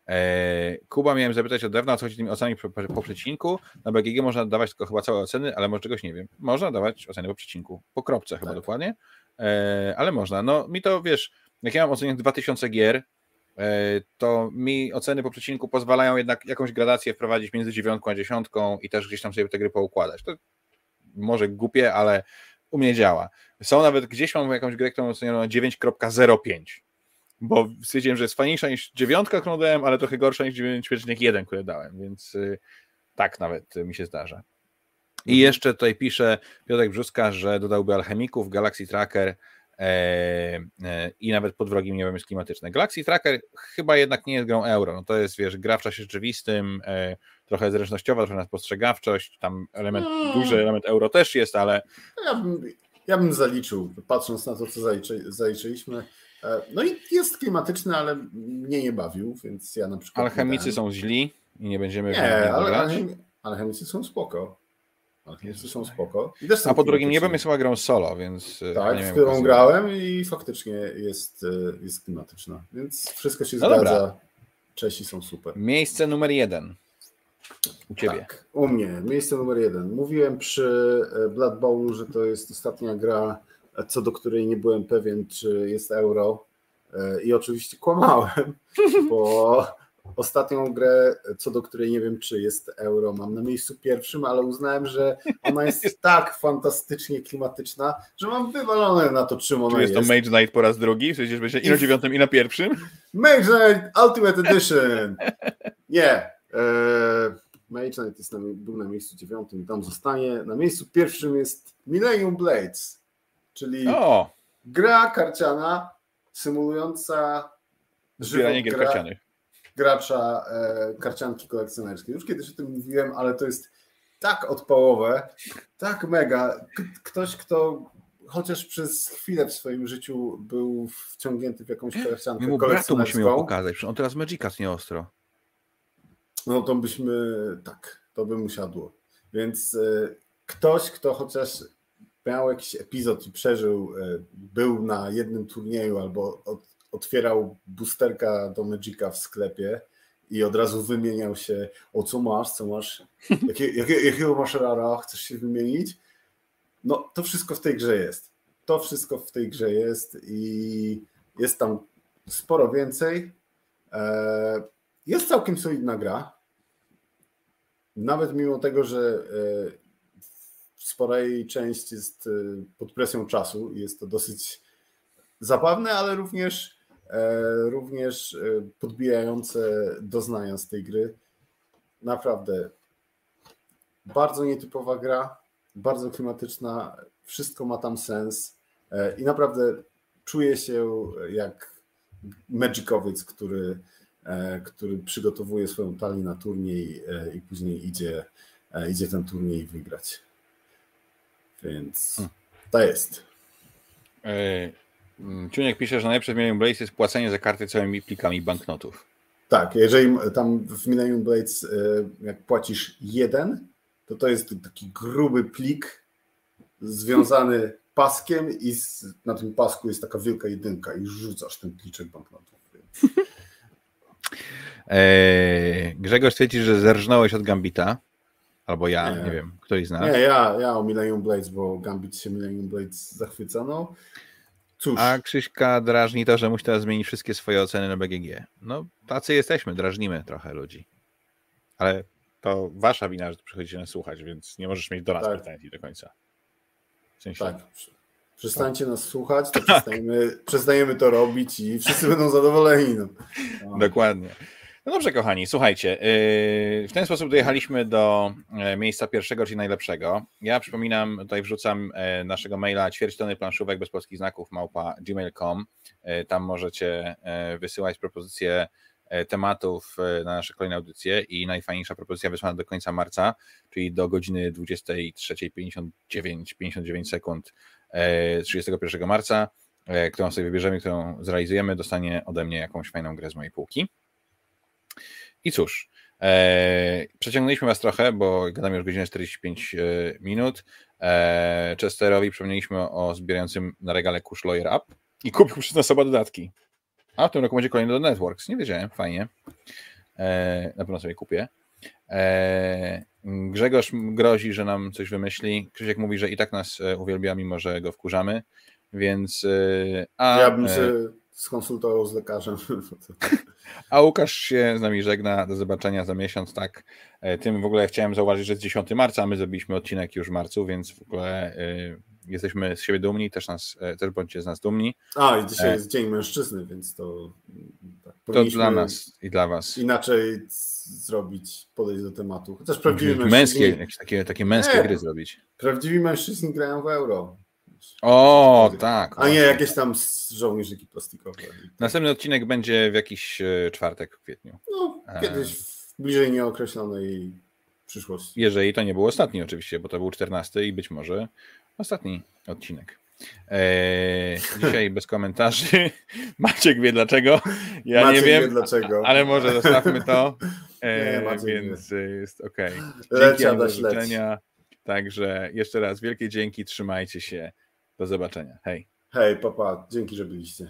E, Kuba miałem zapytać od dawna, o co chodzi tymi ocenami po, po przecinku. Na BGG można dawać tylko chyba całe oceny, ale może czegoś nie wiem. Można dawać oceny po przecinku, po kropce chyba tak. dokładnie, e, ale można. No mi to, wiesz, jak ja mam ocenię 2000 gier, to mi oceny po przecinku pozwalają jednak jakąś gradację wprowadzić między dziewiątką a dziesiątką i też gdzieś tam sobie te gry poukładać. To może głupie, ale u mnie działa. Są nawet gdzieś mam jakąś grę, którą oceniono na 9.05, bo stwierdziłem, że jest fajniejsza niż dziewiątka, którą dałem, ale trochę gorsza niż 9.1, które dałem, więc y, tak nawet mi się zdarza. I mhm. jeszcze tutaj pisze Piotrek Brzuska, że dodałby alchemików, Galaxy Tracker e, e, i nawet pod wrogim niebem jest klimatyczne. Galaxy Tracker chyba jednak nie jest grą euro, no to jest, wiesz, gra w czasie rzeczywistym, e, trochę zręcznościowa, trochę spostrzegawczość, tam element, no. duży element euro też jest, ale... Ja bym, ja bym zaliczył, patrząc na to, co zaliczy, zaliczyliśmy. E, no i jest klimatyczny, ale mnie nie bawił, więc ja na przykład... Alchemicy są źli i nie będziemy... Nie, ale alchemicy, alchemicy są spoko. Alchemicy są spoko. A po drugim niebem jest chyba grą solo, więc... E, tak, w którą grałem i faktycznie jest, e, jest klimatyczna, więc wszystko się no zgadza. Dobra. Czesi są super. Miejsce numer jeden. U ciebie. Tak, u mnie. Miejsce numer jeden. Mówiłem przy e, Blood Bowlu, że to jest ostatnia gra, co do której nie byłem pewien, czy jest euro. I oczywiście kłamałem, bo ostatnią grę, co do której nie wiem, czy jest euro, mam na miejscu pierwszym, ale uznałem, że ona jest tak fantastycznie klimatyczna, że mam wywalone na to, czym ona czy jest. jest to Mage Knight po raz drugi? Przecież będzie i na dziewiątym, i na pierwszym? Mage Knight Ultimate Edition! Nie, Eee, Mage Knight jest na, był na miejscu dziewiątym, tam zostanie. Na miejscu pierwszym jest Millennium Blades, czyli o. gra karciana symulująca zbieranie gier gra, karcianych. Gracza e, karcianki kolekcjonerskie. Już kiedyś o tym mówiłem, ale to jest tak odpałowe, tak mega. Ktoś, kto chociaż przez chwilę w swoim życiu był wciągnięty w jakąś karciankę My mu bratu musimy ją pokazać, on teraz Magica nie ostro no to byśmy, tak, to by mu siadło. Więc e, ktoś, kto chociaż miał jakiś epizod i przeżył, e, był na jednym turnieju albo otwierał boosterka do Magica w sklepie i od razu wymieniał się, o co masz, co masz, jakie, jakie, jakiego masz rara, chcesz się wymienić? No to wszystko w tej grze jest. To wszystko w tej grze jest i jest tam sporo więcej. E, jest całkiem solidna gra nawet mimo tego, że e, spora jej część jest e, pod presją czasu i jest to dosyć zabawne, ale również, również podbijające doznania z tej gry. Naprawdę bardzo nietypowa gra, bardzo klimatyczna, wszystko ma tam sens i naprawdę czuję się jak Magicowiec, który E, który przygotowuje swoją talię na turniej e, i później idzie, e, idzie ten turniej wygrać. Więc hmm. to jest. Ciuniek pisze, że najlepsze w Millennium Blades jest płacenie za karty całymi plikami banknotów. Tak, jeżeli tam w Millennium Blades jak płacisz jeden, to to jest taki gruby plik związany paskiem i z, na tym pasku jest taka wielka jedynka i rzucasz ten pliczek banknotów. Eee, Grzegorz twierdzi, że zerżnąłeś od Gambita. Albo ja, nie, nie wiem, ktoś z nas. Nie, ja, ja o Millennium Blades, bo Gambit się Millennium Blades zachwyca. No, cóż. A Krzyśka drażni to, że musi teraz zmienić wszystkie swoje oceny na BGG. No, tacy jesteśmy, drażnimy trochę ludzi. Ale to wasza wina, że przychodzicie nas słuchać, więc nie możesz mieć do nas tak. pretensji do końca. W sensie... Tak. Przestańcie nas słuchać, to przestajemy, przestajemy to robić i wszyscy będą zadowoleni. No. Dokładnie. No dobrze, kochani, słuchajcie. Yy, w ten sposób dojechaliśmy do e, miejsca pierwszego, czyli najlepszego. Ja przypominam, tutaj wrzucam e, naszego maila ćwierćtony planszówek bez polskich znaków małpa gmail.com. E, tam możecie wysyłać propozycje tematów na nasze kolejne audycje i najfajniejsza propozycja wysłana do końca marca, czyli do godziny 23.59 59 sekund 31 marca, którą sobie wybierzemy, którą zrealizujemy, dostanie ode mnie jakąś fajną grę z mojej półki. I cóż, e, przeciągnęliśmy Was trochę, bo gadamy już godzinę 45 minut. E, Chesterowi przypomnieliśmy o zbierającym na regale Kush Lawyer Up i kupił przez nas oba dodatki. A w tym roku będzie kolejny do Networks. Nie wiedziałem, fajnie. E, na pewno sobie kupię. E, Grzegorz grozi, że nam coś wymyśli. Krzysiek mówi, że i tak nas e, uwielbia, mimo że go wkurzamy. Więc. E, a, ja bym e, się skonsultował z lekarzem. A Łukasz się z nami żegna. Do zobaczenia za miesiąc. Tak. E, tym w ogóle chciałem zauważyć, że jest 10 marca, a my zrobiliśmy odcinek już w marcu, więc w ogóle y, jesteśmy z siebie dumni, też, nas, też bądźcie z nas dumni. A, i dzisiaj jest Dzień Mężczyzny, więc to. Tak, to dla nas i dla Was. Inaczej zrobić, podejść do tematu. Chociaż prawdziwi mężczyźni... Męskie, jakieś takie, takie męskie nie, gry zrobić. Prawdziwi mężczyźni grają w euro. O, tak. A nie jakieś tam żołnierzyki plastikowe. Następny odcinek będzie w jakiś e, czwartek w kwietniu. No, kiedyś w bliżej nieokreślonej przyszłości. Jeżeli to nie był ostatni oczywiście, bo to był 14 i być może ostatni odcinek. Eee, dzisiaj bez komentarzy. Maciek wie dlaczego. Ja Maciek nie wiem. Wie dlaczego. Ale może zostawmy to. Eee, nie, więc wie. jest ok. Dzięki do życzenia. Także jeszcze raz wielkie dzięki, trzymajcie się. Do zobaczenia. Hej. Hej, papa, dzięki, że byliście.